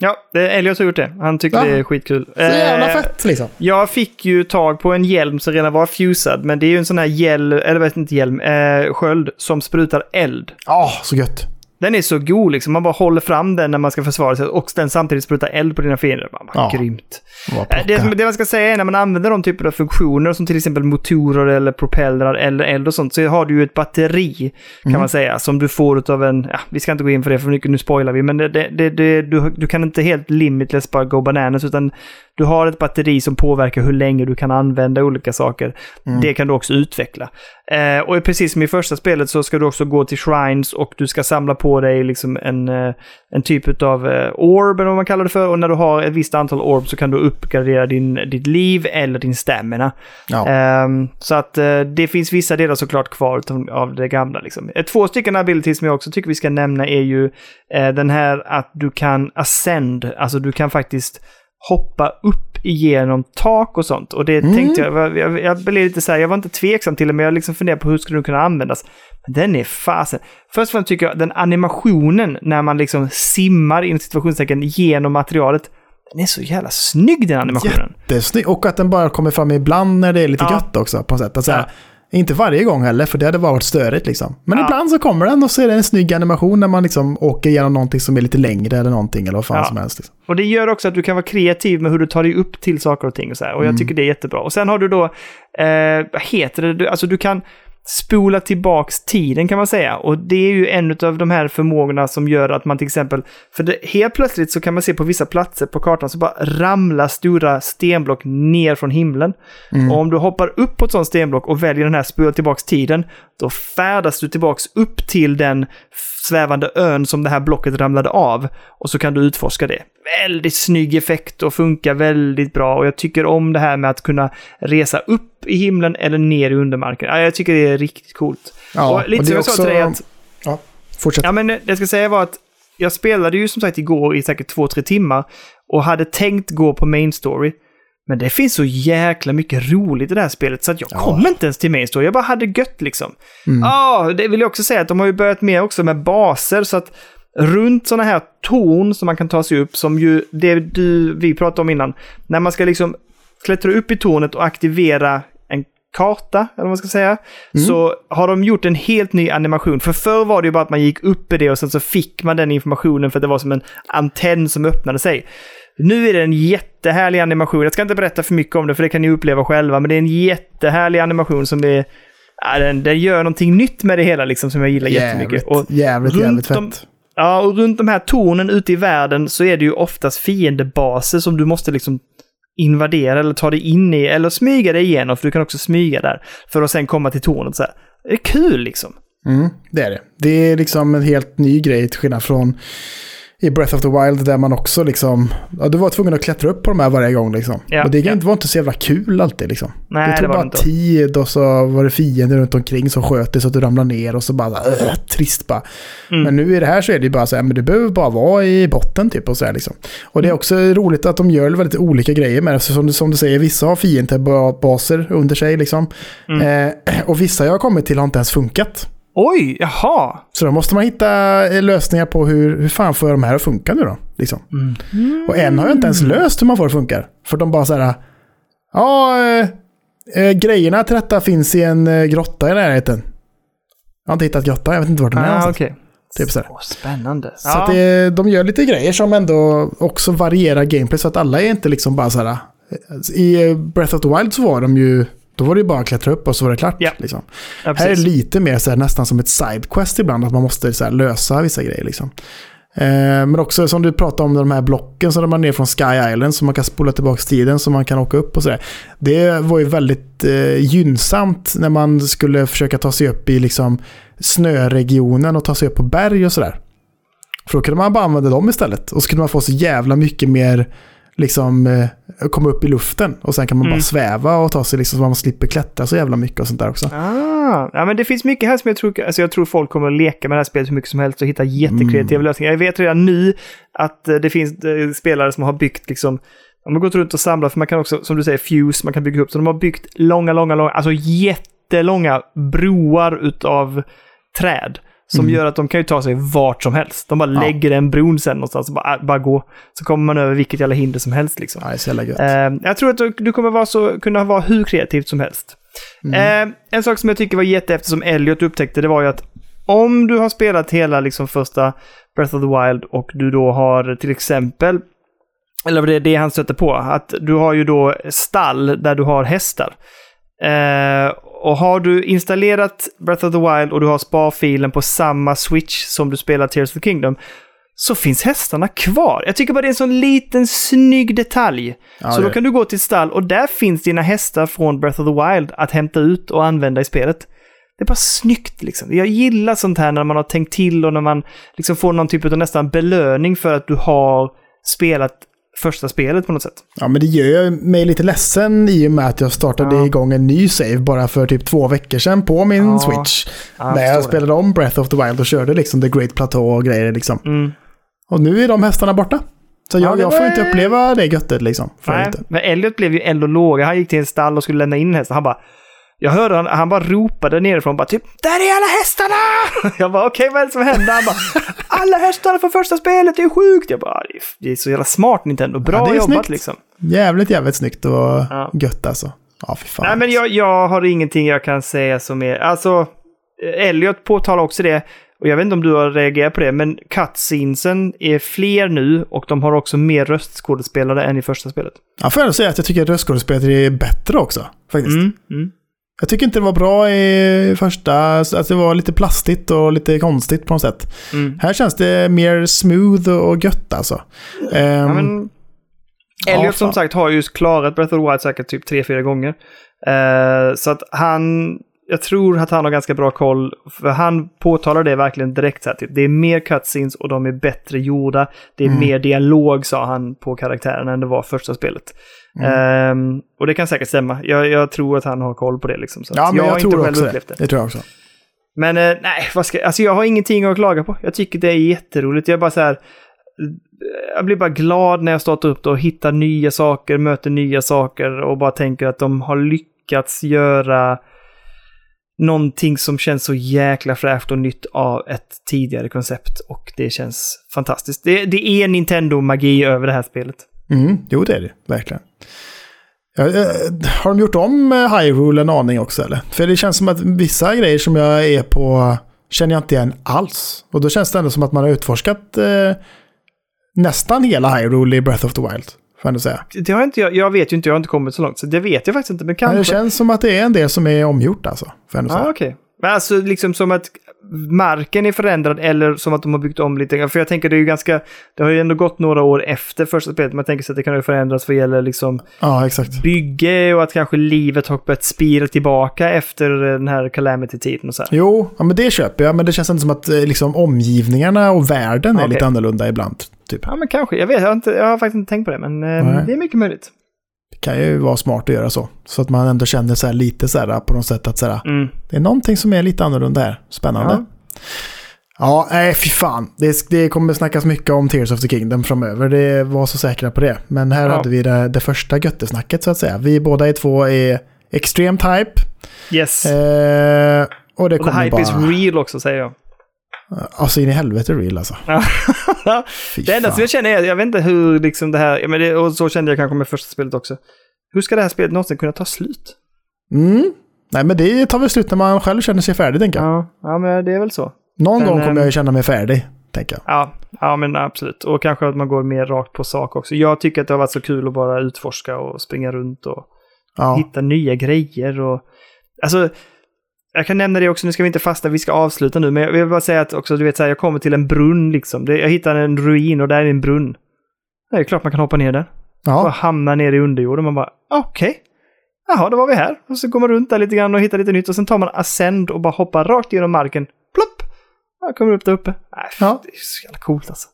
Ja, Elias har gjort det. Han tycker Ja. det är skitkul. Så jävla Eh, fett liksom. Jag fick ju tag på en hjälm som redan var fusad, men det är ju en sån här hjälm, eller vet inte hjälm, eh, sköld som sprutar eld. Ja, så gött. Den är så god liksom, man bara håller fram den när man ska försvara sig och den samtidigt sprutar eld på dina fiender. Man bara, Ja. Grymt. Eh. Det, som- det man ska säga är när man använder de typer av funktioner som till exempel motorer eller propellrar eller eld och sånt så har du ju ett batteri kan Mm. man säga som du får av en, ja, vi ska inte gå in för det för mycket, nu spoilar vi, men det, det, du, du kan inte helt limitless bara go bananas utan du har ett batteri som påverkar hur länge du kan använda olika saker. Mm. Det kan du också utveckla. Eh, och precis som i första spelet så ska du också gå till shrines och du ska samla på dig liksom en, eh, en typ av eh, orb, eller vad man kallar det för. Och när du har ett visst antal orb så kan du uppgradera din, ditt liv eller din stamina. Ja. Ehm, så att eh, det finns vissa delar såklart kvar av, det gamla. Liksom. Två stycken abilities som jag också tycker vi ska nämna är ju den här att du kan ascend, alltså du kan faktiskt hoppa upp igenom tak och sånt. Och det Mm. tänkte jag, jag, jag blev lite så här, jag var inte tveksam till det, men jag liksom funderade på hur skulle den kunna användas. Den är fasen. Först och främst tycker jag den animationen när man liksom simmar inom situationstecken genom materialet, den är så jävla snygg den animationen. Jättesnygg. Och att den bara kommer fram ibland när det är lite Ja. gött också på något sätt. Säga, Ja. Inte varje gång heller, för det hade varit störigt liksom. Men Ja. ibland så kommer den och så är det en snygg animation när man liksom åker igenom någonting som är lite längre eller någonting eller vad fan Ja. som helst. Liksom. Och det gör också att du kan vara kreativ med hur du tar dig upp till saker och ting och så här. Och jag Mm. tycker det är jättebra. Och sen har du då, eh, vad heter det, du, alltså du kan spola tillbaks tiden kan man säga. Och det är ju en av de här förmågorna som gör att man till exempel, för det, helt plötsligt så kan man se på vissa platser på kartan så bara ramlar stora stenblock ner från himlen. Mm. Och om du hoppar upp på ett sånt stenblock och väljer den här spola tillbaks tiden, då färdas du tillbaks upp till den svävande ön som det här blocket ramlade av. Och så kan du utforska det. Väldigt snygg effekt och funkar väldigt bra. Och jag tycker om det här med att kunna resa upp i himlen eller ner i undermarken. Ja, jag tycker det är riktigt coolt. Ja, och lite och som jag sa också- till dig att Ja, fortsätt. Ja, men det jag ska säga var att jag spelade ju som sagt igår i säkert två, tre timmar och hade tänkt gå på main story. Men det finns så jäkla mycket roligt i det här spelet så att jag Ja. kom inte ens till main story. Jag bara hade gött liksom. Mm. Ja, det vill jag också säga att de har ju börjat med också med baser så att runt sådana här torn som man kan ta sig upp som ju det du, vi pratade om innan. När man ska liksom klättra upp i tornet och aktivera en karta, eller vad man ska säga, så har de gjort en helt ny animation. För förr var det ju bara att man gick upp i det och sen så fick man den informationen för att det var som en antenn som öppnade sig. Nu är det en jättehärlig animation. Jag ska inte berätta för mycket om det för det kan ni uppleva själva, men det är en jättehärlig animation som är... Ja, den, den gör någonting nytt med det hela liksom som jag gillar jättemycket. Jävligt, Och jävligt, jävligt de- fett. Ja, och runt de här tornen ute i världen så är det ju oftast fiendebaser som du måste liksom invadera eller ta dig in i eller smyga dig igenom, för du kan också smyga där för att sen komma till tornet så här. Det är kul liksom. Mm, det är det. Det är liksom en helt ny grej till skillnad från i Breath of the Wild där man också liksom, ja du var tvungen att klättra upp på de här varje gång liksom. Ja, och det ja. var inte så jävla kul alltid liksom. Nej, det tog det var bara inte. tid och så var det fiender runt omkring som sköt dig så att du ramlade ner och så bara äh, trist bara. Mm. Men nu i det här så är det ju bara så här, men du behöver bara vara i botten typ och så här liksom. Och Mm. det är också roligt att de gör väldigt olika grejer med det. Så som, du- som du säger, vissa har fiendebaser under sig liksom. Mm. Eh, och vissa jag har kommit till har inte ens funkat. Oj, jaha. Så då måste man hitta eh, lösningar på hur, hur fan får jag de här att funka nu då? Liksom. Och en har jag inte ens löst hur man får det att funka. För de bara så här, ja, eh, grejerna till detta finns i en grotta i närheten. Jag har inte hittat grotta, jag vet inte vart den är Ah, någonstans. okej. Typ så. Åh, spännande. Så ja. det, de gör lite grejer som ändå också varierar gameplay så att alla är inte liksom bara så här. I Breath of the Wild så var de ju, då var det ju bara att klättra upp och så var det klart. Ja. Liksom. ja, Här är det lite mer så här, nästan som ett sidequest ibland, att man måste här, lösa vissa grejer. Liksom. Eh, men också som du pratade om, de här blocken som man ner från Sky Island, så man kan spola tillbaka tiden, så man kan åka upp och sådär. Det var ju väldigt eh, gynnsamt när man skulle försöka ta sig upp i liksom, snöregionen och ta sig upp på berg och sådär. För då kunde man bara använda dem istället. Och så kunde man få så jävla mycket mer, liksom, eh, komma upp i luften. Och sen kan man Mm. bara sväva och ta sig liksom, så man slipper klättra så jävla mycket och sånt där också. Ah, ja, men det finns mycket här som jag tror, alltså jag tror folk kommer att leka med det här spelet hur mycket som helst och hitta jättekreativa Mm. lösningar. Jag vet redan nu att eh, det finns eh, spelare som har byggt liksom, de har gått runt och samlat, för man kan också, som du säger, fuse, man kan bygga upp, så de har byggt långa, långa, långa, alltså jättelånga broar utav träd. Som Mm. gör att de kan ju ta sig vart som helst. De bara Ja. lägger en bron sen någonstans och bara, äh, bara gå. Så kommer man över vilket jävla hinder som helst liksom. Ja, det är gött. Eh, jag tror att du, du kommer vara så, kunna vara hur kreativt som helst. Mm. Eh, en sak som jag tycker var jättehäftigt som Elliot upptäckte, det var ju att om du har spelat hela liksom första Breath of the Wild och du då har till exempel, eller det är det han stötte på, att du har ju då stall där du har hästar. Eh, och har du installerat Breath of the Wild och du har sparfilen på samma switch som du spelar Tears of the Kingdom, så finns hästarna kvar. Jag tycker bara det är en sån liten snygg detalj. Ja, så det- då kan du gå till stall och där finns dina hästar från Breath of the Wild att hämta ut och använda i spelet. Det är bara snyggt liksom. Jag gillar sånt här när man har tänkt till och när man liksom får någon typ av nästan belöning för att du har spelat första spelet på något sätt. Ja, men det gör mig lite ledsen i och med att jag startade Ja. igång en ny save bara för typ två veckor sedan på min Ja. Switch. Ja, när jag förstår det. spelade om Breath of the Wild och körde liksom The Great Plateau och grejer liksom. Mm. Och nu är de hästarna borta. Så Ja, jag, det jag får inte uppleva det göttet liksom. Får Nej, men Elliot blev ju eld och låga. Han gick till en stall och skulle lämna in hästen. Han bara... Jag hörde han, han bara ropade nerifrån bara typ Där är alla hästarna! Jag bara okej vad är det som händer? Han bara Alla hästarna från första spelet, det är sjukt! Jag bara det är, så jävla smart Nintendo. Bra Ja, jobbat snyggt. liksom. Jävligt, jävligt snyggt och Ja. gött alltså. Ja, fy fan. Nej men jag, jag har ingenting jag kan säga som är... Alltså, Elliot påtalar också det. Och jag vet inte om du har reagerat på det, men cutscenesen är fler nu och de har också mer röstskådespelare än i första spelet. Jag får ändå säga att jag tycker att röstskådespelet är bättre också. Faktiskt. Mm, mm. Jag tycker inte det var bra i första. Att det var lite plastigt och lite konstigt på något sätt. Mm. Här känns det mer smooth och gött alltså. Ja, Ehm, men... Ja, Elliot som fan. sagt har ju klarat Breath of the Wild säkert typ tre, fyra gånger. Eh, så att han, jag tror att han har ganska bra koll, för han påtalar det verkligen direkt. Så här, typ, det är mer cutscenes och de är bättre gjorda. Det är Mm. mer dialog, sa han, på karaktärerna än det var första spelet. Mm. Ehm, och det kan säkert stämma. Jag, jag tror att han har koll på det. Liksom, så Ja, men jag, jag, har inte tror själv också det. upplevt det. Det tror jag också. Men eh, nej, vad ska, alltså jag har ingenting att klaga på. Jag tycker det är jätteroligt. Jag bara så här, jag blir bara glad när jag startar upp det och hittar nya saker, möter nya saker och bara tänker att de har lyckats göra någonting som känns så jäkla fräscht och nytt av ett tidigare koncept. Och det känns fantastiskt. Det, det är Nintendo-magi över det här spelet. Mm, jo, det är det. Verkligen. Eh, har de gjort om eh, Hyrule en aning också eller? För det känns som att vissa grejer som jag är på känner jag inte igen alls. Och då känns det ändå som att man har utforskat eh, nästan hela Hyrule i Breath of the Wild. Får jag säga. Det har inte, jag, jag vet ju inte, jag har inte kommit så långt. Så det vet jag faktiskt inte, men Men kanske. det känns som att det är en del som är omgjort alltså. Får jag ändå säga. Okej. Men alltså liksom som att marken är förändrad eller som att de har byggt om lite. För jag tänker det är ju ganska, det har ju ändå gått några år efter första spelet. Man tänker sig att det kan ju förändras vad gäller liksom Ja, bygge och att kanske livet har börjat spira tillbaka efter den här calamity-tiden och så här. Jo, ja, men det köper jag. Men det känns inte som att eh, liksom, omgivningarna och världen är Okej. lite annorlunda ibland. Typ. Ja, men kanske. Jag vet, jag har, inte, jag har faktiskt inte tänkt på det, men eh, Nej. det är mycket möjligt. Kan ju vara smart att göra så. Så att man ändå känner så här lite så här på något sätt att så här, Mm. det är någonting som är lite annorlunda här. Spännande. Ja. Ja, nej fy fan. Det, det kommer snackas mycket om Tears of the Kingdom framöver. Det var så säkra på det. Men här Ja. hade vi det, det första göttesnacket så att säga. Vi båda är två är extremt hype. Yes. Eh, och det och the kommer hype bara... is real också, säger jag. Alltså in i helvete real alltså. Det enda som jag känner är, jag vet inte hur liksom det här, men det, och så kände jag kanske med första spelet också. Hur ska det här spelet någonsin kunna ta slut? Mm. Nej men det tar väl slut när man själv känner sig färdig tänker jag. Ja, ja men det är väl så. Någon Men, gång kommer ehm, jag ju känna mig färdig. Tänker jag. Ja, ja men absolut. Och kanske att man går mer rakt på sak också. Jag tycker att det har varit så kul att bara utforska och springa runt och Ja. hitta nya grejer och... Alltså, jag kan nämna det också, nu ska vi inte fastna, vi ska avsluta nu, men jag vill bara säga att också, du vet, så här, jag kommer till en brunn liksom. Jag hittar en ruin och där är en brunn. Det är klart man kan hoppa ner där. Och Ja. hamna ner i underjorden. Man bara, okej. Jaha, då var vi här. Och så går man runt där lite grann och hittar lite nytt. Och sen tar man ascend och bara hoppar rakt genom marken. Plopp! Jag kommer upp där uppe. Nej, Ja. Det är så jävla coolt alltså.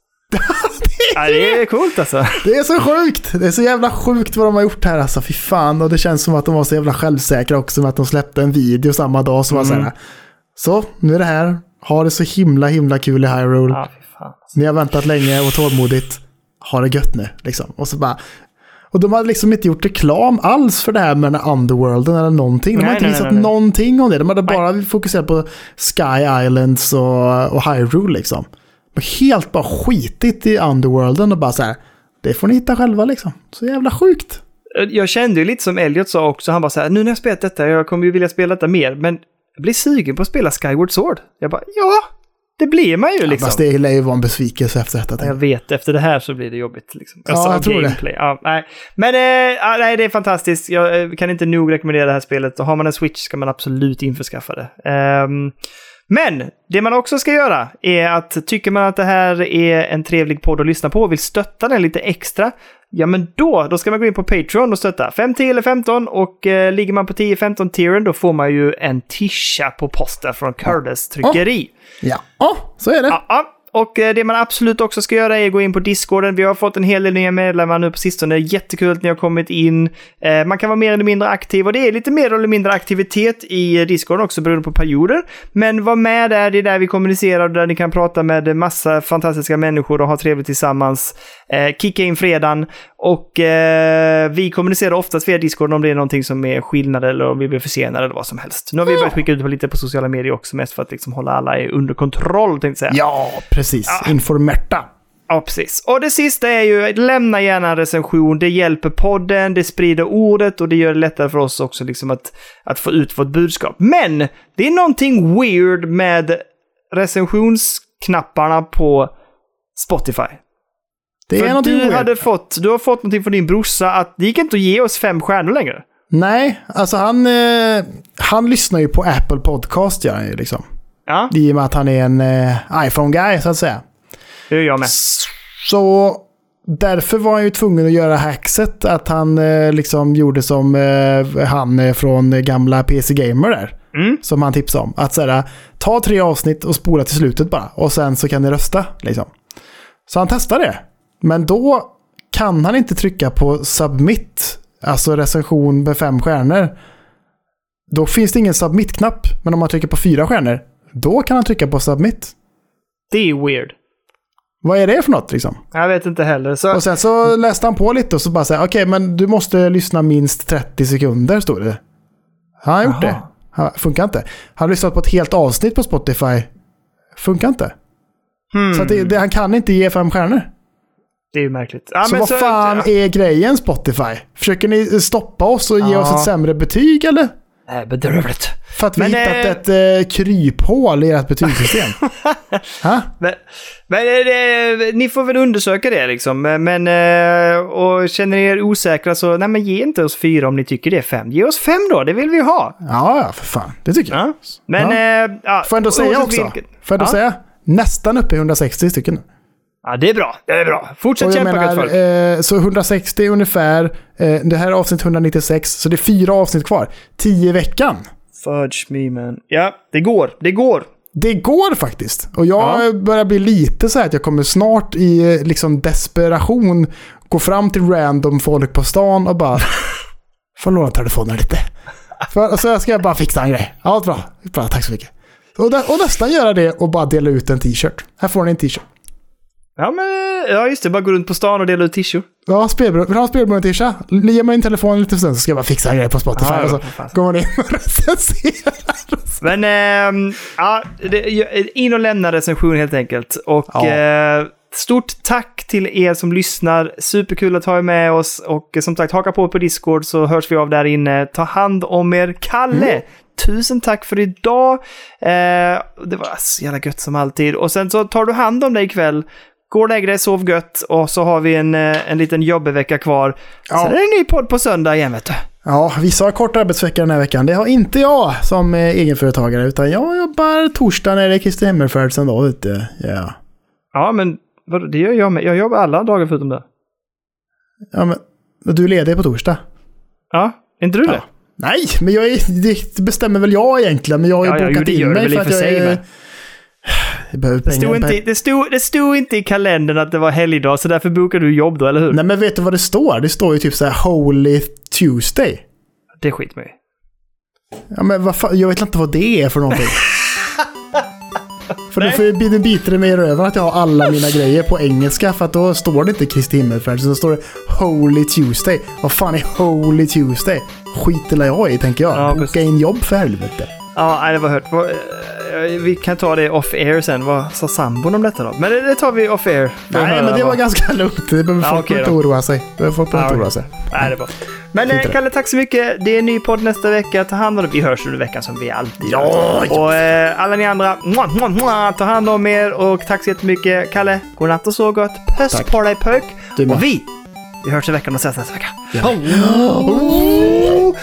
Ja, det är coolt alltså. Det är så sjukt! Det är så jävla sjukt vad de har gjort här alltså. Fy fan. Och det känns som att de var så jävla självsäkra också med att de släppte en video samma dag som var så Mm. här. Så, nu är det här. Ha det så himla himla kul i Hyrule. Ja. Alltså. Ni har väntat länge och tålmodigt. Ha det gött nu, liksom. Och så bara... Och de hade liksom inte gjort reklam alls för det här med den här underworlden eller någonting. De Nej, har inte nej, visat nej, nej. någonting om det. De hade bara fokuserat på Sky Islands och, och Hyrule liksom. Helt bara skitit i underworlden och bara så här. Det får ni hitta själva liksom. Så jävla sjukt. Jag kände ju lite som Elliot sa också, han bara så här, nu när jag spelat detta, jag kommer ju vilja spela detta mer, men jag blir sugen på att spela Skyward Sword. Jag bara, ja, det blir man ju liksom. Fast det lär ju vara en besvikelse efter detta. Ja, Jag vet, efter det här så blir det jobbigt. Liksom. Ja, jag tror det. gameplay. Ja, nej. Men eh, ja, nej, det är fantastiskt. Jag eh, kan inte nog rekommendera det här spelet. Har man en Switch ska man absolut införskaffa det. Ehm, men det man också ska göra är att tycker man att det här är en trevlig podd att lyssna på och vill stötta den lite extra, ja men då, då ska man gå in på Patreon och stötta. 5, 10 eller 15 och eh, ligger man på 10-15 tieren då får man ju en tisha på posten från Curtis tryckeri. Ja, ja så är det. Ja, ja. Och eh, det man absolut också ska göra är att gå in på Discorden. Vi har fått en hel del nya medlemmar nu på sistone. Jättekul att ni har kommit in. Eh, Man kan vara mer eller mindre aktiv och det är lite mer eller mindre aktivitet i eh, Discorden också beroende på perioder. Men var med där, det är där vi kommunicerar och där ni kan prata med massa fantastiska människor och ha trevligt tillsammans. Kicka in fredagen och vi kommunicerar oftast via Discord om det är någonting som är skillnad eller om vi blir försenade eller vad som helst. Nu har vi börjat skicka ut på lite på sociala medier också mest för att liksom hålla alla under kontroll tänkte jag säga. Ja, precis. Informerta. Ja, precis. Och det sista är ju, lämna gärna en recension. Det hjälper podden, det sprider ordet och det gör det lättare för oss också liksom att, att få ut vårt budskap. Men det är någonting weird med recensionsknapparna på Spotify. Det är någonting du, weird. hade fått, du har fått någonting från din brorsa att det gick inte att ge oss fem stjärnor längre. Nej, alltså han, eh, han lyssnar ju på Apple Podcast gör han ju liksom. Ja, I och med att han är en eh, iPhone-guy så att säga. det gör jag med. Så därför var han ju tvungen att göra hackset. Att han eh, liksom gjorde som eh, han eh, från gamla PC Gamer där. Mm. Som han tipsade om. Att såhär, ta tre avsnitt och spola till slutet bara. Och sen så kan ni rösta liksom. Så han testade det. Men då kan han inte trycka på submit. Alltså recension med fem stjärnor. Då finns det ingen submit-knapp. Men om man trycker på fyra stjärnor. Då kan han trycka på submit. Det är weird. Vad är det för något liksom? Jag vet inte heller. Så, Och sen så läste han på lite och så bara säga okej men du måste lyssna minst 30 sekunder stod det. Han har gjort Jaha. det. Han, funkar inte. Han har lyssnat på ett helt avsnitt på Spotify. Funkar inte. hmm, Så det, det, han kan inte ge fem stjärnor. det är ju märkligt. Ja, så vad fan är grejen Spotify? Försöker ni stoppa oss och ge Ja. oss ett sämre betyg eller? Äh, bedrövligt. För att vi Men, hittat eh, ett eh, kryphål i ert betygssystem. Men, men eh, det, ni får väl undersöka det liksom. Men, eh, och känner ni er osäkra så, nej men ge inte oss fyra om ni tycker det är fem. Ge oss fem då, det vill vi ha. Ja, ja, för fan. Det tycker jag. Ja. Men, Ja. eh, ja. Får jag ändå säga också? vilket- Får jag ändå ja. säga? Nästan uppe i 160 stycken. Ja, det är bra. Det är bra. Fortsätt Och jag kämpa gott folk. eh, så 160 ungefär. Eh, det här är avsnitt 196, så det är fyra avsnitt kvar. 10 i veckan. Fudge me man. Ja, det går. Det går. Det går faktiskt. Och jag Ja. börjar bli lite så här att jag kommer snart i eh, liksom desperation gå fram till random folk på stan och bara Får låna telefonen lite. För, så jag ska bara fixa en grej. Ja, bra. bra tack så mycket. Och, nä- och nästan göra det och bara dela ut en t-shirt. Här får ni en t-shirt. Ja, men ja, just det. Bara gå runt på stan och dela ut t-shirt. Ja, spelberoende. Vill du ha en spelberoende t-shirt? Ge mig en telefon en liten stund så ska jag bara fixa en grej på Spotify. Ja, ja, och så för fan. går man in och recenserar. Men ehm, ja, det, in och lämna recension helt enkelt. Och Ja. eh, stort tack till er som lyssnar. Superkul att ha er med oss. Och eh, som sagt, haka på på Discord så hörs vi av där inne. Ta hand om er. Kalle! Mm. Tusen tack för idag. Eh, det var så jävla gött som alltid. Och sen så tar du hand om dig ikväll. Gå och lägg dig, sov gött och så har vi en, eh, en liten jobbvecka kvar. Ja. Sen är det en ny podd på söndag igen vet du. Ja, vissa har kort arbetsvecka den här veckan. Det har inte jag som eh, egenföretagare, utan jag jobbar torsdag när det är Kristi himmelfärd en dag ute. Ja. Ja, men vadå, det gör jag med. Jag jobbar alla dagar förutom det. ja, men du är ledig på torsdag? Ja, är inte du det? Nej, men jag är, det bestämmer väl jag egentligen, men jag har ju Ja, ja, jo, bokat in mig för att jag sig, är... men- Det stod, inte, det, stod, det stod inte i kalendern att det var helgdag, så därför bokade du jobb då, eller hur? Nej, men vet du vad det står? Det står ju typ så här Holy Tuesday. Det skit mig Ja, men vad fan, jag vet inte vad det är för någonting. för nu jag- nu biter det mig i röven att jag har alla mina grejer på engelska för att då står det inte Kristi himmelfärd, så står det Holy Tuesday. Vad fan är Holy Tuesday? Skiter jag i, tänker jag. Ja, Boka in jobb för helvete. Ja, det var hört. Eh, Vi kan ta det off-air sen. Vad sa sambon om detta då? Men det, tar vi off-air. Får Nej, men det var vad- ganska lugnt. Det behöver Ja, folk okej inte då. oroa sig. Det behöver folk Ja, inte oroa sig. Nej, det är bra. Men eh. Kalle, tack så mycket. Det är en ny podd nästa vecka. Ta hand om det. Vi hörs under veckan som vi alltid gör. ja. Och eh, alla ni andra, mwah, mwah, mwah, ta hand om er och tack så jättemycket. Kalle, godnatt och så gott. Puss på dig med. Och vi, vi hörs i veckan och ses nästa vecka. Ja. Oh.